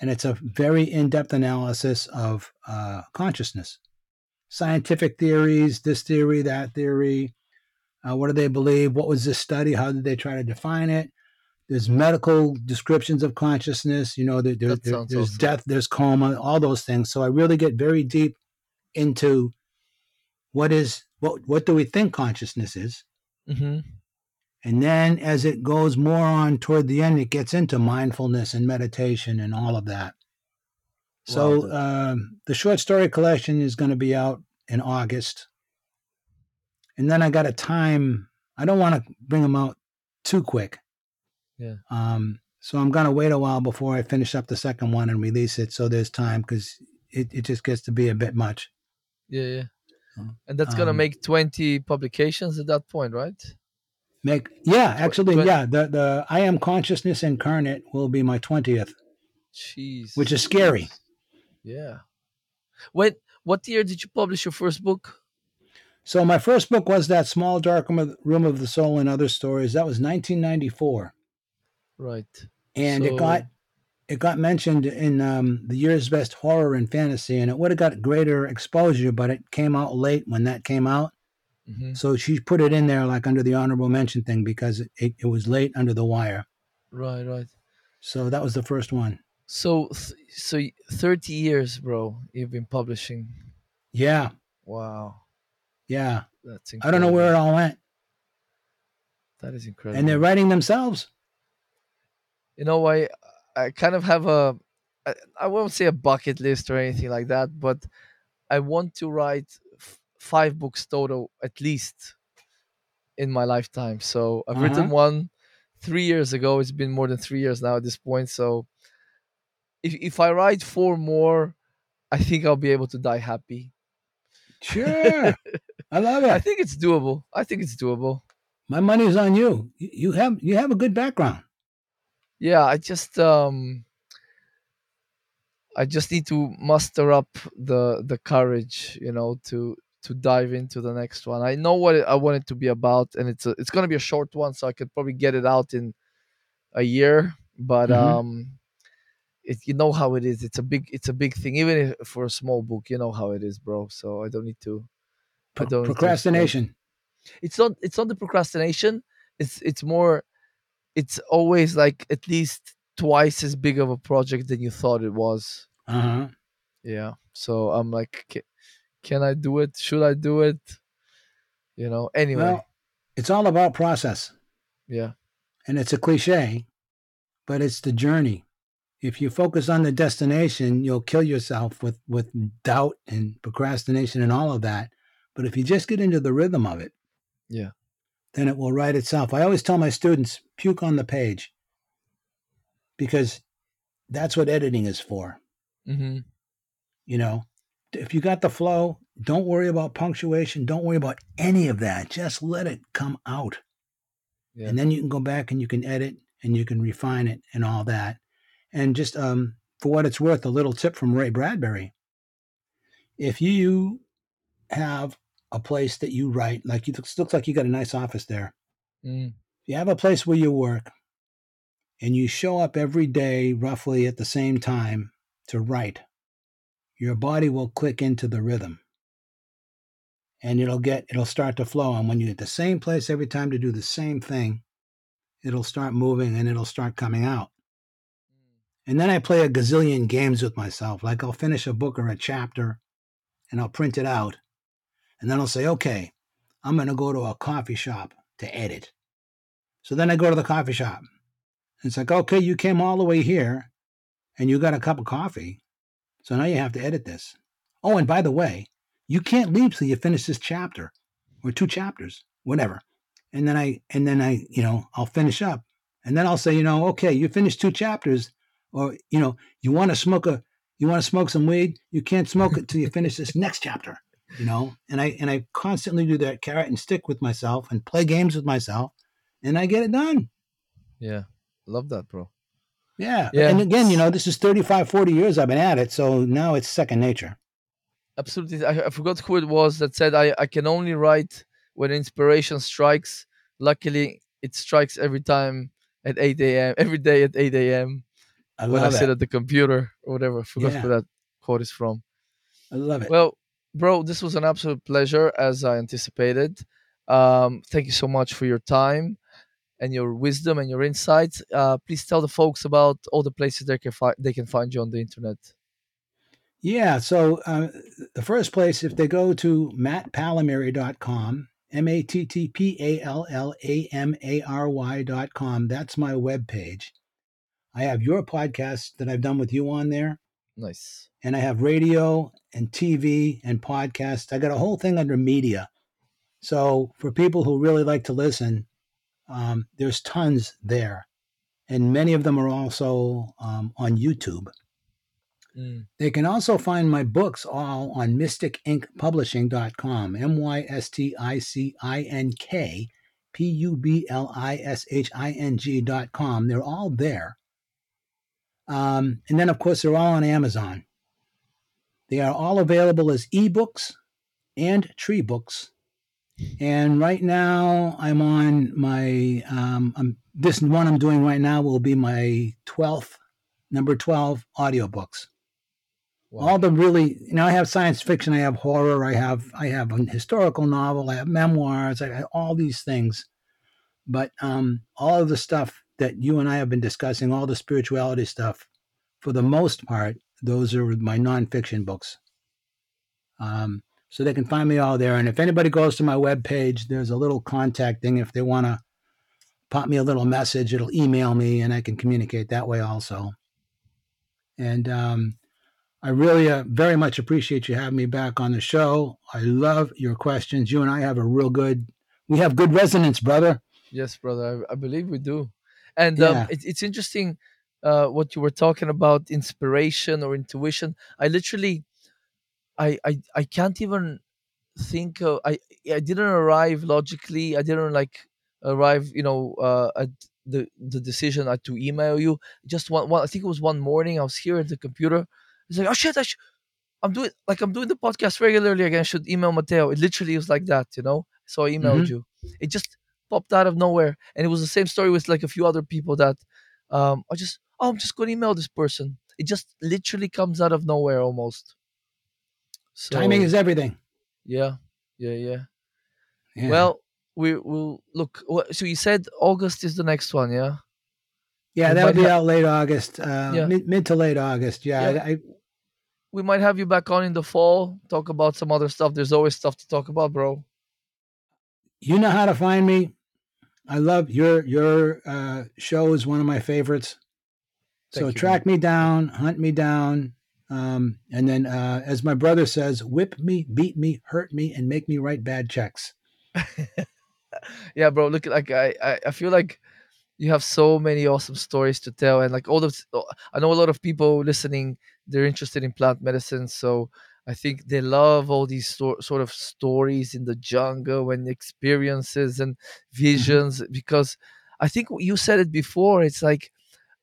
Speaker 2: And it's a very in depth analysis of uh, consciousness, scientific theories, this theory, that theory. Uh, what do they believe? What was this study? How did they try to define it? There's medical descriptions of consciousness. You know, there, there, there- there's
Speaker 1: awesome.
Speaker 2: death, there's coma, all those things. So I really get very deep into what is what what do we think consciousness is,
Speaker 1: hmm
Speaker 2: and then as it goes more on toward the end, it gets into mindfulness and meditation and all of that. So
Speaker 1: Wow,
Speaker 2: um, the short story collection is going to be out in August, and then I got a time. I don't want to bring them out too quick.
Speaker 1: Yeah.
Speaker 2: Um, so I'm going to wait a while before I finish up the second one and release it, so there's time because it, it just gets to be a bit much.
Speaker 1: Yeah, yeah. And that's gonna
Speaker 2: Um,
Speaker 1: make twenty publications at that point, right?
Speaker 2: Make yeah, actually yeah. The the I am consciousness incarnate will be my twentieth,
Speaker 1: Jeez.
Speaker 2: which is scary.
Speaker 1: Yeah. When what year did you publish your first book?
Speaker 2: So my first book was that small dark room of, the soul and other stories. That was 1994,
Speaker 1: Right.
Speaker 2: and it got it got mentioned in um, the year's best horror and fantasy, and it would have got greater exposure, but it came out late when that came out.
Speaker 1: Mhm.
Speaker 2: So she put it in there like under the honorable mention thing because it, it, it was late under the wire.
Speaker 1: Right, right.
Speaker 2: So that was the first one.
Speaker 1: So th- so 30 years, bro, you've been publishing.
Speaker 2: Yeah,
Speaker 1: Wow.
Speaker 2: Yeah.
Speaker 1: That's
Speaker 2: I don't know where it all went,
Speaker 1: that is incredible.
Speaker 2: and they're writing themselves.
Speaker 1: you know i i kind of have a I, I won't say a bucket list or anything like that but i want to write f- five books total at least in my lifetime so i've written
Speaker 2: Uh-huh.
Speaker 1: one three years ago it's been more than three years now at this point so if, if i write four more i think i'll be able to die happy
Speaker 2: Sure, *laughs* I love it.
Speaker 1: i think it's doable i think it's doable
Speaker 2: My money's on you. You have you have a good background.
Speaker 1: yeah i just um i just need to muster up the the courage you know to to dive into the next one i know what i want it to be about and it's a, it's going to be a short one so i could probably get it out in a year but
Speaker 2: Mhm.
Speaker 1: um it, you know how it is it's a big it's a big thing even if for a small book you know how it is bro so i don't need to I
Speaker 2: Pro-
Speaker 1: don't need to explain.
Speaker 2: procrastination.
Speaker 1: it's not it's not the procrastination it's it's more it's always like at least twice as big of a project than you thought it was
Speaker 2: Uh huh.
Speaker 1: yeah so i'm like can, can i do it should i do it you know anyway
Speaker 2: Well, it's all about process,
Speaker 1: yeah
Speaker 2: and it's a cliche, but it's the journey. If you focus on the destination, you'll kill yourself with with doubt and procrastination and all of that. But if you just get into the rhythm of it,
Speaker 1: Yeah.
Speaker 2: then it will write itself. I always tell my students, puke on the page, because that's what editing is for.
Speaker 1: hmm
Speaker 2: You know, if you got the flow, don't worry about punctuation. Don't worry about any of that. Just let it come out.
Speaker 1: Yeah.
Speaker 2: And then you can go back and you can edit and you can refine it and all that. And just um, for what it's worth, a little tip from Ray Bradbury. If you have a place that you write, like it looks, looks like you got a nice office there.
Speaker 1: mm,
Speaker 2: If you have a place where you work and you show up every day roughly at the same time to write, your body will click into the rhythm. And it'll get it'll start to flow and when you're at the same place every time to do the same thing it'll start moving and it'll start coming out. And then i play a gazillion games with myself like i'll finish a book or a chapter and i'll print it out and then i'll say okay i'm going to go to a coffee shop to edit so then i go to the coffee shop it's like okay you came all the way here and you got a cup of coffee so now you have to edit this oh and by the way you can't leave till you finish this chapter or two chapters, whatever. And then I and then I, you know, I'll finish up. And then I'll say, you know, okay, you finished two chapters, or you know, you want to smoke a you want to smoke some weed, you can't smoke it till you finish this next chapter. You know, and I and I constantly do that carrot and stick with myself and play games with myself, and I get it done.
Speaker 1: Yeah. Love that, bro.
Speaker 2: Yeah.
Speaker 1: Yeah.
Speaker 2: And again, you know, this is 35, 40 years I've been at it. So now it's second nature.
Speaker 1: Absolutely. I, I forgot who it was that said I, I can only write when inspiration strikes. Luckily, it strikes every time at 8 a.m. *laughs* Every day at 8 a.m.
Speaker 2: I
Speaker 1: when I sit
Speaker 2: it.
Speaker 1: at the computer or whatever. I forgot
Speaker 2: Yeah.
Speaker 1: where that quote is from.
Speaker 2: I love it.
Speaker 1: Well, bro, this was an absolute pleasure as I anticipated. Um, thank you so much for your time and your wisdom and your insights. Uh, please tell the folks about all the places they can find they can find you on the internet.
Speaker 2: Yeah. So uh, the first place, if they go to mattpallamary.com, M A T T P A L L A M A R Y.com, that's my webpage. I have your podcast that I've done with you on there,
Speaker 1: Nice.
Speaker 2: And I have radio and TV and podcasts. I got a whole thing under media. So for people who really like to listen, um, there's tons there. And many of them are also um, on YouTube.
Speaker 1: Mm.
Speaker 2: They can also find my books all on mysticinkpublishing.com, M Y S T I C I N K P U B L I S H I N G.com. They're all there. Um, and then, of course, they're all on Amazon. They are all available as ebooks and tree books. And right now, I'm on my, um, I'm, this one I'm doing right now will be my 12th, number 12 audiobooks
Speaker 1: Wow.
Speaker 2: all the really you know i have science fiction i have horror i have i have a historical novel i have memoirs i have all these things but um all of the stuff that you and i have been discussing all the spirituality stuff for the most part those are my nonfiction books um so they can find me all there and if anybody goes to my webpage there's a little contact thing if they want to pop me a little message it'll email me and i can communicate that way also and um I really uh, very much appreciate you having me back on the show. I love your questions. You and I have a real good, we have good resonance, brother.
Speaker 1: Yes, brother. I, I believe we do. And
Speaker 2: Yeah.
Speaker 1: um, it, it's interesting uh, what you were talking about inspiration or intuition. I literally, I, I, I can't even think of, I, I didn't arrive logically. I didn't like arrive, you know, uh, at the, the decision uh, to email you. Just one, one, I think it was one morning. I was here at the computer. It's like, oh shit, I sh- I'm doing like I'm doing the podcast regularly again. I should email Mateo. It literally was like that, you know. So I emailed
Speaker 2: Mhm.
Speaker 1: you. It just popped out of nowhere, and it was the same story with like a few other people that um I just oh I'm just gonna email this person. It just literally comes out of nowhere almost. So,
Speaker 2: Timing is everything.
Speaker 1: yeah, yeah, yeah.
Speaker 2: Yeah.
Speaker 1: Well, we will look. So you said August is the next one, yeah?
Speaker 2: yeah,
Speaker 1: we
Speaker 2: that'll be
Speaker 1: ha-
Speaker 2: out late August, uh,
Speaker 1: Yeah.
Speaker 2: mid, mid to late August. Yeah,
Speaker 1: Yeah.
Speaker 2: I, I,
Speaker 1: We might have you back on in the fall. Talk about some other stuff. There's always stuff to talk about, bro.
Speaker 2: you know how to find me. I love your your uh, show is one of my favorites. so
Speaker 1: you,
Speaker 2: track me down, hunt me down, um, and then, uh, as my brother says, whip me, beat me, hurt me, and make me write bad checks. *laughs*
Speaker 1: yeah, bro. Look, like I, I, I feel like you have so many awesome stories to tell, and like all of, I know a lot of people listening. They're interested in plant medicine, so I think they love all these sor- sort of stories in the jungle and experiences and visions. Because I think you said it before. It's like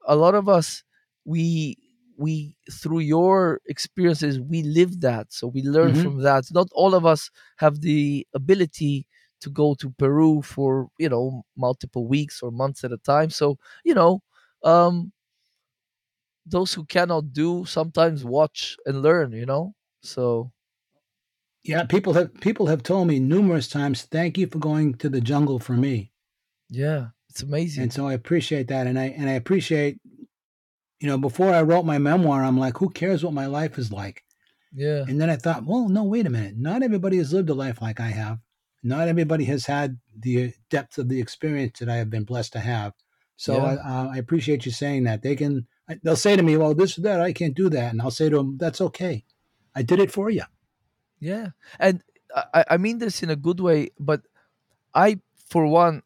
Speaker 1: a lot of us, we we through your experiences we live that so we learn
Speaker 2: Mhm.
Speaker 1: from that not all of us have the ability to go to Peru for you know multiple weeks or months at a time. So you know, um, those who cannot do sometimes watch and learn you know so
Speaker 2: Yeah, people have people have told me numerous times, "Thank you for going to the jungle for me."
Speaker 1: yeah it's amazing.
Speaker 2: And so I appreciate that, and I and I appreciate, you know, before I wrote my memoir, I'm like, who cares what my life is like?
Speaker 1: yeah
Speaker 2: And then I thought, well, no, wait a minute. Not everybody has lived a life like I have. Not everybody has had the depth of the experience that I have been blessed to have. So I, uh, I appreciate you saying that. They can, they'll say to me, well, this or that, I can't do that. And I'll say to them, that's okay. I did it for you.
Speaker 1: yeah and i i mean this in a good way but i for one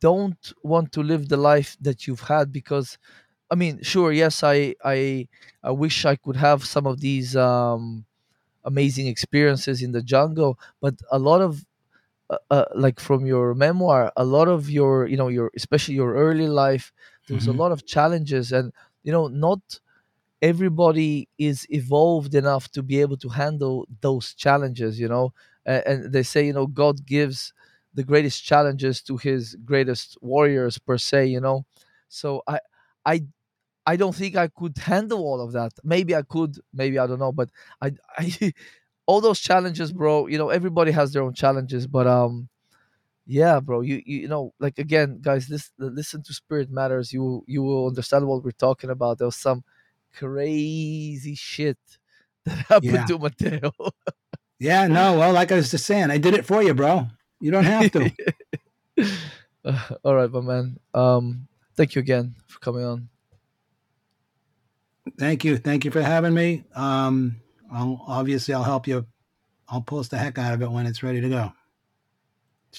Speaker 1: don't want to live the life that you've had because i mean sure yes i i i wish i could have some of these um amazing experiences in the jungle but a lot of uh, uh, like from your memoir a lot of your you know your especially your early life there was a
Speaker 2: hmm
Speaker 1: lot of challenges and you know not everybody is evolved enough to be able to handle those challenges you know? And, and they say you know god gives the greatest challenges to his greatest warriors per se you know? So i i i don't think i could handle all of that. Maybe i could maybe i don't know but i i *laughs* all those challenges bro you know everybody has their own challenges but um yeah bro you you, know like again guys this listen to spirit matters. You you will understand what we're talking about. There was some crazy shit *laughs* that happened
Speaker 2: Yeah.
Speaker 1: to mateo
Speaker 2: Yeah. No, *laughs* well, like I was just saying, I did it for you, bro. You don't have to.
Speaker 1: Uh, *laughs* all right my man um thank you again for coming on
Speaker 2: Thank you. Thank you for having me. Um, I'll, obviously, I'll help you. I'll post the heck out of it when it's ready to go.